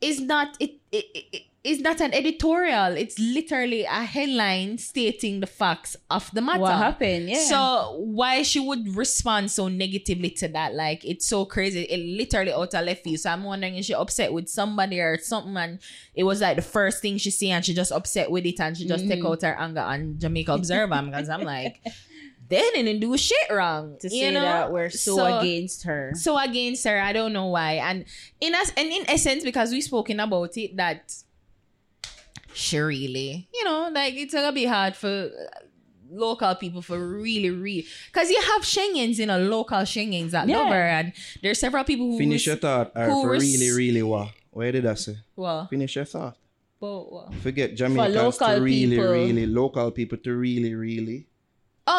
it's not, it, it, it it's not an editorial. It's literally a headline stating the facts of the matter.
what happened? Yeah.
So why she would respond so negatively to that? Like it's so crazy. It literally out of left field. So I'm wondering is she upset with somebody or something and it was like the first thing she see and she just upset with it and she just take mm. out her anger on Jamaica Observer because I'm like, they didn't do shit wrong.
to say
know?
that we're so, against her.
So against her, I don't know why. And in us and in essence, because we've spoken about it, that she really, you know, like it's gonna be hard for uh, local people for really, really because you have Schengens in a local Schengens that
Yeah.
love her, and there's several people who
Finish your thought. Or
who
for
res-
really, really what? Where did I say?
well,
Finish your thought.
But what?
Forget Jamaicans
local
to really,
people.
really local people to really, really.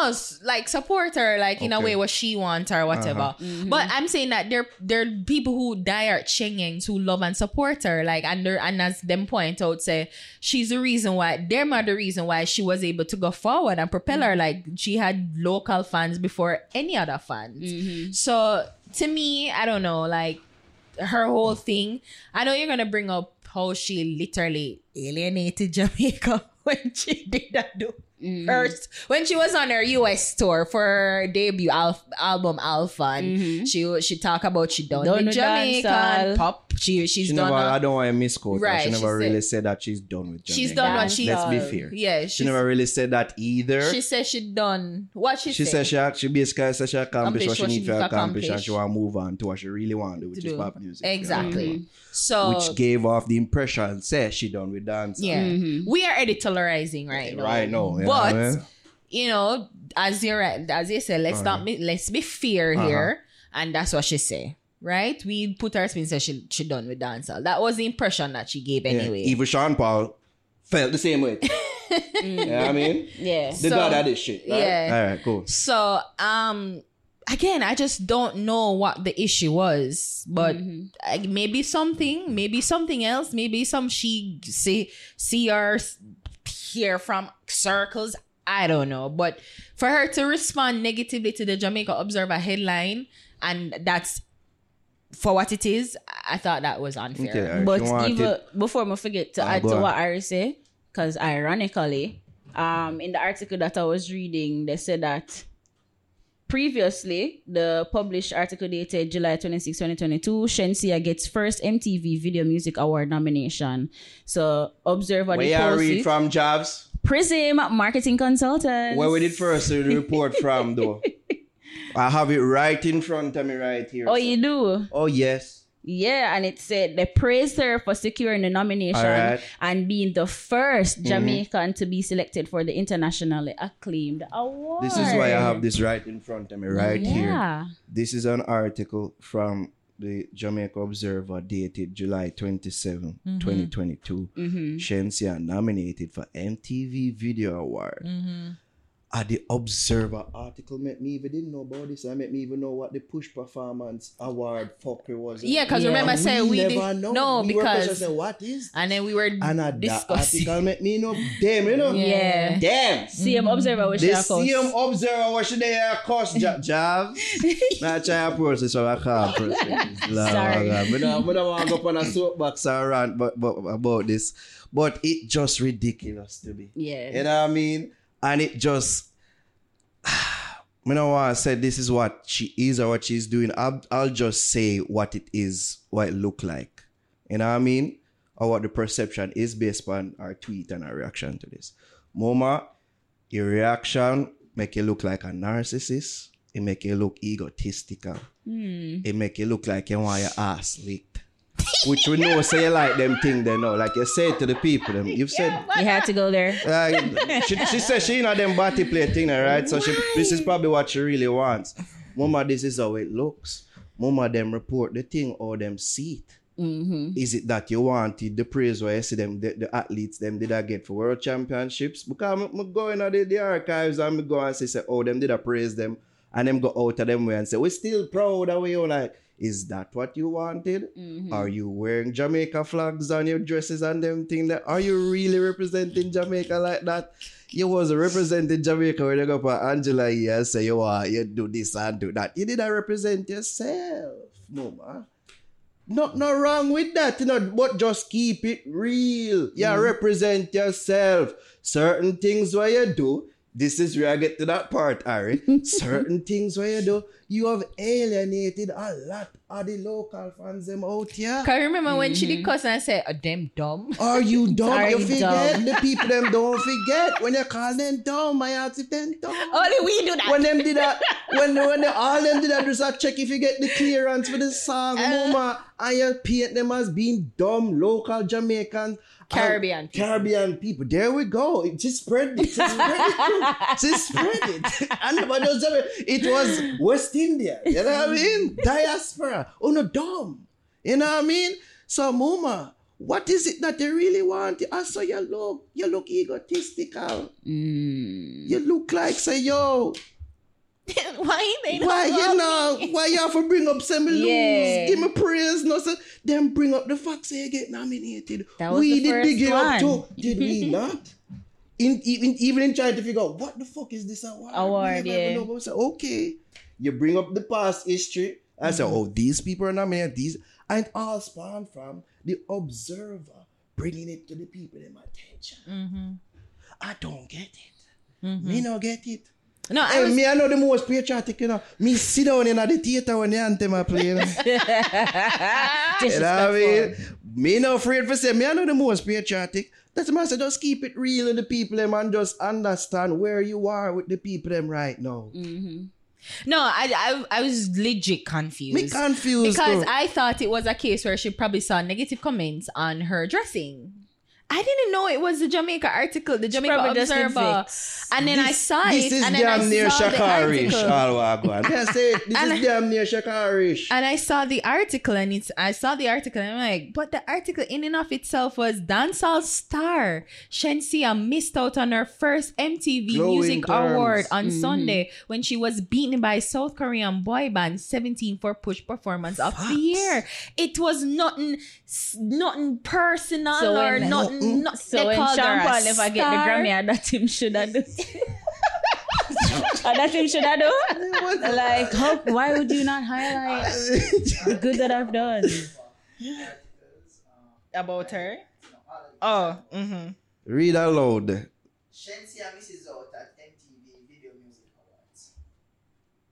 Us like support her like in a way what she wants or whatever.
Mm-hmm.
but i'm saying that there there are people who die are chengens who love and support her like and and as them point out say she's the reason why them are the reason why she was able to go forward and propel her like she had local fans before any other fans.
Mm-hmm.
so to me i don't know like her whole thing i know you're gonna bring up how she literally alienated jamaica when she did that do
Mm-hmm.
first when she was on her US tour for her debut al- album Alpha and she she talk about she done,
Mm-hmm. Done
with
with
Jamaican pop she she's
She
done
never,
a-
I don't want to misquote her.
Right,
She
she
never really
said-
said that she's done with Jamaica.
she's done what she
Let's be fair.
yeah
She
she
never really said that either.
she said she done what she,
she
said
said she, act- she basically said she accomplished what she need to accomplish,
accomplish.
and she want to move on to what she really want to do, which
To
is pop music.
exactly so
Which gave off the impression, say she done with dance.
yeah
Mm-hmm.
we are editorializing right now
Right now. You
but
what I mean?
you know as you're as you said let's not be, let's be fair
Uh-huh.
here and that's what she say right we put her spin say she she done with dancehall that was the impression that she gave
Yeah.
anyway
Even Sean Paul felt the same way. yeah, I mean,
Yeah.
the
So-
god of this shit. Right?
yeah.
All right, cool.
So, um, again, I just don't know what the issue was, but like, maybe something, maybe something else, maybe some she see see her s- hear from circles. I don't know, but for her to respond negatively to the Jamaica Observer headline, and that's for what it is, I thought that was unfair.
Okay.
But
She wanted-
even before I forget to
Ah,
add to
on.
what Ari say, because ironically, um, in the article that I was reading, they said that previously the published article dated July 26, 2022, Shenseea gets first MTV Video Music Award nomination. So
Where
the
you
post
read
it.
from, Jobs?
Prism Marketing Consultants.
Where we did first the report from, though? I have it right in front of me right here.
Oh,
so-
you do?
Oh, yes.
Yeah, and it said they praised her for securing the nomination
Alright.
and being the 1st
Mm-hmm.
Jamaican to be selected for the internationally acclaimed award.
This is why I have this right in front of me, right here. This is an article from the Jamaica Observer dated July 27, mm-hmm. 2022. Mm-hmm. Shenseea nominated for MTV Video Award. Mm-hmm. Uh, the Observer article made me even didn't know about this. I made me even know what the Push Performance Award fucker was.
Yeah, because
Yeah.
remember I said we,
never
did
know.
no
We were
because
questioning, what is
and then we were
and that
discussing.
article made me know damn you know
Yeah.
damn
CM Observer was
the
shocked.
same observer was there cost job job not try to process so I can't process
Sorry.
I don't, I want to go up on a soapbox or rant but, but, about this but it just ridiculous to me
Yeah.
you know what I mean and it just you know what I said this is what she is or what she's doing. I'll, I'll just say what it is, what it look like. You know what I mean? Or what the perception is based on our tweet and our reaction to this. Moma, your reaction make you look like a narcissist. It make you look egotistical. Hmm. It make you look like you want your ass licked. Which we know say you like them thing they know. Like you said to the people, them you've said
You had to go there.
like, she, she said she know them body play thing, right? So she, this is probably what she really wants. Mama, this is how it looks. Mama, them report the thing or them see it. Mm-hmm. Is it that you wanted the praise where you see them, the, the athletes, them did I get for world championships? Because I'm, I'm going to the, the archives and me go and say, say, oh, them did I praise them and them go out of them way and say, we're still proud of you. Like, is that what you wanted? Mm-hmm. Are you wearing Jamaica flags on your dresses and them thing that are you really representing Jamaica like that? You was representing Jamaica when you go for Angela here and say you are you do this and do that. You didn't represent yourself, mama. Not no wrong with that, you know, but just keep it real. Yeah, mm-hmm. represent yourself. Certain things where you do, this is where I get to that part, Ari. Certain things where you do, you have alienated a lot of the local fans them out here.
Cause remember when she did cuss and I said, "Oh, them dumb."
Are you dumb?
Are
you
you
forget
dumb?
the people them don't forget when you call them dumb. I ask if them dumb.
Only we do that.
When them did that, when when they, all them did that, just a check if you get the clearance for the song,
Uh.
mama, and you paint them as being dumb local Jamaican.
Caribbean people.
Caribbean people. There we go. It just spread it. Just spread it. Just spread it. And but it was, it was West India. You know what I mean? Diaspora. Oh no, dumb. You know what I mean? So, Mama, What is it that they really want? I saw you look, you look egotistical.
Mm.
You look like say yo.
why they
Why you know?
me?
Why you have to bring up some?
Yeah.
Give me praise, no sir. Then bring up the fact say you get nominated. We did big it up too, did we not? In even even in trying to figure out what the fuck is this award?
Award, yeah.
know, but we say, okay, you bring up the past history. I say,
Mm-hmm.
oh, these people are nominated. These and all spawn from the observer bringing it to the people in attention.
Mm-hmm.
I don't get it. Me no get it.
No, I
Hey,
was
me I know the most patriotic, you know. Me sit down in the theater when the anthem are playing. you know what I mean? Me no afraid for say, me I know the most patriotic. That's why I say just keep it real with the people them and just understand where you are with the people them right now.
No, I, I I was legit confused.
Me confused
because
though.
I thought it was a case where she probably saw negative comments on her dressing. I didn't know it was the Jamaica article, the Jamaica
probably just did
Observer,
vex.
and then I saw
this
it,
is
and then I
damn near
saw the
Shakarish.
article.
All wagwan. That's it. This
And
is
I-
damn near Shakarish.
And I saw the article, and it's I saw the article, and I'm like, but the article in and of itself was dancehall star Shenseea missed out on her first MTV
Glowing
Music
terms.
Award on mm-hmm. Sunday when she was beaten by South Korean boy band 17 for Push Performance of the Year. It was nothing, nothing personal
So
or
when-
nothing. Not,
So
they
when
called her
Sean Paul never get the. Grammy, and that him should have do. and that him should have do. Like, how, why would you not highlight the good that I've done?
about her. Oh, mm-hmm.
Read aloud.
Shenseea misses out at MTV Video Music Awards.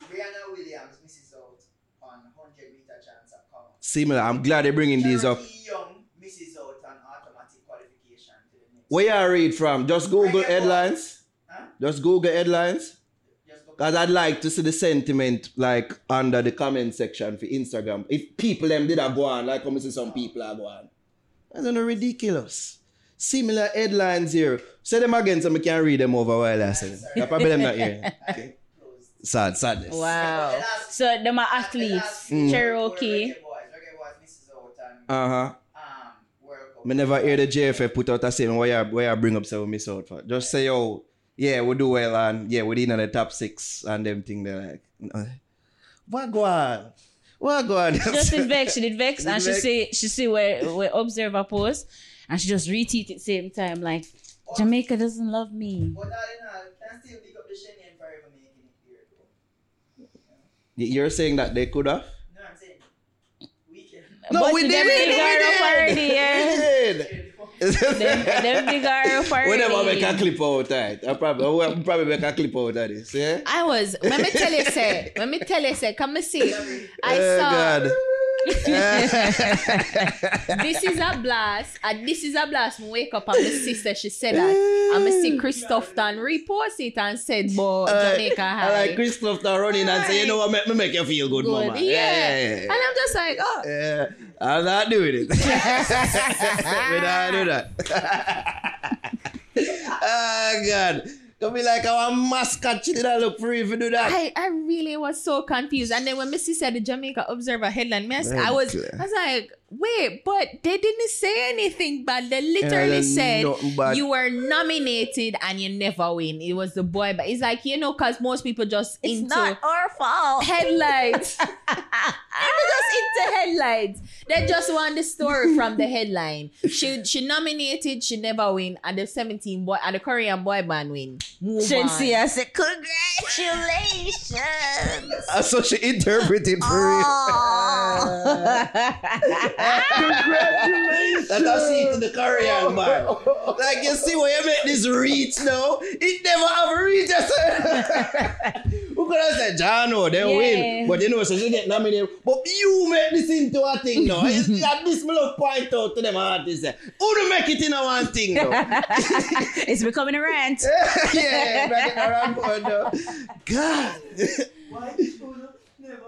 Briana Williams misses out on 100 meter chance at cover.
Similar. I'm glad they're bringing these up.
Charity Young misses out on automatic qualification to the next.
Where you read from? Just Google headlines.
Huh?
Just Google headlines. Cause I'd like to see the sentiment like under the comment section for Instagram. If people them did a go on, like come see some people are go on. That's not ridiculous. Similar headlines here. Say them again so I can read them over while I say them. Yeah, probably them not here. Okay. Sad, sadness.
Wow. So them are athletes.
Mm.
Cherokee.
Reggae Boys.
Me never hear the JFF put out a statement where you, where you bring up so we miss out for. Just say, oh, yeah, we do well and yeah, we're in the top six and them thing they're like. uh, What go on? What go on?
Just did vex. She did vex, and she say she see where where observer post, and she just retweet it same time like Jamaica doesn't love me.
But all in all, can still pick up the Shenyan forever making it here though.
You're saying that they could have?
No, I'm saying we can.
No, we did.
big
We did.
up already, yeah.
We did.
Them, them big are up
We never make a clip out, right? I probably, we'll probably make a clip out of this, yeah?
I was. Let me tell you, say. Let me tell you, say. Come and see. I
oh,
saw.
God.
This is a blast. And this is a blast. Me wake up and my sister, she said that. And I see Christoph done repost it and said, boy, Jamaica
I
high.
like Christoph to run in and say, you know what, make me make you feel good,
Good.
mama.
Yeah.
yeah,
And I'm just like, oh.
yeah. I'm not doing it. we don't do that. oh, God. Don't be like oh, our mascot. She didn't look for you if you do that.
I, I really was so confused. And then when Missy said the Jamaica Observer headline, me, I was I was like, wait, but they didn't say anything bad. They literally said
bad.
you were nominated and you never win. It was the boy, but it's like, you know, because most people just it's into not
our fault.
headlines. people just into headlines. They just want the story from the headline. She she nominated, she never win, and the 17 boy and the Korean boy band win. Move on.
Shenseea said, congratulations.
Uh, so she interpreted for Congratulations. That I see it in the Korean man. Like you see when you make this reach now, it never have a reach. Who could have said John no, they
Yeah.
win. But you know, so she get nominated. But you make this into a thing now. It's like this me love point out to them artists. eh. Who do make it in a one thing now?
it's becoming a rant.
yeah, bring it around board. God.
Why this one? Never.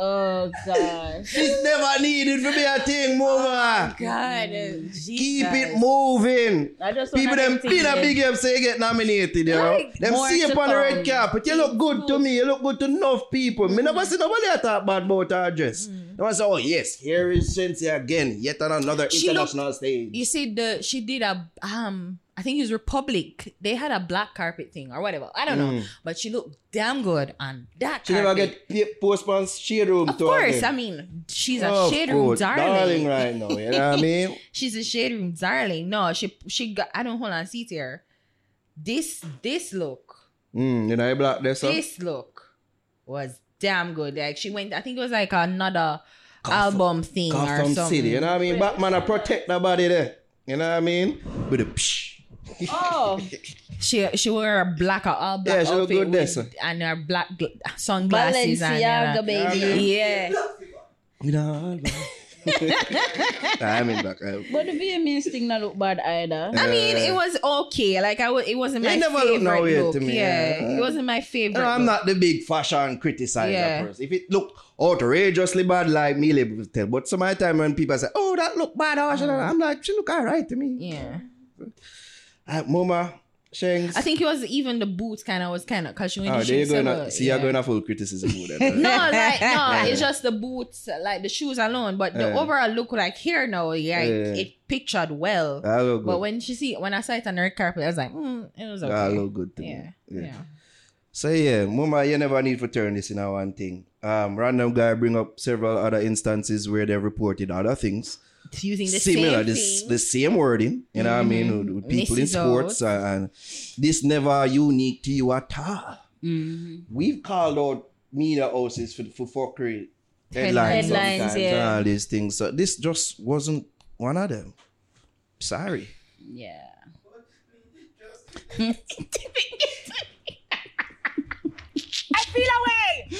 Oh gosh.
This never needed to be a thing, mama.
God,
Keep it moving.
I just
People them pin a big up say you get nominated, you know.
Like,
them see
to
up on the red carpet. You look good to me. You look good to enough people. Me never see nobody talk bad about her dress.
Mm.
They say, oh yes, here is Shenseea again, yet on another
She
international stage.
You see, the she did a um. I think it was Republic. They had a black carpet thing or whatever. I don't know,
Mm.
but she looked damn good on that
She
carpet.
never get postponed shade room
of
to
course. I mean, she's a
Of
shade room
course,
darling.
right now. You know what I mean?
She's a shade room darling. No, she she got. I don't hold on. See here. This this look,
Mm, you know, black so.
this look was damn good. Like she went. I think it was like another album thing or something.
City, you know what I mean? Batman, I protect the body there. You know what I mean? With a psh.
Oh,
She she wore a black all black
Yeah, she look
outfit
good there,
with-
sir.
and her black gl- sunglasses and
Balenciaga,
uh,
baby.
yeah.
You know, I mean, in black. I,
But the VMAs thing not look bad either.
I mean, it was okay. Like I w- it wasn't my
It never looked
favorite
no
look.
to me,
Yeah,
yeah.
it wasn't my favorite.
No, I'm
look.
not the big fashion criticizer
Yeah.
person. If it look outrageously bad, like me, able to tell. But some of the time when people say, "Oh, that look bad," or something, I'm like, "She look alright to me."
Yeah,
Uh, Mama, Shanks.
I think it was even the boots kind of was kind of because she went
Oh,
to
there you
shoes.
go.
so.
See,
yeah.
you're going to full criticism with that.
No, like no, it's just the boots, like the shoes alone. But the
Yeah.
overall look, like here now, yeah, it,
Yeah.
it pictured well.
That look
But
good.
when she see when I saw it on her carpet, I was like, mm, it was okay.
That look good to
yeah,
me.
yeah.
So yeah, Mama, you never need to turn this in a one thing. Um, random guy bring up several other instances where they've reported other things.
Using the
similar,
same
this
thing.
the same wording, you know what I mean,
Mhm.
with, people in sports, and, and this never unique to you at all. We've called out media houses for for fuckery headlines,
Headlines, yeah.
and all these things. So this just wasn't one of them. Sorry.
Yeah. I feel away.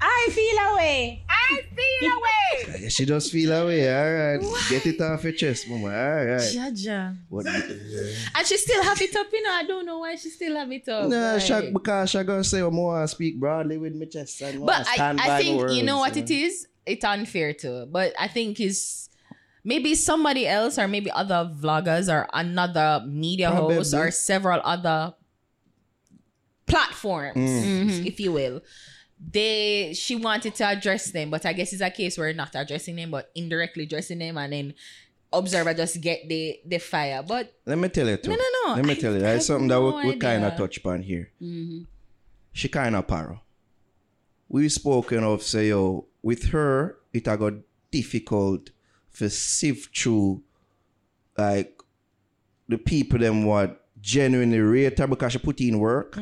I feel away. I feel away.
Yeah, she does feel away. All right, get it off your chest, Mama. All right.
Jaja.
What?
And she still have it up, you know. I don't know why she still have it up.
Nah,
like-
Shaq, because Shaq gonna say, "I'm more speak broadly with my chest." And
But I,
stand by
I
my
think you know
words,
what it is. It's unfair too. But I think is maybe somebody else or maybe other vloggers or another media host or several other platforms,
Mm.
if you will. They she wanted to address them, but I guess it's a case where not addressing them, but indirectly addressing them, and then observer just get the the fire. But
Let me tell you too.
No, no, no.
Let me
I-
tell you. That's something that
no
we, we kind of touch upon here.
Mm-hmm.
She kind of paro. We've spoken of say, yo, with her, it got difficult for sift through like the people them what genuinely rate her because she put in work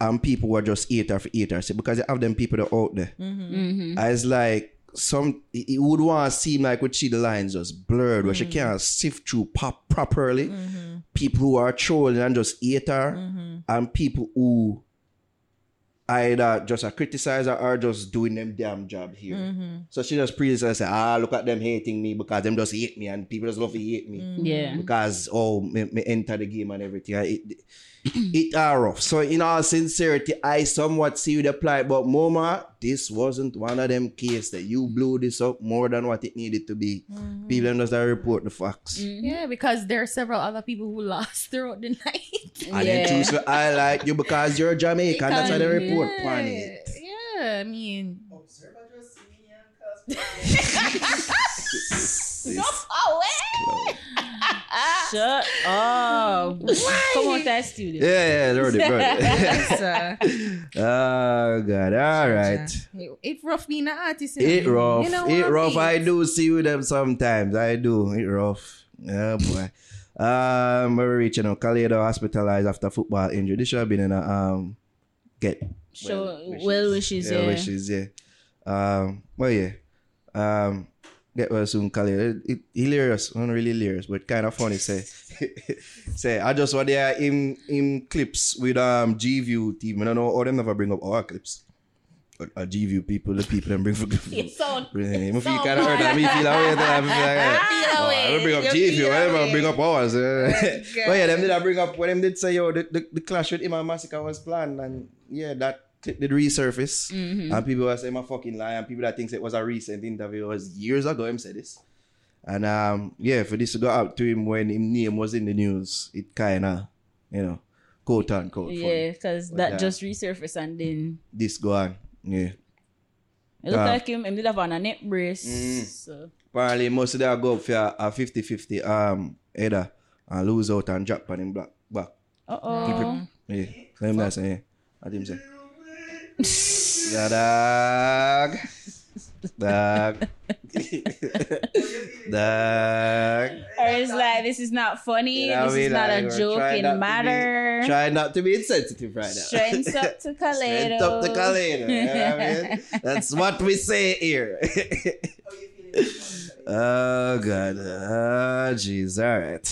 and people were just hate her for hate her. So because you have them people that out there.
Mm-hmm.
It's like some it it would want to seem like we see the lines just blurred where she
Mm.
can't sift through pop properly.
Mm-hmm.
People who are trolling and just hate her, and people who either just a criticizer or just doing them damn job here.
Mm-hmm.
So she just pretty say, ah, look at them hating me because them just hate me and people just love to hate me.
Mm-hmm.
Yeah.
Because oh me, me enter the game and everything. And It, it are rough. So in all sincerity, I somewhat see you the plight, but Moma, this wasn't one of them case that you blew this up more than what it needed to be.
Mm-hmm.
People them just report the facts.
yeah, because there are several other people who lost throughout the night.
And they choose to highlight you because you're Jamaican. That's how they report
yeah,
on it.
Yeah, I mean,
Shut up. Come on, that studio.
Yeah, yeah, they're already brought
Yes,
it.
uh,
oh God, all right.
it, it rough being an artist. you know.
It rough.
You know
it
what
rough.
mean?
I do see with them sometimes. I do. It rough. Yeah, boy. Um, we're reaching out. Khaleda hospitalized after football injury. This should have been in a um get
Show well wishes,
yeah,
yeah.
wishes, yeah. Um, well, yeah. Um, get well soon, Khaled. It, it, hilarious, not really hilarious, but kind of funny. Say, say, I just want there in in clips with um G View team. I don't know, all them never bring up our clips. But uh, G View people, the people them bring for.
Sound-
Bring him. If you kind of hurt,
bad.
me feel away. I feel like, oh. I don't bring up
You
G View.
feel
I never bring up ours. But yeah, them did I bring up when them did say yo the, the, the clash with him and Masicka was planned and yeah that clip did resurface,
Mhm.
and people were saying my fucking lie, and people that thinks it was a recent interview it was years ago. Him said this, and um, yeah, for this to go out to him when his name was in the news, it kind of, you know, quote unquote.
Yeah, because that
yeah.
just resurfaced and then
this go on, yeah.
it looked
Ah.
like him, him did have on a neck brace.
Mm.
So
Apparently, most of them go up for a, a 50-50 um header and lose out and drop on him black back.
uh oh.
Yeah, let him say. What him say? Yeah, dog. Dog. dog.
Or it's like this is not funny.
You know
this is not
Like,
a
we're
joke
trying
in
not be-
matter.
Try not to be insensitive right now.
Strength up to Kaledo.
Strength up to Kaledo. You know what I mean? That's what we say here. oh, God. Oh, jeez. All right.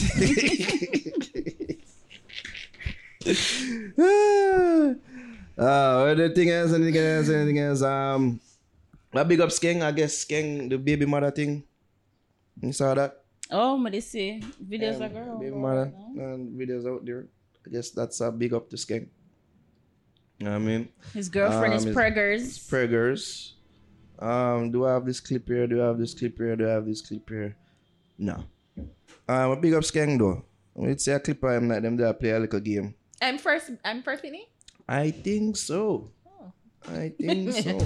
uh, the thing is, anything else, anything else. Um, I big up Skeng, I guess Skeng, the baby mother thing. You saw that?
Oh, but they say videos
Um,
are girl.
Baby mother and videos out there. I guess that's a big up to Skeng. You know what I mean?
His girlfriend is
Um,
preggers.
Preggers. Um, do I have this clip here? Do I have this clip here? Do I have this clip here? No. Um, a big up Skeng though. Say a clip of him like them there play a little game.
I'm first. I'm first it.
I think so. I think so.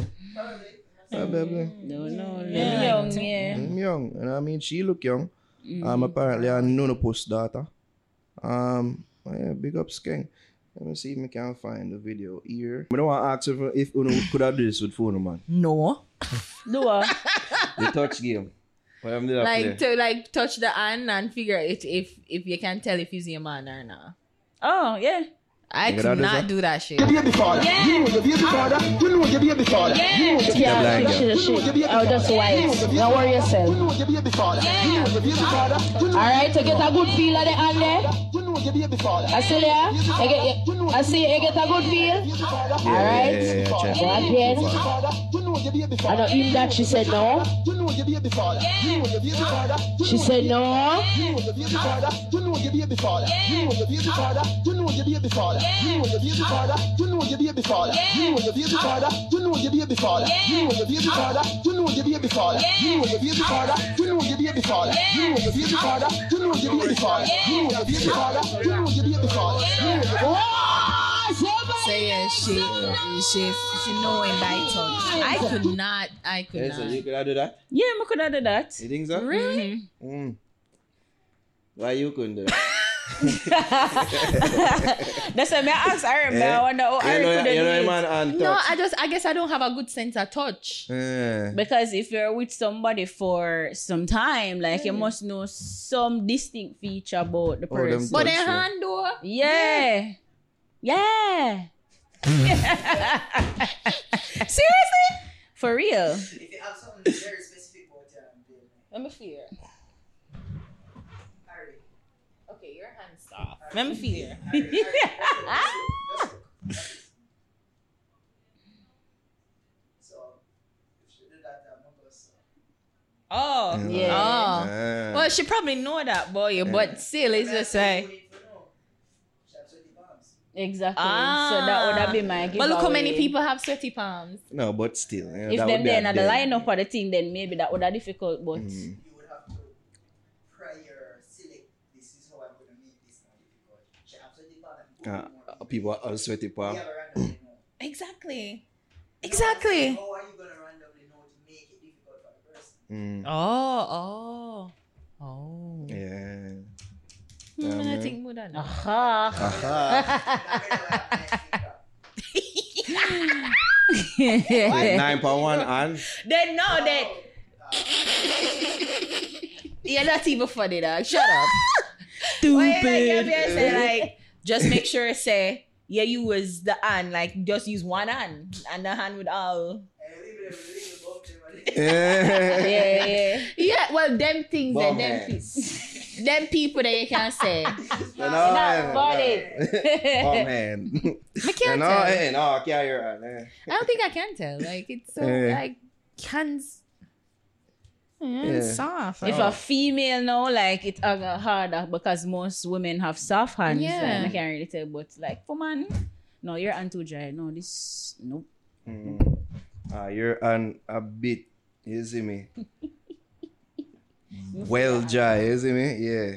Probably.
No, no,
Yeah.
young, yeah.
I'm young, and I mean she look young. Um, apparently a nonopus daughter. Um, oh yeah, big up Skeng. Let me see if I can find the video here. I don't want to ask if if Uno could have do this with phone man.
No.
Do what?
The touch game. What am
Like
play?
to like touch the hand and figure it if if you can tell if he's your man or not.
Oh, yeah.
I could not do that shit.
Your baby father. You know your baby father. You know your baby father. You know your
Yeah,
baby father. You know your baby
Oh, that's
father.
wise.
You know your baby
Don't worry yourself.
You know your baby father. You know your baby father.
Alright, to get a good feel of the hand there.
You know your baby father.
I see there. I get, I see you get a good feel. Alright.
Yeah, yeah, yeah, check.
Go again.
Know your baby
I
father.
know him that she said no.
You know your baby father. You know your baby father.
She said no.
You know your baby father. You know your baby father. You know your baby father. You know your baby father. You know your baby father. You know your baby father. You know your baby father. You know your baby father. You know your baby father. You know your baby father. You know your baby father. You know your baby father. You know your baby father. You know your baby father. You know your baby father. You know your baby father. You know your
So yeah, she she she know him by touch. I could not. I could
Yeah, so
not.
you could have do that?
Yeah, I could have done that.
You think so?
Really?
Mm. Why you couldn't do that?
That's why I asked Aaron, but
Eh?
I wonder how
You
Aaron could have
you know
done it.
No. I just I guess I don't have a good sense of touch.
Eh.
Because if you're with somebody for some time, like you must know some distinct feature about the
Oh,
person.
But
touch
then hand though.
yeah. Yeah. Yeah.
Seriously?
For real.
Let me feel. Okay, your hands off. Let me feel. Oh,
yeah.
Oh.
yeah.
Well, she probably know that, boy, yeah. but still, it's just like.
Exactly.
Ah.
So that would have been my giveaway.
But look how many people have sweaty palms.
No, but still. eh,
If them
would be
then
a
at the
dead.
lineup of the thing, then maybe that would have difficult. But
Mm.
You would have to prior select. This is how I'm gonna make this now difficult. She have sweaty palms.
Uh, people are sweaty
We
palm.
have a randomly know.
Exactly.
You know what I'm
Exactly.
How are you gonna randomly know to make it difficult for the person?
Mm.
Oh, oh, oh.
Yeah.
I
man.
think more than that.
aha.
Nine point one and
Then no, that. You're not even funny, dog. Shut up. Why you like, say like, just make sure say, yeah, you was the hand, like just use one hand, and the hand with all. Eh.
yeah, yeah.
Yeah, Yeah, well, them things,
Bum
and them,
hands.
Pe- them people that you can say.
You know,
Not
eh,
bought
no.
it.
Oh man.
I can't
know,
tell.
eh, no, I can't hear it. eh.
I don't think I can tell. Like it's so
Eh.
like hands. Yeah,
Yeah.
it's soft.
If a female now, like it's uh, harder because most women have soft hands.
Yeah.
And I can't really tell, but like for man, No, you're on too dry. No, this nope.
Mm. Ah, you're on a bit. You see me? well dry, you see me? Yeah.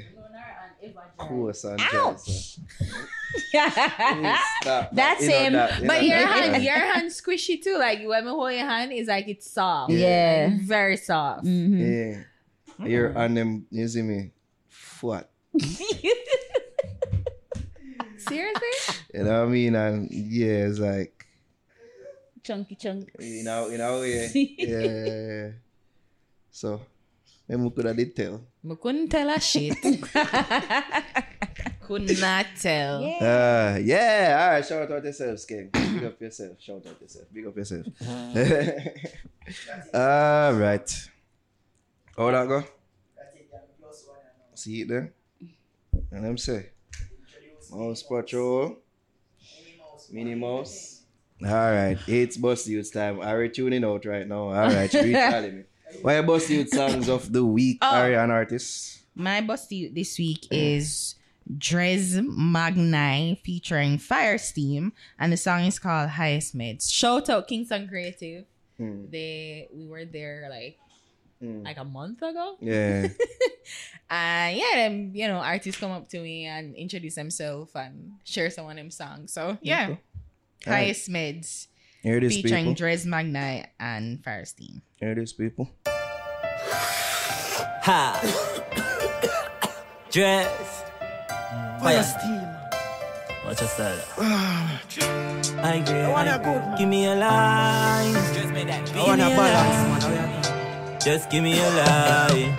Course and dry. so. Stop.
That's
You know
him.
that,
but your hand, your hand squishy too. Like when I hold your hand, it's like it's soft.
Yeah.
Like, very soft.
Yeah. You're on them, you see me? What?
Seriously?
You know what I mean? And yeah, it's like,
Chunky chunk.
you know, you know, yeah. yeah, yeah, yeah. So, maybe we could have did tell.
I couldn't tell a shit. Could not tell.
Uh, yeah, all right. Shout out yourself, Skin. Big up yourself. Shout out yourself. Big up yourself. all right. How that go? See it there? And them say, Mouse Patrol, Minnie Mouse. All right, it's Buss Di Utes time. Are we tuning out right now? All right, recalling me. What are Buss Di Utes songs of the week?
Oh.
Are you an artist?
My busty this week is Dre'zz Magni featuring Fire Steam, and the song is called Highest Meds. Shout out Kingston Creative.
Hmm.
They we were there like
Hmm.
like a month ago.
Yeah.
And yeah, them you know artists come up to me and introduce themselves and share some of them songs. So yeah,
Okay.
Highest Meds
Hear this,
featuring
people.
Dre'zz Magni and Fire Steam.
Hear this, people.
Ha. Dress. Fire steam. What's your style? I agree. I wanna go. Give me a line. Just me that. I
wanna balance,
Just give me a line.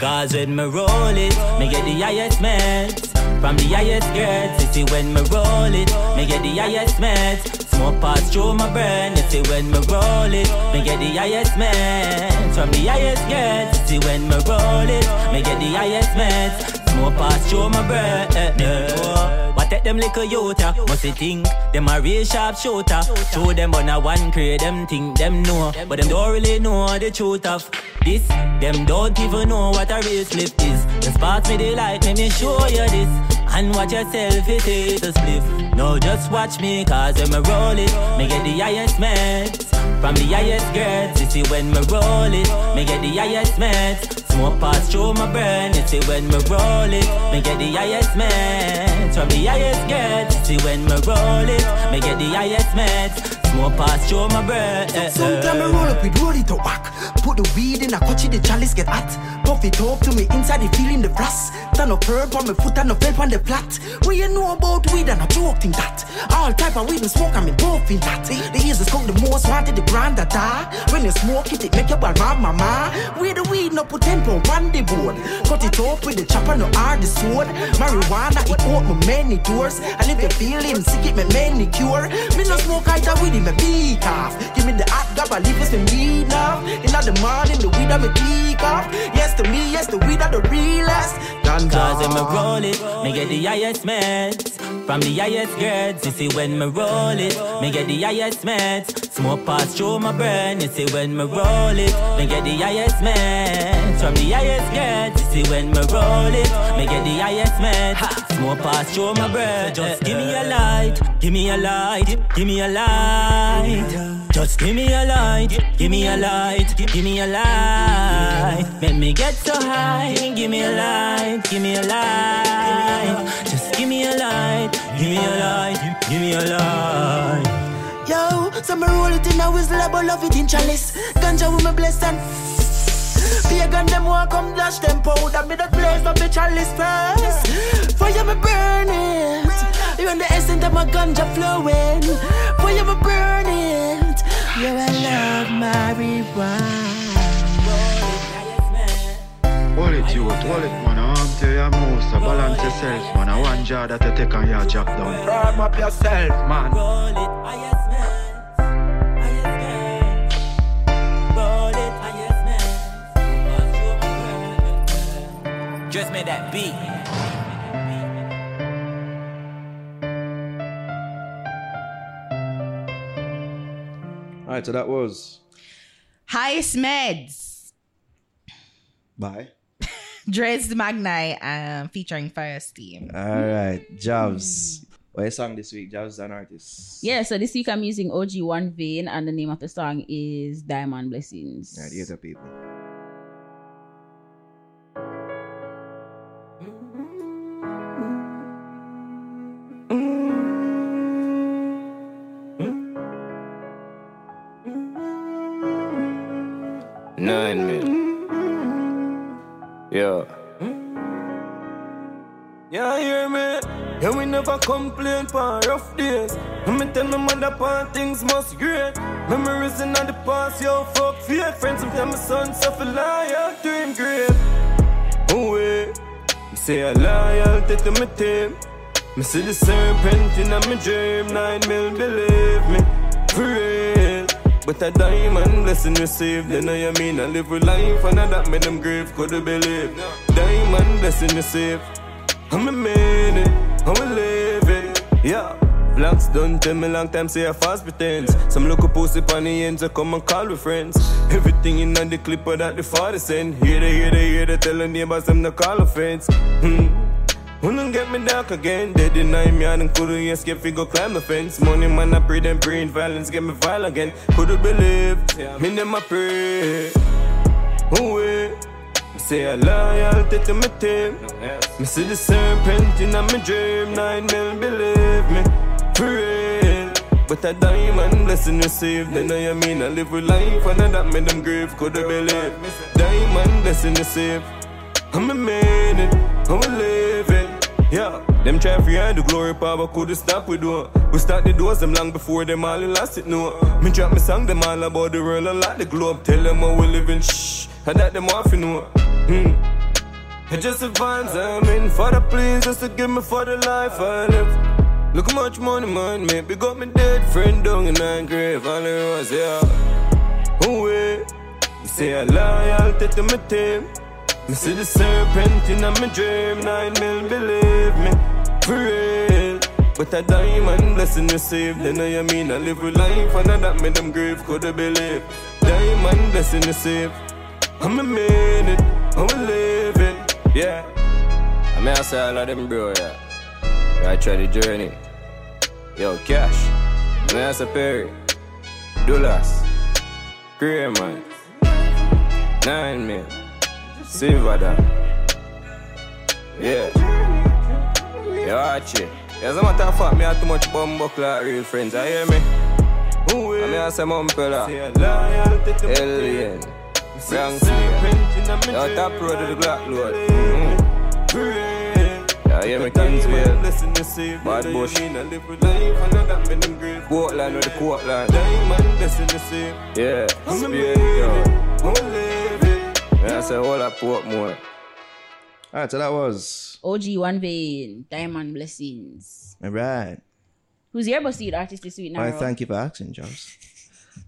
Cause when me roll it, me get the highest meds. From the highest grades, you see when me roll it, me get the highest meds. Smoke pass through my brain, you see when me roll it, me get the highest meds. From the highest grades, you see when me roll it, me get the highest meds. Smoke pass through my brain. What take them little youth, ya? must you think them a real sharp shooter. Show them on a one crate, them think them know, but them don't really know the truth of this. Them don't even know what a real slip is. Just pass me the light, let me show you this. And watch yourself, it is a spliff. No, just watch me, cause when me roll it, me get the highest meds. From the highest grades, you see when me roll it, me get the highest meds. Smoke pass through my brain, you see when me roll it, me get the highest meds. From the highest you see when me roll it, me get the highest meds. Smoke pass through my brain.
Sometimes I roll up with roll it to whack. Put the weed in a coachy, the chalice get hot. Puff it up to me inside the feeling the brass. Turn up herb on my foot and no felt on the flat. What you know about weed and I joke in that? All type of weed and smoke, I'm in both in that. The ears is the most wanted, the grand that. When you smoke it, it make you bad mama. Where the weed no put ten pound on the board. Cut it up with the chopper, no hard the sword. Marijuana, it open many doors. And if you feeling sick, it make many cure. Me no smoke either with it, me beat off. Give me the hot gabba, leave us me weed off. In the morning, the weed I me peak off. Yes to me, yes to weed are the realest. Ganja.
Cause when me roll it, me get the highest meds. From the highest grades, you see when me roll it, me get the highest meds. Smoke pass through my brain, you see when me roll it, me get the highest meds. From the highest grades, you see when me roll it, me get the highest meds. Smoke pass through my brain. Just give me a light, give me a light, give me a light. Just give me a light, give me a light, give me a light. Make me get so high, give me a light, give me a light. Just give me a light, give me a light, give me a light.
Yo, so me roll it in a whistle, I love it in chalice. Ganja with me blessed and Pagan them want come dash them powder. Me that blaze up the chalice first. Fire me burn it. You and the essence of my ganja flowing. Fire me burn it. You will love marijuana.
Hold it, you, hold it, man. Arm to your moves, so balance yourself, man. I want jar that you take on your job down. Firm up yourself, man.
Just made that beat.
All right, so that was
Highest Meds.
bye.
Dre'zz Magni um, featuring Fire Steam.
All right, Jobs. What song this week, Jobs and artists?
Yeah, so this week I'm using OG 1Vain, and the name of the song is Diamond Blessings.
Yeah, the other people.
Never complain for rough days. Let me tell my mother pan things must great. Memories in the past, yo, fuck fear. Friends of them, my son suffer to him grave. Oh, wait. Say a loyalty to my team. Me see the serpent in my dream. Nine mil, believe me. For real. But a diamond blessing received. Then I mean, I live with life, and I that made them grave could have believed. Diamond blessing received. I'm a man, I'm a living, yeah. Blacks done tell me long time say I fast pretends. Some a pussy on the ends, I come and call with friends. Everything in on the clip of that the father send. Hear they, hear they, hear the neighbors them to call a fence. Hmm. Wouldn't get me dark again. They deny me and couldn't escape. We go climb the fence. Money man, I pray them praying violence get me vile again. Couldn't believe, yeah. me them I pray. Oh wait. Me say a loyalty to my team. Me see the serpent in my dream. Nine mil, believe me, for real. But a diamond blessing received. Then I mean I live with life and that made them grave. Couldn't believe. Diamond blessing received. I'm a man, it, I'm a living. Yeah, them try free the glory power couldn't stop we do. We start the doors them long before them all lost it no. Me drop me song them all about the world and like the globe. Tell them how we living shh. And that them off you know. Hmm. It's just a vines I'm in for the please just to give me for the life I live. Look how much money man. Big up my dead friend down in nine grave. All it was yeah. Oh wait. You say a loyalty to my team. Me see the serpent in my dream, nine mil, believe me, for real. But a diamond blessing received, then I mean I live with life, and I that made them grave couldn't believe. Diamond blessing received, I'm a man it, I'm living, yeah.
I mean, I say all of them, bro, yeah. I try the journey. Yo, cash. I mean, I say Perry. Dollars. Grey man. Nine mil. Silver. Yeah. Yo, Archie. As a matter of fact, me have too much bumbo like real friends. I hear me? I mean, I say Mumpella. Alien. Frank Slayer. Yo, top road to the Glock Lord. Mm. Yeah, hear me, Kingsville. Bad Bush. Portland with the Portland. Yeah, Spain, yo. Yeah, I say all that Portmore.
Alright, so that was.
OG 1Vain, Diamond Blessings.
Alright.
Who's your boss artist this week now?
I thank you for asking, Jobs.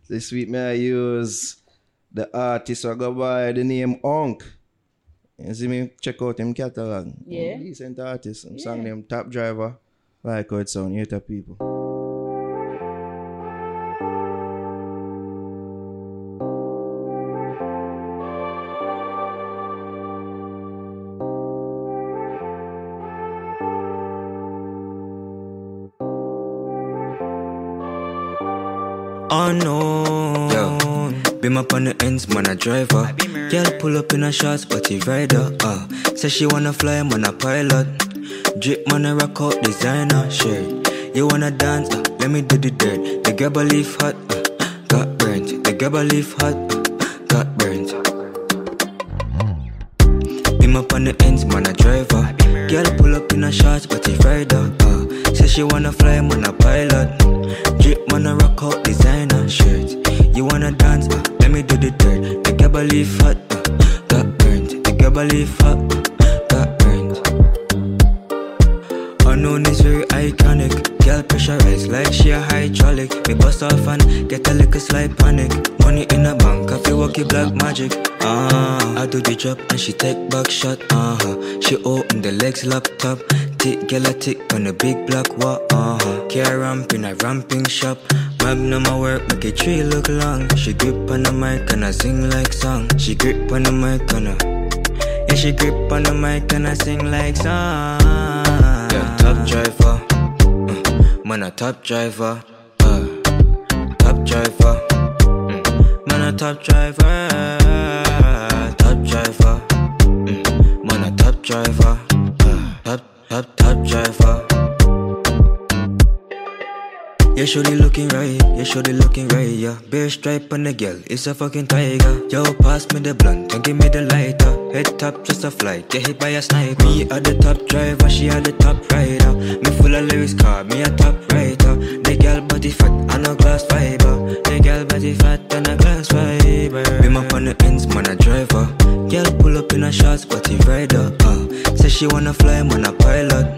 this week, may I use the artist who go by the name UnK. You see me check out him catalog.
Yeah.
Decent artist. I'm song name Top Driver. Like how it sound, you hear people.
Unknown. Beam up on the ends, man, a driver. Girl pull up in a short spotty rider. Uh, say she wanna fly, man, a pilot. Drip, man, a rock out designer. Shit. You wanna dance? Uh, let me do the dirt. The a leaf hot, uh, got burnt. The a leaf hot, uh, got burnt. Beam up on the ends, man, a driver. Girl pull up in a short spotty rider. Uh, say she wanna fly, man, a pilot. Drip, man, a rock out designer shirt. You wanna dance? Uh, let me do the dirt. The a leaf hot, uh, got burnt. The a leaf hot, uh, got burnt. Unknown is very iconic. Girl pressurized like she a hydraulic. Me bust off and get a little slight panic. Money in a bank, I feel walkie black magic. Ah, I do the drop and she take back shot. Uh huh. She open the legs laptop. Tick, girl a tick on the big black wall. Uh huh. Care ramp in a ramping shop. Magnum a work, make a tree look long. She grip on the mic and I sing like song. She grip on the mic and I. Yeah, she grip on the mic and I sing like song. Yeah, top driver. Uh, man a top driver. Uh, top driver. Mm, man a top driver. Shorty looking right, yeah, shorty looking right, yeah. Bear stripe on the girl, it's a fucking tiger. Yo, pass me the blunt and give me the lighter. Head top, just a flight, get hit by a sniper. Me at the top driver, she at the top rider. Me full of lyrics, car, me a top writer. The girl body fat, and no glass fiber. The girl body fat, and a glass fiber. Be my on the ends, man, a driver. Girl pull up in a shots, body rider. Uh, say she wanna fly, man, a pilot.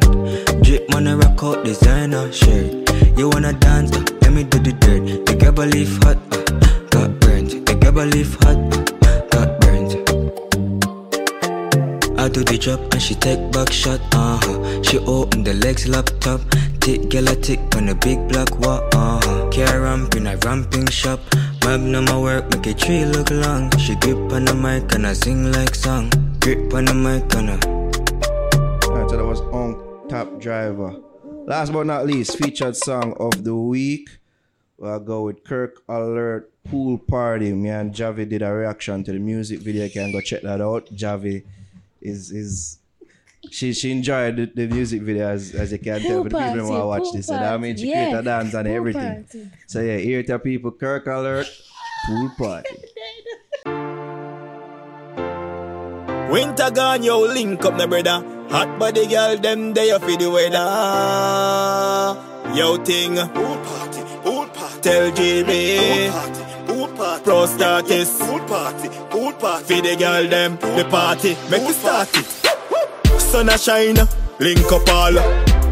Drip, man, a rock out designer, shit. You wanna dance, uh, let me do the dirt. The girl believe hot, uh, got burnt. The girl believe hot, I do the drop and she take back shot, uh huh. She open the legs laptop, tick girl tick on the big black wall, uh huh. Care ramp in a ramping shop, magnum my work make a tree look long. She grip on the mic and I sing like song, grip on the mic and I.
Alright, so that was on Top Driver. Last but not least, featured song of the week. We'll go with Kirk Alert Pool Party. Me and Javi did a reaction to the music video. You can go check that out. Javi is is she she enjoyed the, the music video as, as you can tell
but
for the people who want to watch
pool
this. And I mean, she
party,
created a dance and
Pool
everything.
party.
So yeah, here to people, Kirk Alert Pool Party.
Winter gone, yo, link up, my brother. Hot body girl, them there for the weather. Yo, ting. Pool party, pool party. Tell GB. Pool party, pool party. Pro status. Pool party, pool party. For the girl, them, the party. Make we start it. Sun a shine, link up all.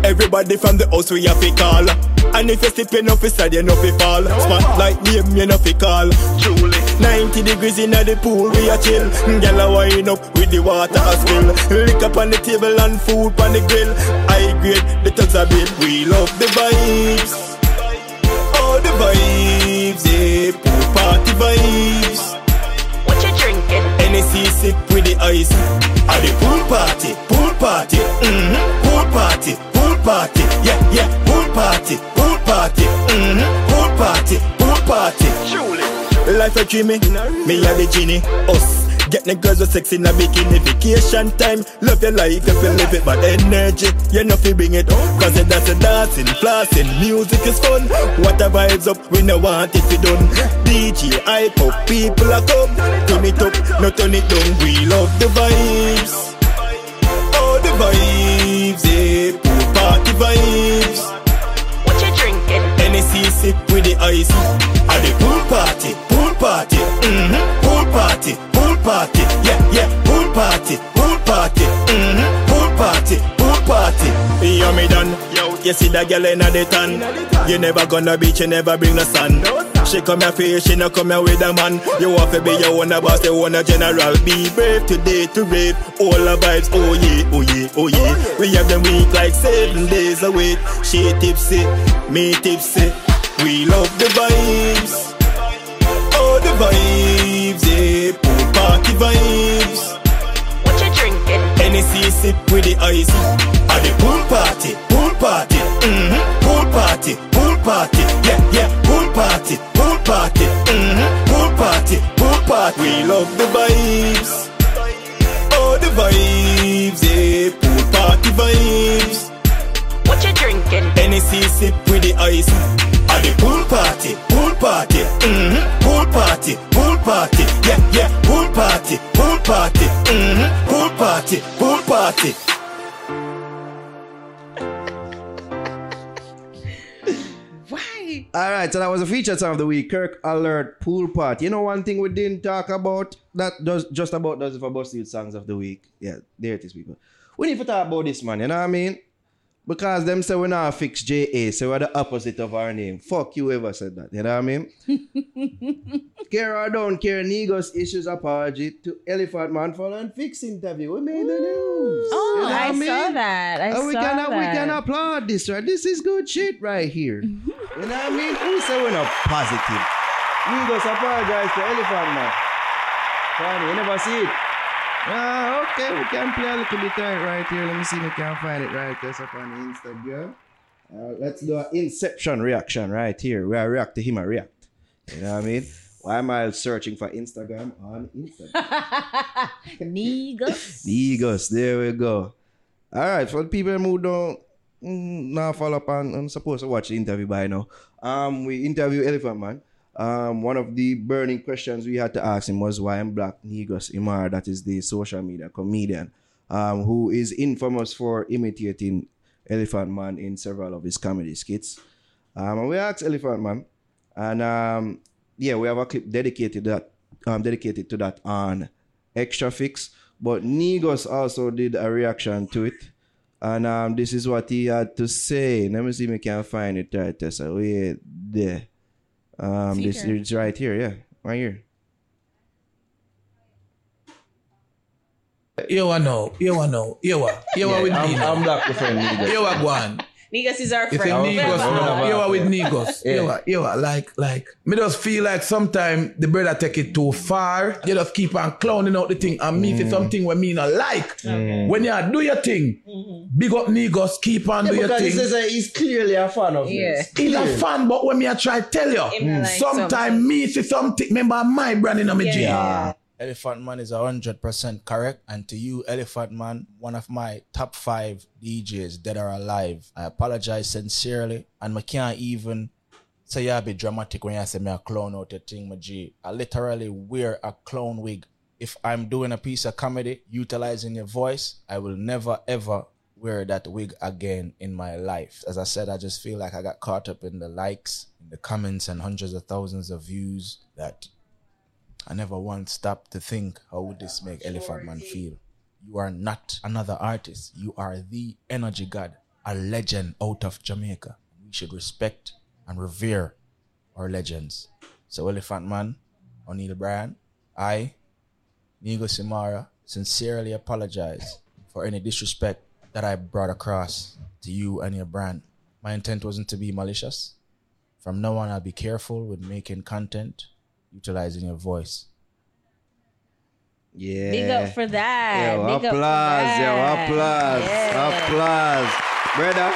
Everybody from the house we have to call. And if you slip you know fi you know fi fall. Spotlight name you know fi call. Truly, 90 degrees in the pool we a chill. Gyal a wind up with the water a spill. Lick up on the table and food on the grill. I grade the tugs a bill. We love the vibes. All the vibes, yeah. Pool party vibes. What you drinking? NSC sip with the ice. At the pool party, pool party, mm-hmm. pool party, pool party, yeah, yeah, pool party, pool party, mm-hmm. pool party, pool party. Truly, life a dreamy, me and the genie, us. Get the girls with sex in a bikini Vacation time. Love your life if you live it But energy, you know fi bring it Cause it that's a dancing, flossing Music is fun. What a vibes up We no want it fi done. DJ hype up People a come. Turn it up, no turn it down We love the vibes. All the vibes, yeah Pool party vibes. What you drinking? NSC sip with the ice. At the pool party, pool party mm-hmm. Party, pool party Yeah, yeah, pool party, pool party mm-hmm. Pool party, pool party. Yo, me done. Yo, you see that girl in the tan. You never gonna beach, you never bring the sun She come here for you, she no come here with a man. You want to be your own boss, you want a general. Be brave today to rave. All the vibes, oh yeah, oh yeah, oh yeah. We have them week like seven days a week. She tipsy, me tipsy. We love the vibes. All the vibes, yeah Pool party vibes. What you drinking? NSC sip with the ice. At the pool party, pool party. Mm-hmm. Pool party, pool party. Yeah, yeah, pool party, pool party. Mm-hmm. Pool party, pool party. We love the vibes. All the vibes, yeah Pool party vibes. What you drinking? NSC sip with the ice. At the pool party, pool party. Mm-hmm. Pool party, pool party Yeah, yeah, pool party, pool party mm-hmm. Pool party, pool party
Why?
All right, so that was a featured song of the week. Kirk Alert Pool Party. You know one thing we didn't talk about that does just about does it for Busted songs of the week. Yeah, there it is, people. We need to talk about this man. You know what I mean? Because them say we're not fix JA, so we're the opposite of our name. Fuck you ever said that. You know what I mean? care or don't care, Negus issues apology to Elephant Man for an fix interview. We made the news.
Oh,
You know
I
what mean?
saw that. I
and we
saw
can,
that.
We can applaud this, right? This is good shit right here. you know what I mean? Who say we're not positive? Negus apologize to Elephant Man. Funny, you never see it. Ah, okay, we can play a little bit right, here. Let me see if we can find it right there up on Instagram. Uh, let's do an Inception reaction right here. We are react to him and react. You know what I mean? Why am I searching for Instagram on Instagram?
Negus.
Negus, there we go. All right, for the people who don't mm, now follow up and, and supposed to watch the interview by now, um, we interview Elephant Man. Um, one of the burning questions we had to ask him was why I'm black. Negus Imara, that is the social media comedian, um, who is infamous for imitating Elephant Man in several of his comedy skits. Um, and we asked Elephant Man, and um, yeah, we have a clip dedicated that um, dedicated to that on Extra Fix. But Negus also did a reaction to it. And um, this is what he had to say. Let me see if I can find it right there. So wait there. Um, this
Feature.
is right here, yeah. Right here.
You wanna know, you wanna know, you what, you what with
I'm,
me.
I'm black with friend Negus.
You what go on.
Negus is our
If it's
friend.
Negus, no, you are with Negus.
Yeah.
You are, you are like, like, me just feel like sometimes the brother take it too far. You just keep on clowning out the thing and me
Mm.
for something when me not like. When you do your thing, big up Negus, keep on
Yeah,
do your
because he
thing.
says that he's clearly a fan of
Yeah.
yours.
He's a fan, but when me I try tell you,
Him not like
sometimes me see something, remember my brand in my
Yeah.
Yeah.
Elephant Man is hundred percent correct, and to you, Elephant Man, one of my top five DJs that are alive. I apologize sincerely, and I can't even say you be dramatic when you say me a clown out your thing, my G. I literally wear a clown wig. If I'm doing a piece of comedy utilizing your voice, I will never ever wear that wig again in my life. As I said, I just feel like I got caught up in the likes, in the comments, and hundreds of thousands of views that I never once stopped to think how would this make Elephant Man feel. You are not another artist. You are the energy god, a legend out of Jamaica. We should respect and revere our legends. So Elephant Man, O'Neil Bryan, I, Negus Imara, sincerely apologize for any disrespect that I brought across to you and your brand. My intent wasn't to be malicious. From now on, I'll be careful with making content utilizing your voice.
Yeah.
Big up for that.
Yo,
Big up for
applause, yo, applause,
Yeah.
applause. Brother,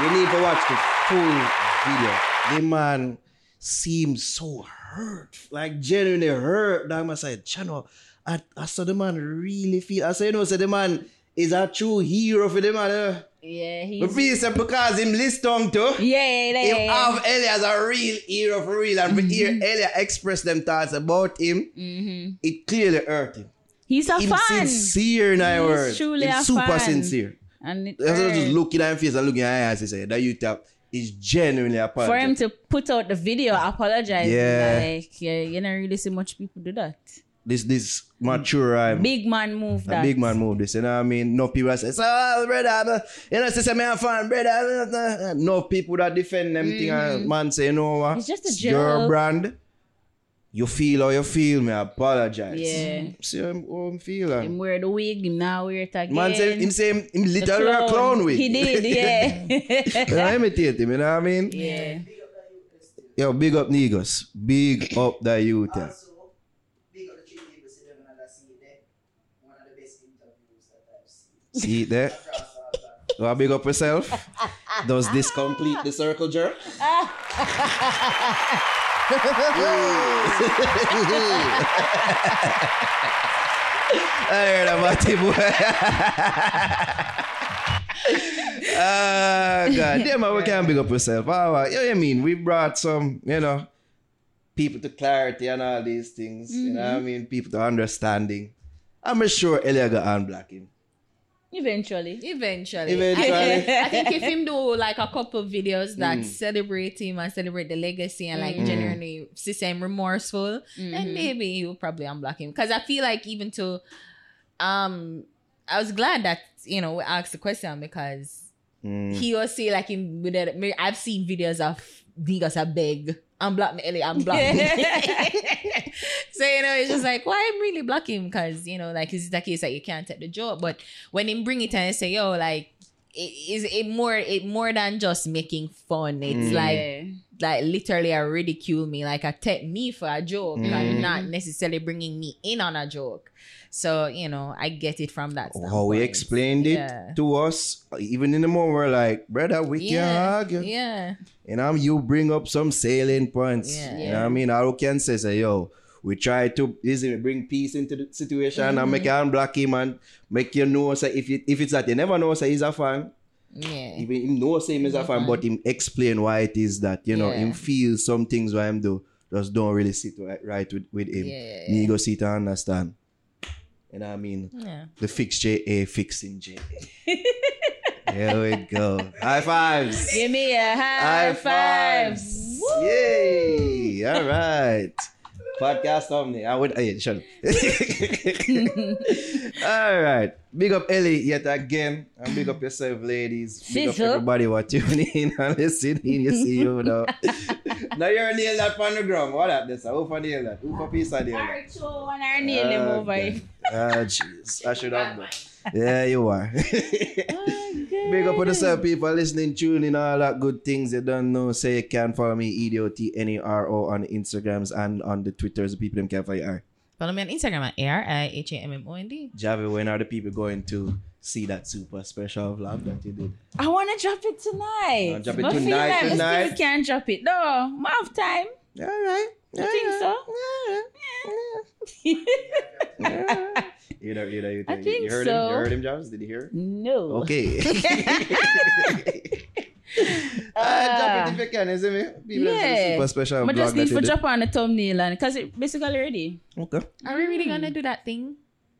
you need to watch the full video. The man seems so hurt, like genuinely hurt. Dog, I said, Chano, I, I saw the man really feel. I said, you know, say the man is a true hero for the man. Eh?
Yeah,
But
he's.
please, say because him list tongue too.
Yeah, yeah,
Him
yeah.
have Elia as a real hero for real, and
Mm-hmm.
hear Elia express them thoughts about him, it clearly hurt him.
He's a
Him
fan.
sincere in our words.
truly
Him
a
super
fan.
sincere.
And it
That's just looking at him face and looking at his eyes. He said that you tap is genuinely a
for him to put out the video apologizing,
Yeah.
like yeah, you don't really see much people do that.
This this mature mm. rhyme.
Big man move that.
big man move this, you know what I mean? No people say, so brother, I'm- you know, say me a fan, brother. No people that defend them thing and mm. man say, you know what?
Uh, it's just a
Your
joke."
brand. You feel how you feel, me apologize.
Yeah.
See how him- how him feel. and-
Him wear the wig, him now wear it again.
Man say him say him, him literally a clown wig.
He did, yeah.
you know, imitate him, you know what I mean?
yeah.
Yo, big up Negus. Big up the youth. yeah.
Big up the three people sit down and see it there. One of the best interviews that I've seen.
See it there? To big up yourself? Does this complete the circle jerk? I heard about it, boy. Ah, God. Damn, man, we can't big up yourself. Well, you know what I mean? We brought some, you know, people to clarity and all these things. You know what I mean? People to understanding. I'm sure Elia got unblock him.
Eventually.
Eventually.
Eventually.
I think, I think if him do like a couple videos that
Mm.
celebrate him and celebrate the legacy and like
Mm.
genuinely see him remorseful, then maybe he will probably unblock him. Because I feel like even to um I was glad that you know we asked the question because
Mm.
he was say like him with I've seen videos of Negus a beg. Unblock me, Ellie, unblock me. so you know, it's just like, why I'm really block him? Because you know, like is it the case that you can't take the job? But when him bring it and say, yo, like, it is it more it more than just making fun. It's
Mm.
like like literally a ridicule me, like a take me for a joke
Mhm.
and not necessarily bringing me in on a joke. So, you know, I get it from that.
How he explained it
Yeah.
to us, uh, even in the moment, we're like, brother, we can't
Yeah.
argue.
Yeah.
You know, you bring up some salient points.
Yeah.
You know what I mean? We can say, say, yo, we try to is it bring peace into the situation and make mm-hmm. you unblock him and make you know say if it, if it's that you never know say he's a fan.
Yeah.
Even him know say him is a fan, but him explain why it is that, you know,
Yeah.
him feel some things why him do just don't really sit right, right with, with him.
Yeah, yeah,
Me go sit and understand. You know what I mean?
Yeah.
The fix JA fixing JA. Here we go. High fives.
Give me a high,
High
five.
fives. Yay! All right. Podcast thumbnail. I would. Hey, shut up. All right. Big up Ellie yet again. And big up yourself, ladies. Big up
up.
everybody what tuning in and listening. You see you now. now you're nail that on the ground. What that? This? Who for nail that? Who for piece of nail that?
Alright, so one our nail them over.
Ah, jeez. I should have done. Yeah, you are. Big up on yourself, people listening, tuning, all that good things you don't know. Say you can follow me, E E-D-O-T-N-E-R-O on the Instagrams and on the Twitters. The people them can follow you.
Follow me on Instagram at A-R-I-H-A-M-M-O-N-D.
Javi, when are the people going to see that super special vlog that you did?
I want to drop it tonight.
Uh, drop it
But feel
tonight,
like I
tonight?
still can't drop it. No, I have time.
All right.
You think so?
You know, you know, you,
I think
you heard
so.
him? You heard him, Javis? Did you hear?
No.
Okay. Ah, drop it if you can, you see me? People them see the
Yeah.
super special
I
vlog
just
that
need
you
to
did.
drop on the thumbnail and because it basically ready.
Okay.
Are we really gonna do that thing?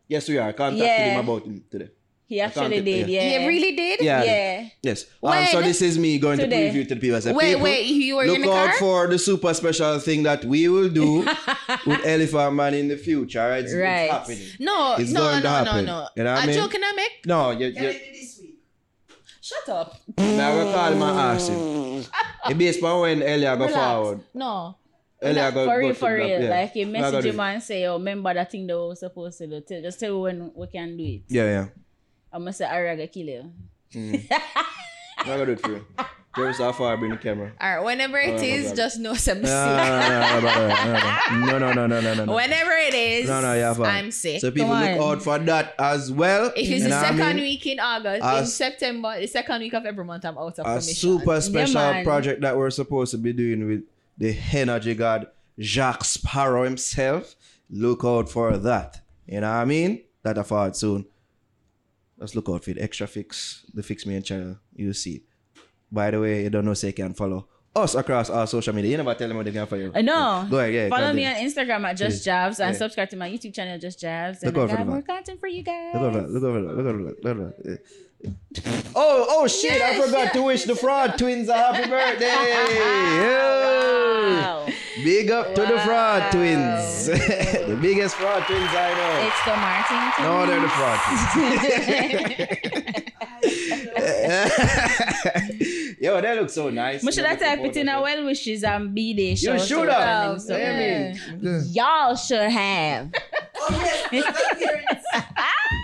Yes, we are. Contacted
Yeah.
him about him today.
He actually
can't-
did,
yeah.
yeah.
You really did?
Yeah.
Yeah.
Yes. Um, so this is me going
Today.
to preview to the people. I said,
Wait,
people,
wait, you were
look
in the
out
car?
for the super special thing that we will do with Elephant Man in the future. All right? It's,
Right.
it's happening.
No,
It's
no,
going
no,
to
no,
happen.
no.
You know what I
a
mean?
joke can I make?
No, you, you,
Shut up.
now we're calling my ass him. It based on when Elia go
Relax.
forward.
No.
Elia go,
for
go
real,
to
for real.
yeah.
Like he
I
message him and say, oh, remember that thing that we were supposed to do. Tell, just tell when we can do it.
Yeah, yeah.
I must say Ari gonna kill you.
Mm. I'm gonna do it for you. Just how far I bring the camera.
All right, whenever it
oh,
is, just know I'm
ah, sick. Ah, ah, no, no, no, no, no, no.
Whenever it is,
no, no, yeah.
I'm sick.
So people look out for that as well.
If it's
you
the
second I mean?
week in August, in September, the second week of every month, I'm out of
a
commission.
super special
yeah,
project that we're supposed to be doing with the energy god Jack Sparrow himself. Look out for that. You know what I mean? That'll fall soon. Just look out for the extra fix, the fix me and channel. You see. By the way, you don't know say you can follow us across our social media. You never tell them what they can follow you.
I know.
Go ahead, yeah.
Follow me on Instagram at Just
Yeah.
Jabs and
Yeah.
subscribe to my YouTube channel, Just Jabs.
Look
And I
out for
got more
man.
content for you guys.
Look over that. Look over that. Look over that. Look over that. Oh, oh shit! I forgot to wish the fraud twins a happy birthday.
Wow.
Yo. Big up to the fraud twins. the biggest fraud twins I know.
It's the Martin. Twins.
No, they're the fraud twins. Yo, they look so nice.
But should I type it in a well wishes and be there.
You should have.
So,
Yeah.
Y'all should have.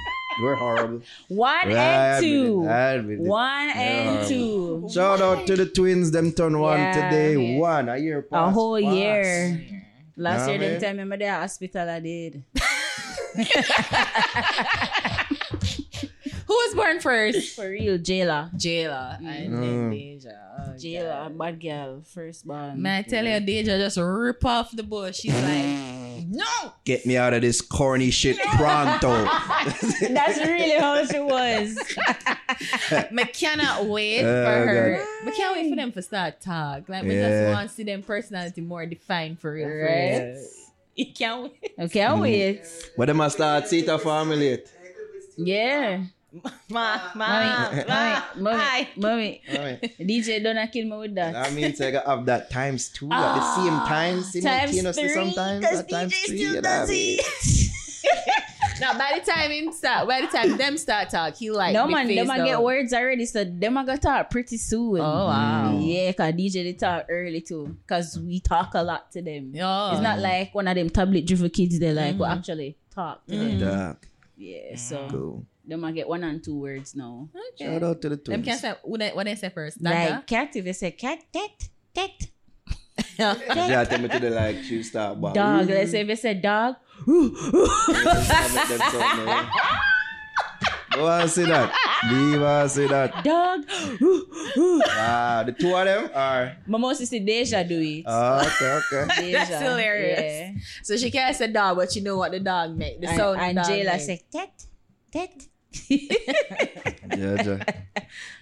We're horrible.
One
Right,
and two.
I admit it.
One and
horrible.
two.
Shout out to the twins. Them turn one
Yeah.
today. One a year
A whole
fast.
year. Last
Nah,
year, them
man.
time remember the hospital I did.
Who was born first?
For real, Jayla.
Jailer. And
Mm.
then Deja. Oh,
Jayla, bad girl, first born.
Man, I tell you, Deja just rip off the bush. She's like, no.
Get me out of this corny shit pronto.
That's really how she was.
I cannot wait
Oh,
for her.
God.
We can't wait for them to start talk. Like, we
Yeah.
just want to see them personality more defined for real.
Right?
real. You can't wait. Mm.
I can't wait.
But they must start Sita family yet.
Yeah.
Ma, ma,
Mommy,
ma.
mommy, mommy,
Alright.
DJ don't kill me with that.
That means I gotta have that times two at the same time simultaneously
three,
sometimes.
'cause
At times
DJ
three,
still
you know
does
mean?
Now, by the time him start, by the time them start talk, he like
no
big
man,
face
them a get words already, so them a gonna talk pretty soon.
Oh, wow.
Yeah, cause DJ they talk early too, cause we talk a lot to them.
Yeah.
It's not like one of them tablet driven kids. They like we
Mhm.
actually talk to
Mhm.
them.
Dark.
Yeah, so
Cool.
Them a get one and two words now.
Okay.
Shout out to the
Them
twins.
can say what they, what they say first. Dada?
Like cat, if they say cat, cat, cat.
Yeah, tell me to the like she start back.
Dog. Let's say if you said dog.
Go on, say that. Leave her say that.
Dog.
Ah, the two of them are.
Mama used to say Deja do it.
Oh, okay, okay.
Deja.
That's hilarious.
Yeah.
So she can't say dog, but you know what the dog make. The sound
and
the dog
Jayla
make.
say tet, tet.
Yeah, yeah.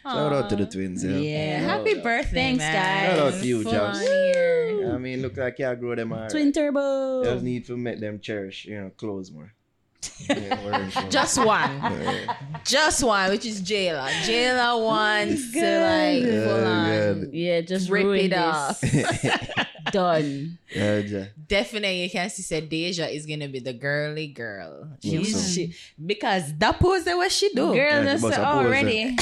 Shout out to the twins. Yeah.
Yeah.
Happy birthday,
Thanks,
man.
guys.
Shout out to you,
Full
Jobs. I mean, look like you grow them out.
Twin turbo.
Just need to make them cherish, you know, clothes more. Yeah, wearing clothes.
Just one. Just one, which is Jayla. Jayla wants to like
Yeah,
full oh,
on.
Yeah, just
rip
ruin
it
this.
off.
Done.
Yeah, yeah.
Definitely, you can see said Deja is gonna be the girly girl. She's
so.
she because that pose that what she do.
Girl,
Yeah, she
that's
must have
already.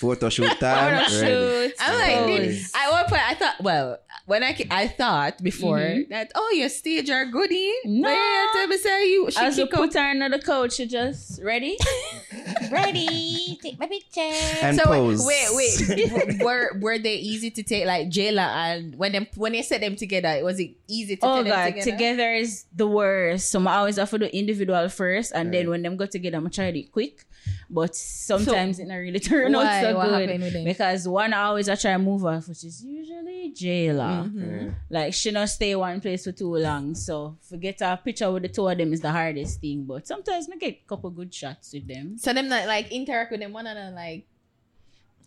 Photo shoot time.
Photo
ready.
shoot.
I'm like,
pose.
at one point I thought, well, when I I thought before
Mhm.
that, oh, your stage are goodie.
No.
But yeah, tell me say you she
As you
kick
put
out.
her under the couch, she just ready. ready. Take my picture.
And
so
pose.
wait, wait, wait. were were they easy to take? Like Jayla and when them when they set them together, it was it easy to
Oh
take
god,
them
together?
together?
is the worst. So I always have to do individual first, and then when them go together, I'm try it quick. But sometimes it not really turn
Why?
out so
What
good
happened with them?
because one I always I try move off, which is usually Jayla.
Mhm.
Like she not stay one place for too long, so forget a picture with the two of them is the hardest thing. But sometimes I get a couple good shots with them.
So them not like interact with them one another like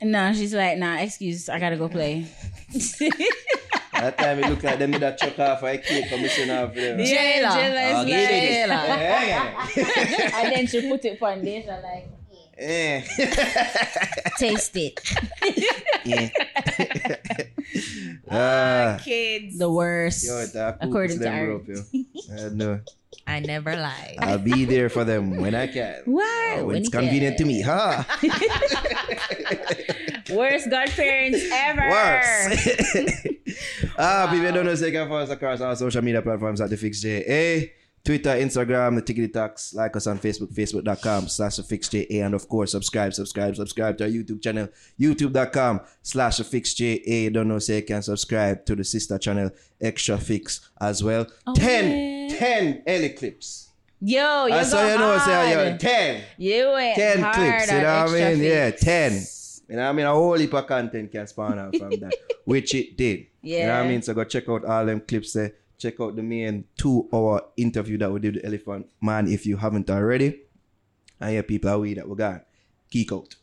Nah, she's like, nah, excuse, I gotta go play.
That time it look like them with that chuck off a cake commission off them.
Yeah, Jayla is
give it.
like-
Yeah.
and then she put it on Deja like,
Eh.
taste it.
Yeah. Ah.
kids.
The worst.
Yo,
according to
them
Aaron.
rope, yo. I know.
I never lie.
I'll be there for them when I can.
Why?
Oh,
When
it's
you
convenient to me, huh?
Worst godparents ever.
Worse. ah, people don't know, so you can follow us across our social media platforms at The Fix JA. Twitter, Instagram, the Tickety Talks. Like us on Facebook, facebook.com slash The Fix JA. And of course, subscribe, subscribe, subscribe to our YouTube channel, youtube.com slash The Fix JA. Don't know, so you can subscribe to the sister channel, Extra Fix, as well.
Oh,
10, 10 Ellie clips.
Yo, you
I saw you know, say, yo,
hard.
10.
You went
10
hard
clips, you know what I mean? Yeah, 10. You know what I mean? A whole heap of content can spawn out from that, which it did. You know what I mean? So go check out all them clips there. Check out the main two hour interview that we did with Elephant Man if you haven't already. And yeah, people are we that we got. Geek out.